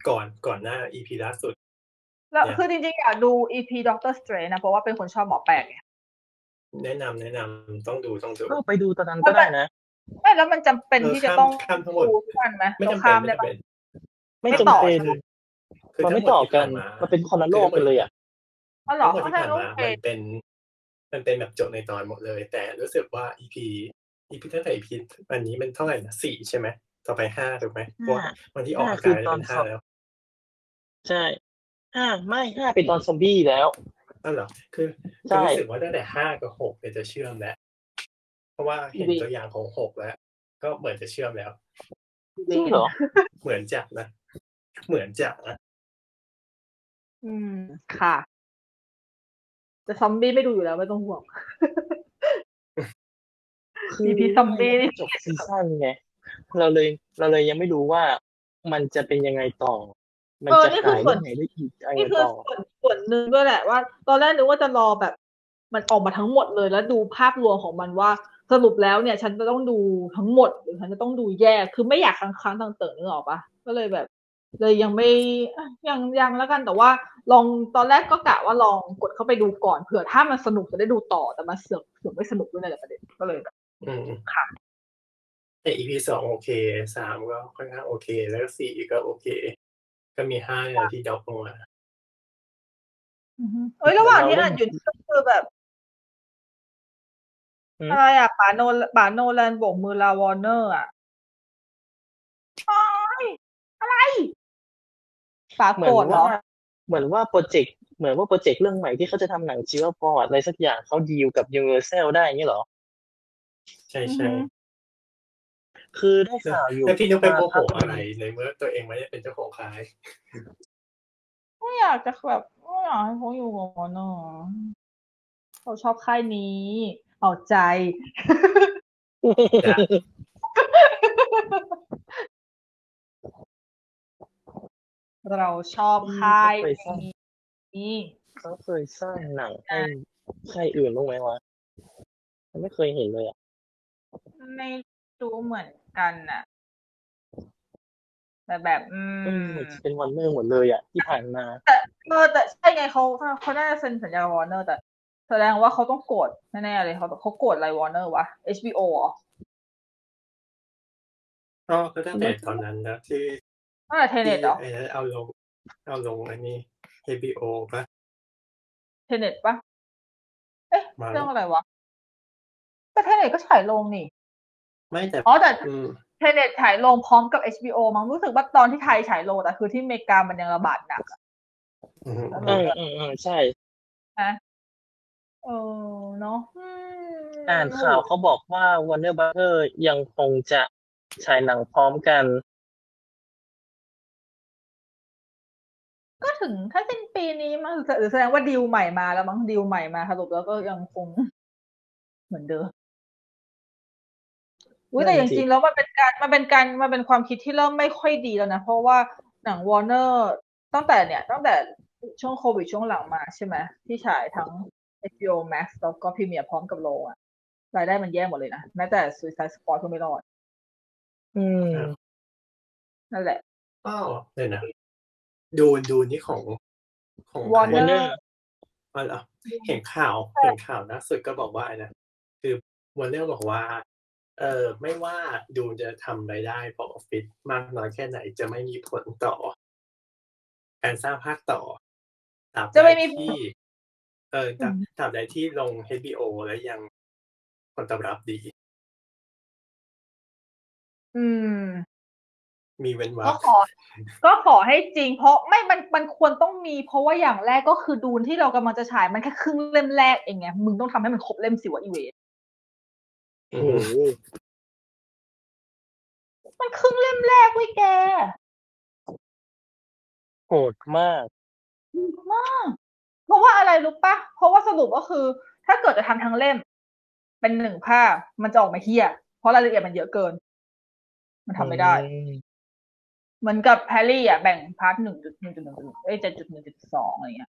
ก่อนก่อนหน้า EP ล่าสุด แล้วเนี่ยคือจริงๆอยากดู EP Doctor Strange นะ เพราะว่าเป็นคนชอบหมอแปลกไงแนะนำแนะนำต้องดูต้องดูก็ไปดูตอนนั้นก็ได้นะไม่แล้วมันจำเป็นเออที่จะข้ามต้องข้ามทั้งหมดดูทุกวันไหมไม่เราจำเป็นข้ามไม่ได้จำปะเป็น ไม่ไม่จำต่อเป็นคือมันทั้ไม่งหมดต่อที่กัผ่านนมามันเป็นคนละโลกกันเลยอะอ๋อเหรอทั้งหมดเขาที่ใช่ผ่านโอมาเคมันเป็น มันเป็นแบบจบในตอนหมดเลย แต่รู้สึกว่า EP EP ตั้งแต่ EP วันนี้มันเท่าไหร่นะสี่ใช่ไหมต่อไปห้าถูกไหมเพราะว่าวันที่ออกอาห้าคืกาอศตอนเป็นห้าสอบแล้ว ใช่ห้าไม่ห้าเป็นตอนซอมบี้แล้วนั่นเหรอคือใช่คือรู้สึกว่าตั้งแต่ห้ากับหกเนี่ยจะเชื่อมแล้วเพราะว่าเห็นดีตัวอย่างของหกแล้ว ก็เหมือนจะเชื่อมแล้วจริงเหรอเหมือนจะนะ เหมือนจะนะอืมค่ะ แต่ซอมบี้ไม่ดูอยู่แล้วไม่ต้องห่วง คือ EP ซอมบี้นี่จบซีซั่นไงเราเลย เราเลยยังไม่รู้ว่ามันจะเป็นยังไงต่อ มันเออจะนี่คือขายส่วนยังไงได้อีกอะไรนี่คือต่อส่วนส่วนหนึ่งด้วยแหละว่า ตอนแรกนึกว่าจะรอแบบ มันออกมาทั้งหมดเลยแล้วดูภาพรวมของมันว่าสรุปแล้วเนี่ย ฉันจะต้องดูทั้งหมดหรือฉันจะต้องดูแยก คือไม่อยากค้างค้างๆต่างเตินึกออกปะก็เลยแบบ เลยยังไม่อะยังยังแล้วกันแต่ว่าลองตอนแรกก็กะว่าลองกดเข้าไปดูก่อนเผื่อถ้ามันสนุกจะได้ดูต่อแต่มันเสือกเสือกไม่สนุกด้วยในแหละประเด็นก็เลยแบบอืมค่ะแต่ EP สองโอเคสามก็ค่อนข้างโอเค แล้วก็สี่ก็โอเค ก็มีห้าเนี่ยที่ดรอปลงมาอือฮึเอ้ยระหว่างที่อ่านอยู่นี่ก็คือแบบอืมอะไรอะป๋าโนป๋าโนแลนโบกมือลาวอร์เนอร์อะโอ๊ยอะไร ป๋าเหมืโกอรธนเหรว่าอเหมือนว่าโปรเจกต์เหมือนว่าโปรเจกต์เรื่องใหม่ที่เขาจะทำหนังชีวประวัติอะไรสักอย่างเขาดีลกับยูนิเวอร์แซลได้อย่างนี้เหรอ ใช่อือใช่ฮึคือได้ข่าวอยู่แล้วพี่นุ๊กไปโมโหว่าอะไรในเมื่อตัวเองไม่ได้เป็นเจ้าของค่ายไม่อยากจะแบบไม่อยากให้เขาอยู่กับวอร์เนอร์เขาชอบค่ายนี้ เอาใจ จ้ะ เราชอบค่ายเคยสร้างนี้เขาเคยสร้างหนังให้ใครอื่นบ้างไหมวะฉันไม่เคยเห็นเลยอะไม่รู้เหมือนกันน่ะแต่แบบ อือืมมเป็นวันเนอร์หมดเลยอะ ที่ผ่านมาแต่เออแต่ใช่ไงเขาเขาน่าจะเซ็นสัญญากับวอร์เนอร์แต่แสดงว่าเขาต้องโกรธแน่ๆเลยเขาเขาโกรธอะไรวอร์เนอร์วะ HBO เหรอก็ก็ตั้งแต่ตอนนั้นนะที่ ตั้งแต่เทเน็ตเหรอไอ้นั้นเอาลง เอาลงอันนี้ HBO ปะ Tenet ปะเอ๊ะมาเรื่องอะไรวะแต่ Tenet ก็ฉายลงนี่ ไม่แต่อ๋อแต่อืมเทเน็ตฉายลงพร้อมกับ HBO มั้งรู้สึกว่าตอนที่ไทยฉายลงแต่คือที่อเมริกามันยังระบาดหนักอะอืมอืมอืมอืมใช่นะเออเนาะอืมอ่านข่าวเขาบอกว่า Warner Brother ยังคงจะฉายหนังพร้อมกัน ก็ถึงถ้าสิ้นปีนี้มั้งหรือแสดงว่าดีลใหม่มาแล้วมั้งดีลใหม่มาสรุปแล้วก็ยังคงเหมือนเดิมอุ้ยแต่นั่จนสิริงๆแล้วมันเป็นการมันเป็นการมันเป็นความคิดที่เริ่มไม่ค่อยดีแล้วนะ เพราะว่าหนังวอร์เนอร์ตั้งแต่เนี่ย ตั้งแต่ช่วงโควิดช่วงหลังมาใช่ไหมที่ฉายทั้ง HBO Max แล้วก็พรีเมียร์พร้อมกับโรงอะรายได้มันแย่หมดเลยนะแม้แต่ Suicide Squad ก็ไม่รอด อืมนั่นแหละอ้าวเดี๋ยวนะ ดูดูนี่ของของ Warner ใคร Warner อ๋อเหรอเห็นข่าวเห็นข่าวล่าสุดก็บอกว่าอะไรนะคือวอร์เนอร์บอกว่า เออไม่ว่าดูจะทำรายได้พอออฟฟิศมากน้อยแค่ไหนจะไม่มีผลต่อ การสร้างภาคต่อตราบจะไม่มีใดที่เออตราบตราบใดที่ลง HBO แล้วยังผลตอบรับดี อืม มีเว้นวรก็รคขอ ก็ขอให้จริง เพราะไม่มันมันควรต้องมี เพราะว่าอย่างแรกก็คือดูนที่เรากำลังจะฉายมันแค่ครึ่งเล่มแรกเองไงมึงต้องทำให้มันครบเล่มสิวะอีเวนอืโอ้มโหมันครึ่งเล่มแรกเว้ยแกโหดมากมาก เพราะว่าอะไรรู้ปะเพราะว่าสรุปก็คือ ถ้าเกิดจะทำทั้งเล่ม เป็นหนึ่งภาพมันจะออกมาเหี้ยเพราะรายละเอียดมันเยอะเกิน มันทำไม่ได้อืม เหมือนกับแฮร์รี่อะแบ่ง part หนึ่งจุดหนึ่งจุดหนึ่งเอ้ยเจ็ดจุดหนึ่งจุดสองอะไรเงี้ย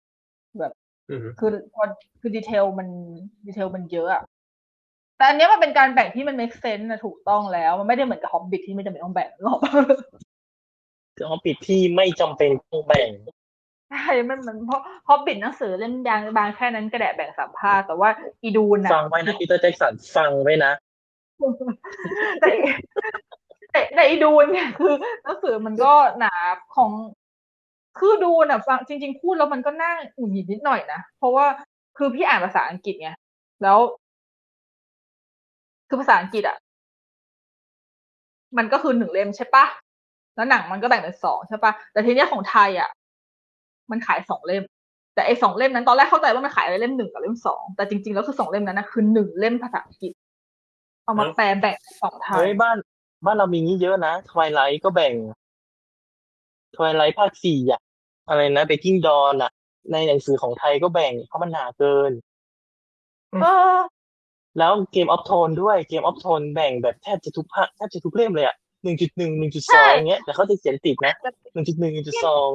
แบบอืมคือพอคือ detail มัน detail มันเยอะอะแต่อันเนี้ยมันเป็นการแบ่งที่มัน make sense นะถูกต้องแล้ว มันไม่ได้เหมือนกับฮอบบิทที่ไม่จำเป็นต้องแบ่งหรอกคือเอาปิดที่ไม่จำเป็นต้องแบ่งใช่มันเหมือนเพราะฮอบบิทหนังสือเล่มบางบางแค่นั้นก็แดะแบ่งสามภาคแต่ว่าอีดูนอะฟังไว้นะปีเตอร์แจ็คสันฟังไว้นะแต่ แต่แต่อีดูนเนี่ยคือหนังสือมันก็หนาของคือดูนอะฟังจริง ๆ พูดแล้วมันก็น่าหงุดหงิดนิดหน่อยนะ เพราะว่าคือพี่อ่านภาษาอังกฤษไงแล้ว คือภาษาอังกฤษอะมันก็คือหนึ่งเล่มใช่ปะแล้วหนังมันก็แบ่งเป็นสองใช่ปะแต่ทีเนี้ยของไทยอะมันขายสองเล่ม แต่ไอ้สองเล่มนั้นตอนแรกเข้าใจว่ามันขายอะไรเล่มหนึ่งกับเล่มสองแต่จริงๆแล้วคือสองเล่มนั้นนะคือหนึ่งเล่มภาษาอังกฤษเอามาแปลแบ่งเป็นสองไทยเฮ้ยบ้าน บ้านเรามีงี้เยอะนะทวายไลท์ก็แบ่งทวายไลท์ภาคสี่อะอะไรนะเบกกิ้งดอนอะในหนังสือของไทยก็แบ่งเพราะมันหนาเกิน เออ แล้วเกมออฟโทนด้วยเกมออฟโทนแบ่งแบบแทบจะทุกภาคแทบจะทุกเล่มเลยอะหนึ่งจุดหนึ่งหนึ่งจุดสองเงี้ย แต่เขาจะเขียนติดนะหนึ่งจุดหนึ่งหนึ่งจุดสอง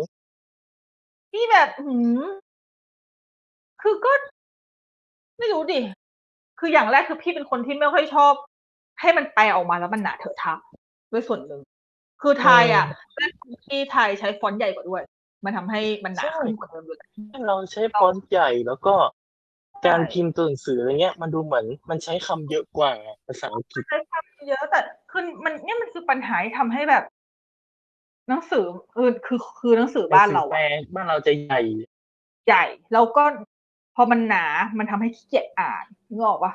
ที่แบบหืมคือก็ ไม่รู้ดิ คืออย่างแรกคือพี่เป็นคนที่ไม่ค่อยชอบ ให้มันแปลออกมาแล้วมันหนาเถอะทะด้วยส่วนหนึ่ง คือไทยอะที่ไทยใช้ฟอนต์ใหญ่กว่าด้วย มันทำให้มันหนาขึ้นกว่าเดิมเลยเราใช้ฟอนต์ใหญ่แล้วก็การพิมพ์ตัวหนังสืออะไรเงี้ย มันดูเหมือนมันใช้คำเยอะกว่าภาษาอังกฤษใช้คำเยอะแต่คือมันเนี่ยมันคือปัญหาที่ทำให้แบบ หนังสือคือคือคือหนังสือบ้านเราแปลอะบ้านเราจะใหญ่ ใหญ่แล้วก็พอมันหนา มันทำให้ขี้เกียจอ่านนึกออกปะ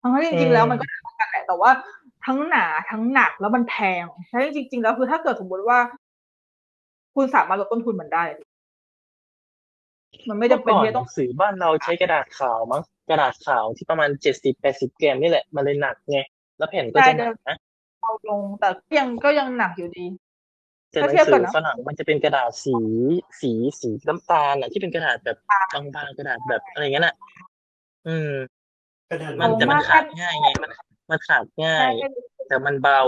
ทั้งที่จริงๆแล้วมันก็หนาเท่ากันแหละแต่ว่าทั้งหนาทั้งหนักแล้วมันแพงใช่จริง ๆ แล้วคือถ้าเกิดสมมติว่า คุณสามารถลดต้นทุนมันได้ มันไม่จำเป็นมื่อก่อนที่จะหต้อนังงสือบ้านเราใช้กระดาษขาวมั้งกระดาษขาวที่ประมาณเจ็ดสิบแปดสิบแกรมนี่แหละมันเลยหนักไงแล้วแผ่นก็จะหนักนะเอาลงแต่ก็ยังก็ยังหนักอยู่ดีแต่หนัถ้างเทียบสืกับอหนังฝรั่งมันจะเป็นกระดาษสีสีสีน้ำตาลอะที่เป็นกระดาษแบบบางๆกระดาษแบบอะไรเงี้ยน่ะ อืม กระดาษมันแต่มันขาดง่ายไงมันมันขาดง่าย แต่มันเบา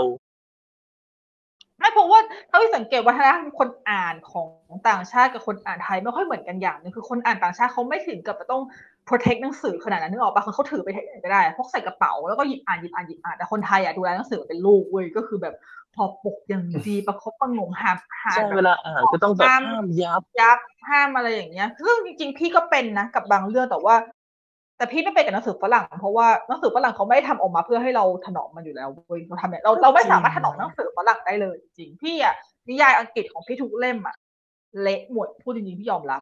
ไม่เพราะว่าเท่าที่สังเกตว่าถ้าคนอ่านของต่างชาติกับคนอ่านไทยไม่ค่อยเหมือนกันอย่างหนึงคือคนอ่านต่างชาติเขาไม่ถึงกับจะต้อง protect หนังสือขนาดนั้นนึกออกปะคือเขาถือไปไหนก็ได้พกใส่กระเป๋าแล้วก็หยิบอ่านหยิบอ่านหยิบอ่านแต่คนไทยอะดูแลหนังสือเป็นลูกเว้ยก็คือแบบพอปกอย่างดีประคบประหงมหามหาใช่แบบเวลาอ่านก็ต้องแบบห้ามห้ามยับยับห้ามอะไรอย่างเงี้ยซึ่งจริงๆพี่ก็เป็นนะกับบางเรื่องแต่ว่า แต่พี่ไม่เป็นกับหนังสือฝรั่งเพราะว่าหนังสือฝรั่งเขาไม่ได้ทำออกมาเพื่อให้เราถนอมมันอยู่แล้วเว้ยเราทำเนี่ยเราเราไม่สามารถถนอมหนังสือฝรั่งได้เลยจริงๆพี่อะนิยายอังกฤษของพี่ทุกเล่มอะเละหมดพูดจริงๆพี่ยอมรับ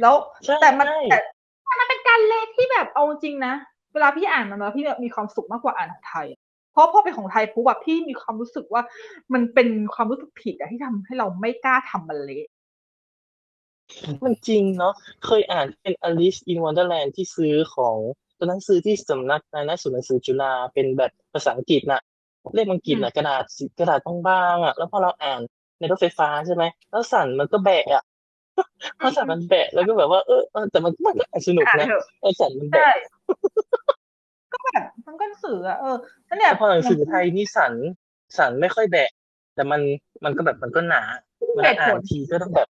แล้วใช่แต่มันใช่แต่แต่มันเป็นการเละที่แบบเอาจริงนะเวลาพี่อ่านมันแล้วพี่มีความสุขมากกว่าอ่านของไทยอะเพราะพอเป็นของไทยปุ๊บแบบพี่มีความรู้สึกว่ามันเป็นความรู้สึกผิดอะที่ทำให้เราไม่กล้าทำมันเละ มันจริงเนาะเคยอ่านเป็น Alice in Wonderland ที่ซื้อของตอนนั้นซื้อที่สำนักนายหนังสือหนังสือจุฬาเป็นแบบภาษาอังกฤษน่ะเล่มอังกฤษน่ะกระดาษสีกระดาษบางๆอะ แล้วพอเราอ่านในรถไฟฟ้าใช่ไหมแล้วสั่นมันก็แบะอะพอสั่นมันแบะแล้วก็แบบว่าเออเออแต่มันมันก็อ่านสนุกอ่านนะเถอะเออสั่นมันใช่แบะก็แบบมันก็หนังสืออะเออแล้วเนี่ยแต่พอหนังสือไทยนี่สั่นสั่นไม่ค่อยแบะ แต่มันมันก็แบบมันก็หนาเวลาอ่านทีก็ต้องแบบ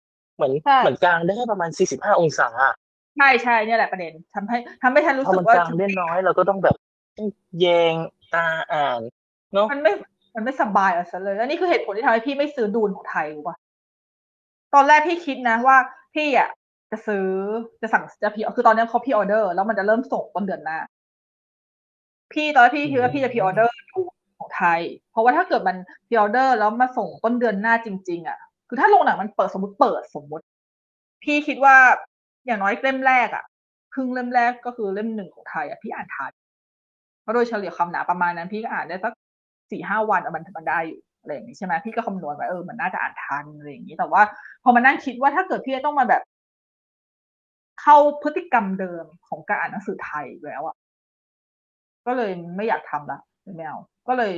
เหมือนใช่เหมือนกลางได้แค่ประมาณสี่สิบห้าองศาอะใช่ใช่เนี่ยแหละประเด็นทำให้ทำให้ฉันรู้พอสึมักนว่ากลางได้น้อยเราก็ต้องแบบต้องแยงตาอ่านเนาะมันไม่มันไม่สบายเอาซะเลยแล้วนี่คือเหตุผลที่ทำให้พี่ไม่ซื้อ Dune ของไทยรู้ป่ะตอนแรกพี่คิดนะว่าพี่อะจะซื้อจะสั่งจะ pre คือตอนนี้เขา pre-order แล้วมันจะเริ่มส่งต้นเดือนหน้า พี่ตอนแรกพี่คิดว่าพี่จะ pre-order Dune ของไทย เพราะว่าถ้าเกิดมัน pre-order แล้วมาส่งต้นเดือนหน้าจริง ๆ อะ คือถ้าโรงหนังมันเปิดสมมติเปิดสมมติ พี่คิดว่าอย่างน้อยเล่มแรกอะครึ่งเล่มแรกก็คือเล่มหนึ่งของไทยอะพี่อ่านทันเพราะโดยเฉลี่ยความหนาประมาณนั้น พี่ก็อ่านได้สักสี่ห้าวันอะมันมันได้อยู่อะไรอย่างนี้ใช่ไหมพี่ก็คำนวณไว้เออมันน่าจะอ่านทันอะไรอย่างนี้ แต่ว่าพอมานั่งคิดว่าถ้าเกิดพี่ต้องมาแบบ เข้าพฤติกรรมเดิมของการอ่านหนังสือไทยแล้วอะก็เลยไม่อยากทำละไม่เอาก็เลย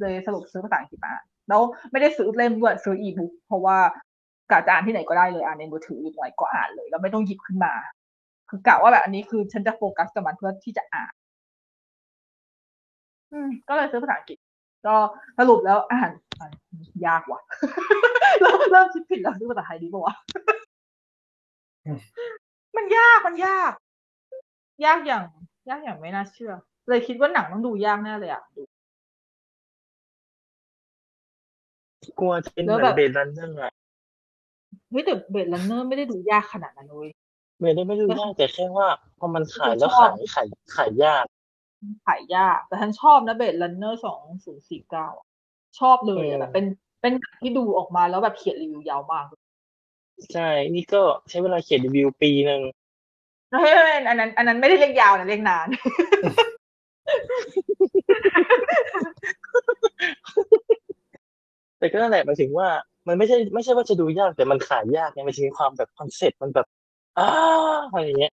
เลยสรุปซื้อภาษาอังกฤษมา แล้วไม่ได้ซื้อเล่มด้วยซื้ออีบุ๊กเพราะว่ากะจะอ่านที่ไหนก็ได้เลยอ่านในมือถืออยู่ตรงไหนก็อ่านเลย แล้วไม่ต้องหยิบขึ้นมา คือกะว่าแบบอันนี้คือฉันจะโฟกัสกับมันเพื่อที่จะอ่าน อืม ก็เลยซื้อภาษาอังกฤษ ก็สรุปแล้วอ่านยากว่ะเริ่มเริ่มคิดผิดแล้วซื้อภาษาไทยดีกว่ามันยากมันยาก ยากอย่าง ยากอย่างไม่น่าเชื่อ เลยคิดว่าหนังต้องดูยากแน่เลยอะดู กลัวจะเป็นเหแล้วมือนแบบ Blade Runner อะเฮ้ยแต่ Blade Runner ไม่ได้ดูยากขนาดนั้นเลย Blade ได้ไม่ดูยากแต่แค่ว่าพอมันขายแล้วชอบขายขายขายยาก ขายยาก แต่ฉันชอบนะ Blade Runner สองศูนย์สี่เก้าชอบเลยเออะอแบบเป็นเป็นหนังที่ดูออกมาแล้วแบบเขียนรีวิวยาวมากใช่ นี่ก็ใช้เวลาเขียนรีวิวปีหนึ่งเฮ้ยอันนั้น อันนั้นไม่ได้เรียกยาวนะเรียกนาน แต่ก็นั่นแหละหมายถึงว่า มันไม่ใช่ไม่ใช่ว่าจะดูยากแต่มันขายยากไงมันจะมีความแบบคอนเซ็ปต์มันแบบอ้าอะไรอย่างเงี้ย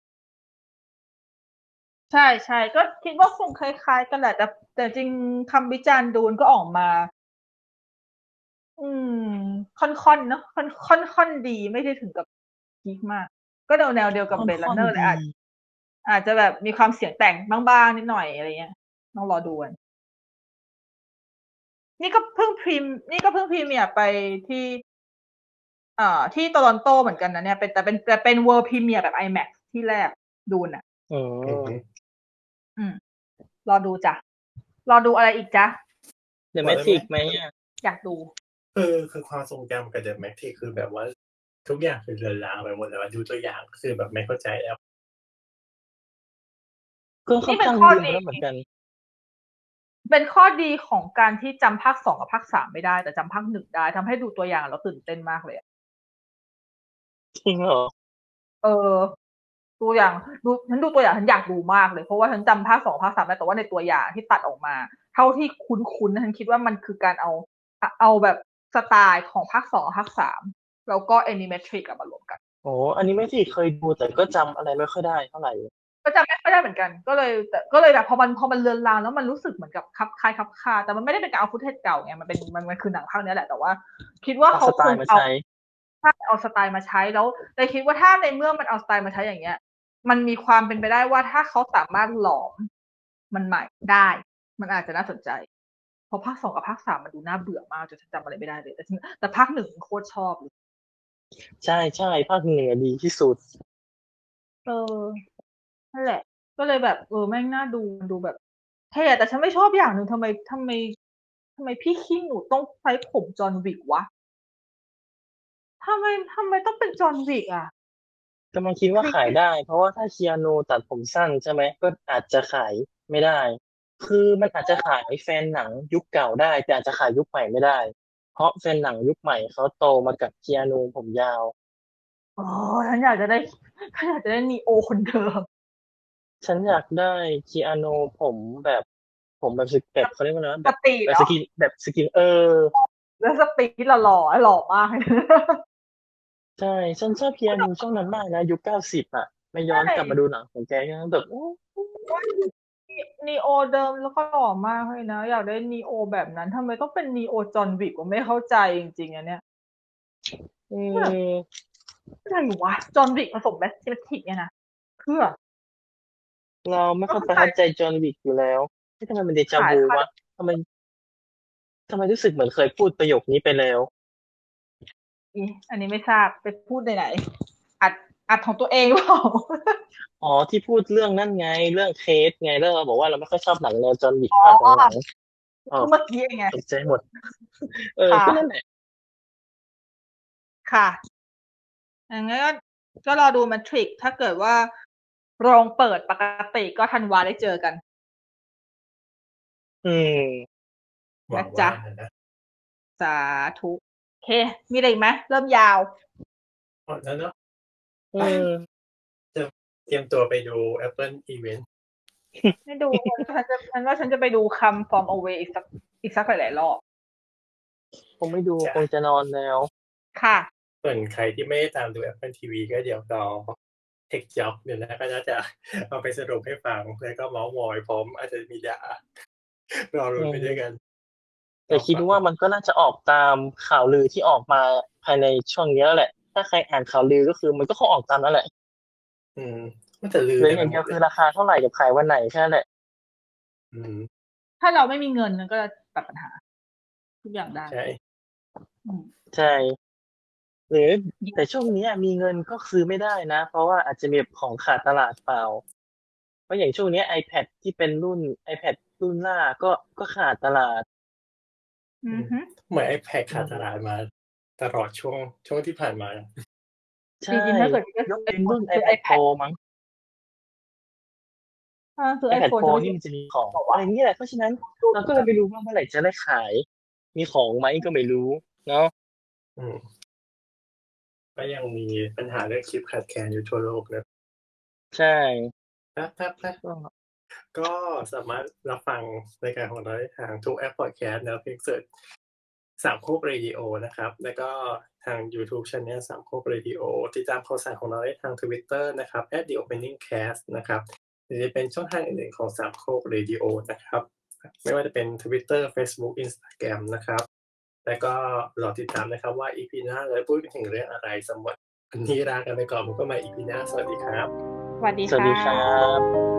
ใช่ใช่ก็คิดว่าคงคล้ายๆ กันแหละ แต่ แต่จริงคำวิจารณ์ดูนก็ออกมา อืม ค่อนๆเนาะค่อนค่อนค่อนดีไม่ได้ถึงกับพีคมาก ก็แนวแนวเดียวกับเบลค่ลัอนนเนอร์ๆเลยอาจดีอาจจะแบบมีความเสียงแต่งบ้างๆนิดหน่อยอะไรเงี้ยต้องรอดูกัน นี่ก็เพิ่ง prem นี่ก็เพิ่ง premiere ไปที่อ่าที่โตรอนโตเหมือนกันนะเนี่ยเป็นแต่เป็นแต่เป็น world premiere แบบ IMAX ที่แรกดูน่ะอือืมมอืมรอดูจ้ะ รอดูอะไรอีกจ๊ะเดี๋ยว Matrix ไหมอะอยากดู คือคือความทรงจำกับ The Matrix คือแบบว่า ทุกอย่างคือเลือนรางไปหมดแล้วอะดูตัวอย่างก็คือแบบไม่เข้าใจแล้วก็ค่อนข้างนี่เป็นข้อลืมดีแล้วเหมือนกัน เป็นข้อดีของการที่จำภาคสองกับภาคสามไม่ได้ แต่จำภาคหนึ่งได้ทำให้ดูตัวอย่างแล้วตื่นเต้นมากเลยอะจริงเหรอเออ ตัวอย่างดูฉันดูตัวอย่างฉันอยากดูมากเลยเพราะว่าฉันจำภาคสองภาคสามได้แต่ว่าในตัวอย่างที่ตัดออกมา เท่าที่คุ้นๆฉันคิดว่ามันคือการเอา เอาแบบสไตล์ของภาคสองกับภาคสามแล้วก็แอนิเมทริกมารวมกันโอ้อันนี้ไม่ที่เคยดูแต่ก็จำอะไรไม่ค่อยได้เท่าไหร่ ก็จำไม่ค่อยได้เหมือนกัน ก็เลยแต่ก็เลยแบบพอมันพอมันเลือนลางแล้วมันรู้สึกเหมือนกับคับคล้ายคับคาแต่มันไม่ได้เป็นการเอาฟุตเทจเก่าไงมันเป็นมันมันคือหนังภาคเนี้ยแหละแต่ว่า คิดว่าเอาเขาสไตคงล์มาเอาใช้ถ้าเอาสไตล์มาใช้แล้วแต่คิดว่าถ้าในเมื่อมันเอาสไตล์มาใช้อย่างเงี้ย มันมีความเป็นไปได้ว่าถ้าเขาสามารถหลอมมันใหม่ได้ มันอาจจะน่าสนใจเพราะภาคสองกับภาคสามมันดูน่าเบื่อมากจนฉันจำอะไรไม่ได้เลย แต่ฉันแต่ภาคหนึ่งโคตรชอบเลย ใช่ใช่ภาคเหนือดีที่สุด เออ นั่นแหละ ก็เลยแบบ เออ แม่งน่าดูมันดูแบบเท่อะแต่ฉันไม่ชอบอย่างหนึ่งทำไมทำไมทำไมพี่ขี้หนูต้องใช้ผมจอห์นวิกวะทำไมทำไมต้องเป็นจอห์นวิกอะกำลังคิดว่าขายได้ เพราะว่าถ้าเคียโนตัดผมสั้นใช่ไหมก็อาจจะขายไม่ได้ คือมันอาจจะขายแฟนหนังยุคเก่าได้ แต่อาจจะขายยุคใหม่ไม่ได้ เพราะแฟนหนังยุคใหม่เขาโตมากับเคียโนผมยาว อ๋อฉันอยากจะได้ฉันอยากจะได้นีโอคนเดิม ฉันอยากได้เคียโนผมแบบ ผมแบบสกแบบเขาเรียกว่าอะไรนะสแบบตรีทแบบเหรสอกินแบบสกิน เออ แล้วสตรีทหล่อๆหล่อมากเลยใช่ ฉันชอบเพียนูช่วงนั้นมากนะ ยุคเก้าสิบอะ ไม่ย้อนกลับมาดูหนังของแกนะแบบโอ้นีโอเดิมแล้วก็หล่อมากเลยนะ อยากได้นีโอแบบนั้นทำไมต้องเป็นนีโอจอห์นวิกวะไม่เข้าใจจริงๆอันเนี้ยเอออะไรวะ John Wick ผสมแบทเมทิกเนี่ยนะเพื่อ เราไม่ค่อยประทับใจ John Wick อยู่แล้วที่ทำไมมันเดจาวูวะทำไมทำไมรู้สึกเหมือนเคยพูดประโยคนี้ไปแล้วอีอันนี้ไม่ทราบไปพูดในไหนอัดอัดของตัวเองเปล่าอ๋อที่พูดเรื่องนั่นไง เรื่องเคสไงแล้วเราบอกว่าเราไม่ค่อยชอบหนังแนว John Wick ภาคหลังๆอ๋อเมื่อกี้เองไงตกใจหมด เออค่ะก็นั่นแหละค่ะอย่างงั้นก็ก็รอดูมันทริกถ้าเกิดว่า โรงเปิดปกติก็ธันวาได้เจอกัน อืมหวังนะจ๊ะว่านะสาธุโอเค มีอะไรอีกไหมเริ่มยาวอ๋อแล้วเนาะอืมเตรียมตัวไปดู Apple Event ไม่ดูฉันจะฉันว่าฉันจะไปดูคำ from away อีกสักอีกสักหลายๆรอบคงไม่ดูจ้ะคงจะนอนแล้ว ค่ะ ส่วนใครที่ไม่ได้ตามดู Apple TV ก็เดี๋ยวรอ Tech Job เดี๋ยวนะก็น่าจะเอาไปสรุปให้ฟังแล้วก็เมาส์มอยพร้อมอาจจะมีด่ารอรุ้นไปด้วยกัน แต่คิดว่ามันก็น่าจะออกตามข่าวลือที่ออกมาภายในช่วงนี้แล้วแหละ ถ้าใครอ่านข่าวลือก็คือมันก็คงออกตามนั้นแหละ อืมมันจะลืเหมลืออย่างเดียวคือราคาเท่าไหร่กับขายวันไหนแค่นั้นแหละอืมถ้าเราไม่มีเงินมันก็จะตัดปัญหา ทุกอย่างได้ใช่อืมใช่ หรือแต่ช่วงนี้มีเงินก็ซื้อไม่ได้นะ เพราะว่าอาจจะมีของขาดตลาดเปล่า เพราะอย่างช่วงนี้ iPad ที่เป็นรุ่น iPad รุ่นล่าก็ก็ขาดตลาดอือฮึเหมือน iPad ขาดตลาดมา ตลอดช่วงช่วงที่ผ่านมาใช่จริงๆถ้าเกิดจะยกเป็นรุ่นซื้อ iPad Pro มั้งถ้าซื้อ iPad iPhone Pro นี่มันจะมีของอะไรนี่แหละเพราะฉะนั้นเราก็เลยไม่รู้ว่าเมื่อไหร่จะได้ขาย มีของไหมก็ไม่รู้ เนาะอืม ก็ยังมีปัญหาเรื่องชิปขาดแคลนอยู่ทั่วโลกนะใช่ครับครับครับก็ก็สามารถรับฟังรายการของเราได้ทางทุกแอปพอดแคสต์นะเพียงเสิร์ชสามโคกเรดิโอนะครับ แล้วก็ทาง YouTube Channel สามโคกเรดิโอติดตามข่าวสารของเราได้ทาง Twitter นะครับ @the opening cast นะครับหรือจะเป็นช่องทางอื่นๆของสามโคกเรดิโอนะครับ ไม่ว่าจะเป็น Twitter Facebook Instagram นะครับ แล้วก็รอติดตามนะครับว่า EP หน้าเราจะพูดถึงเรื่องอะไรสำหรับวันนี้ลากันไปก่อนผมก็มา EP หน้าสวัสดีครับ สวัสดีสวัสดีคค่ะรับ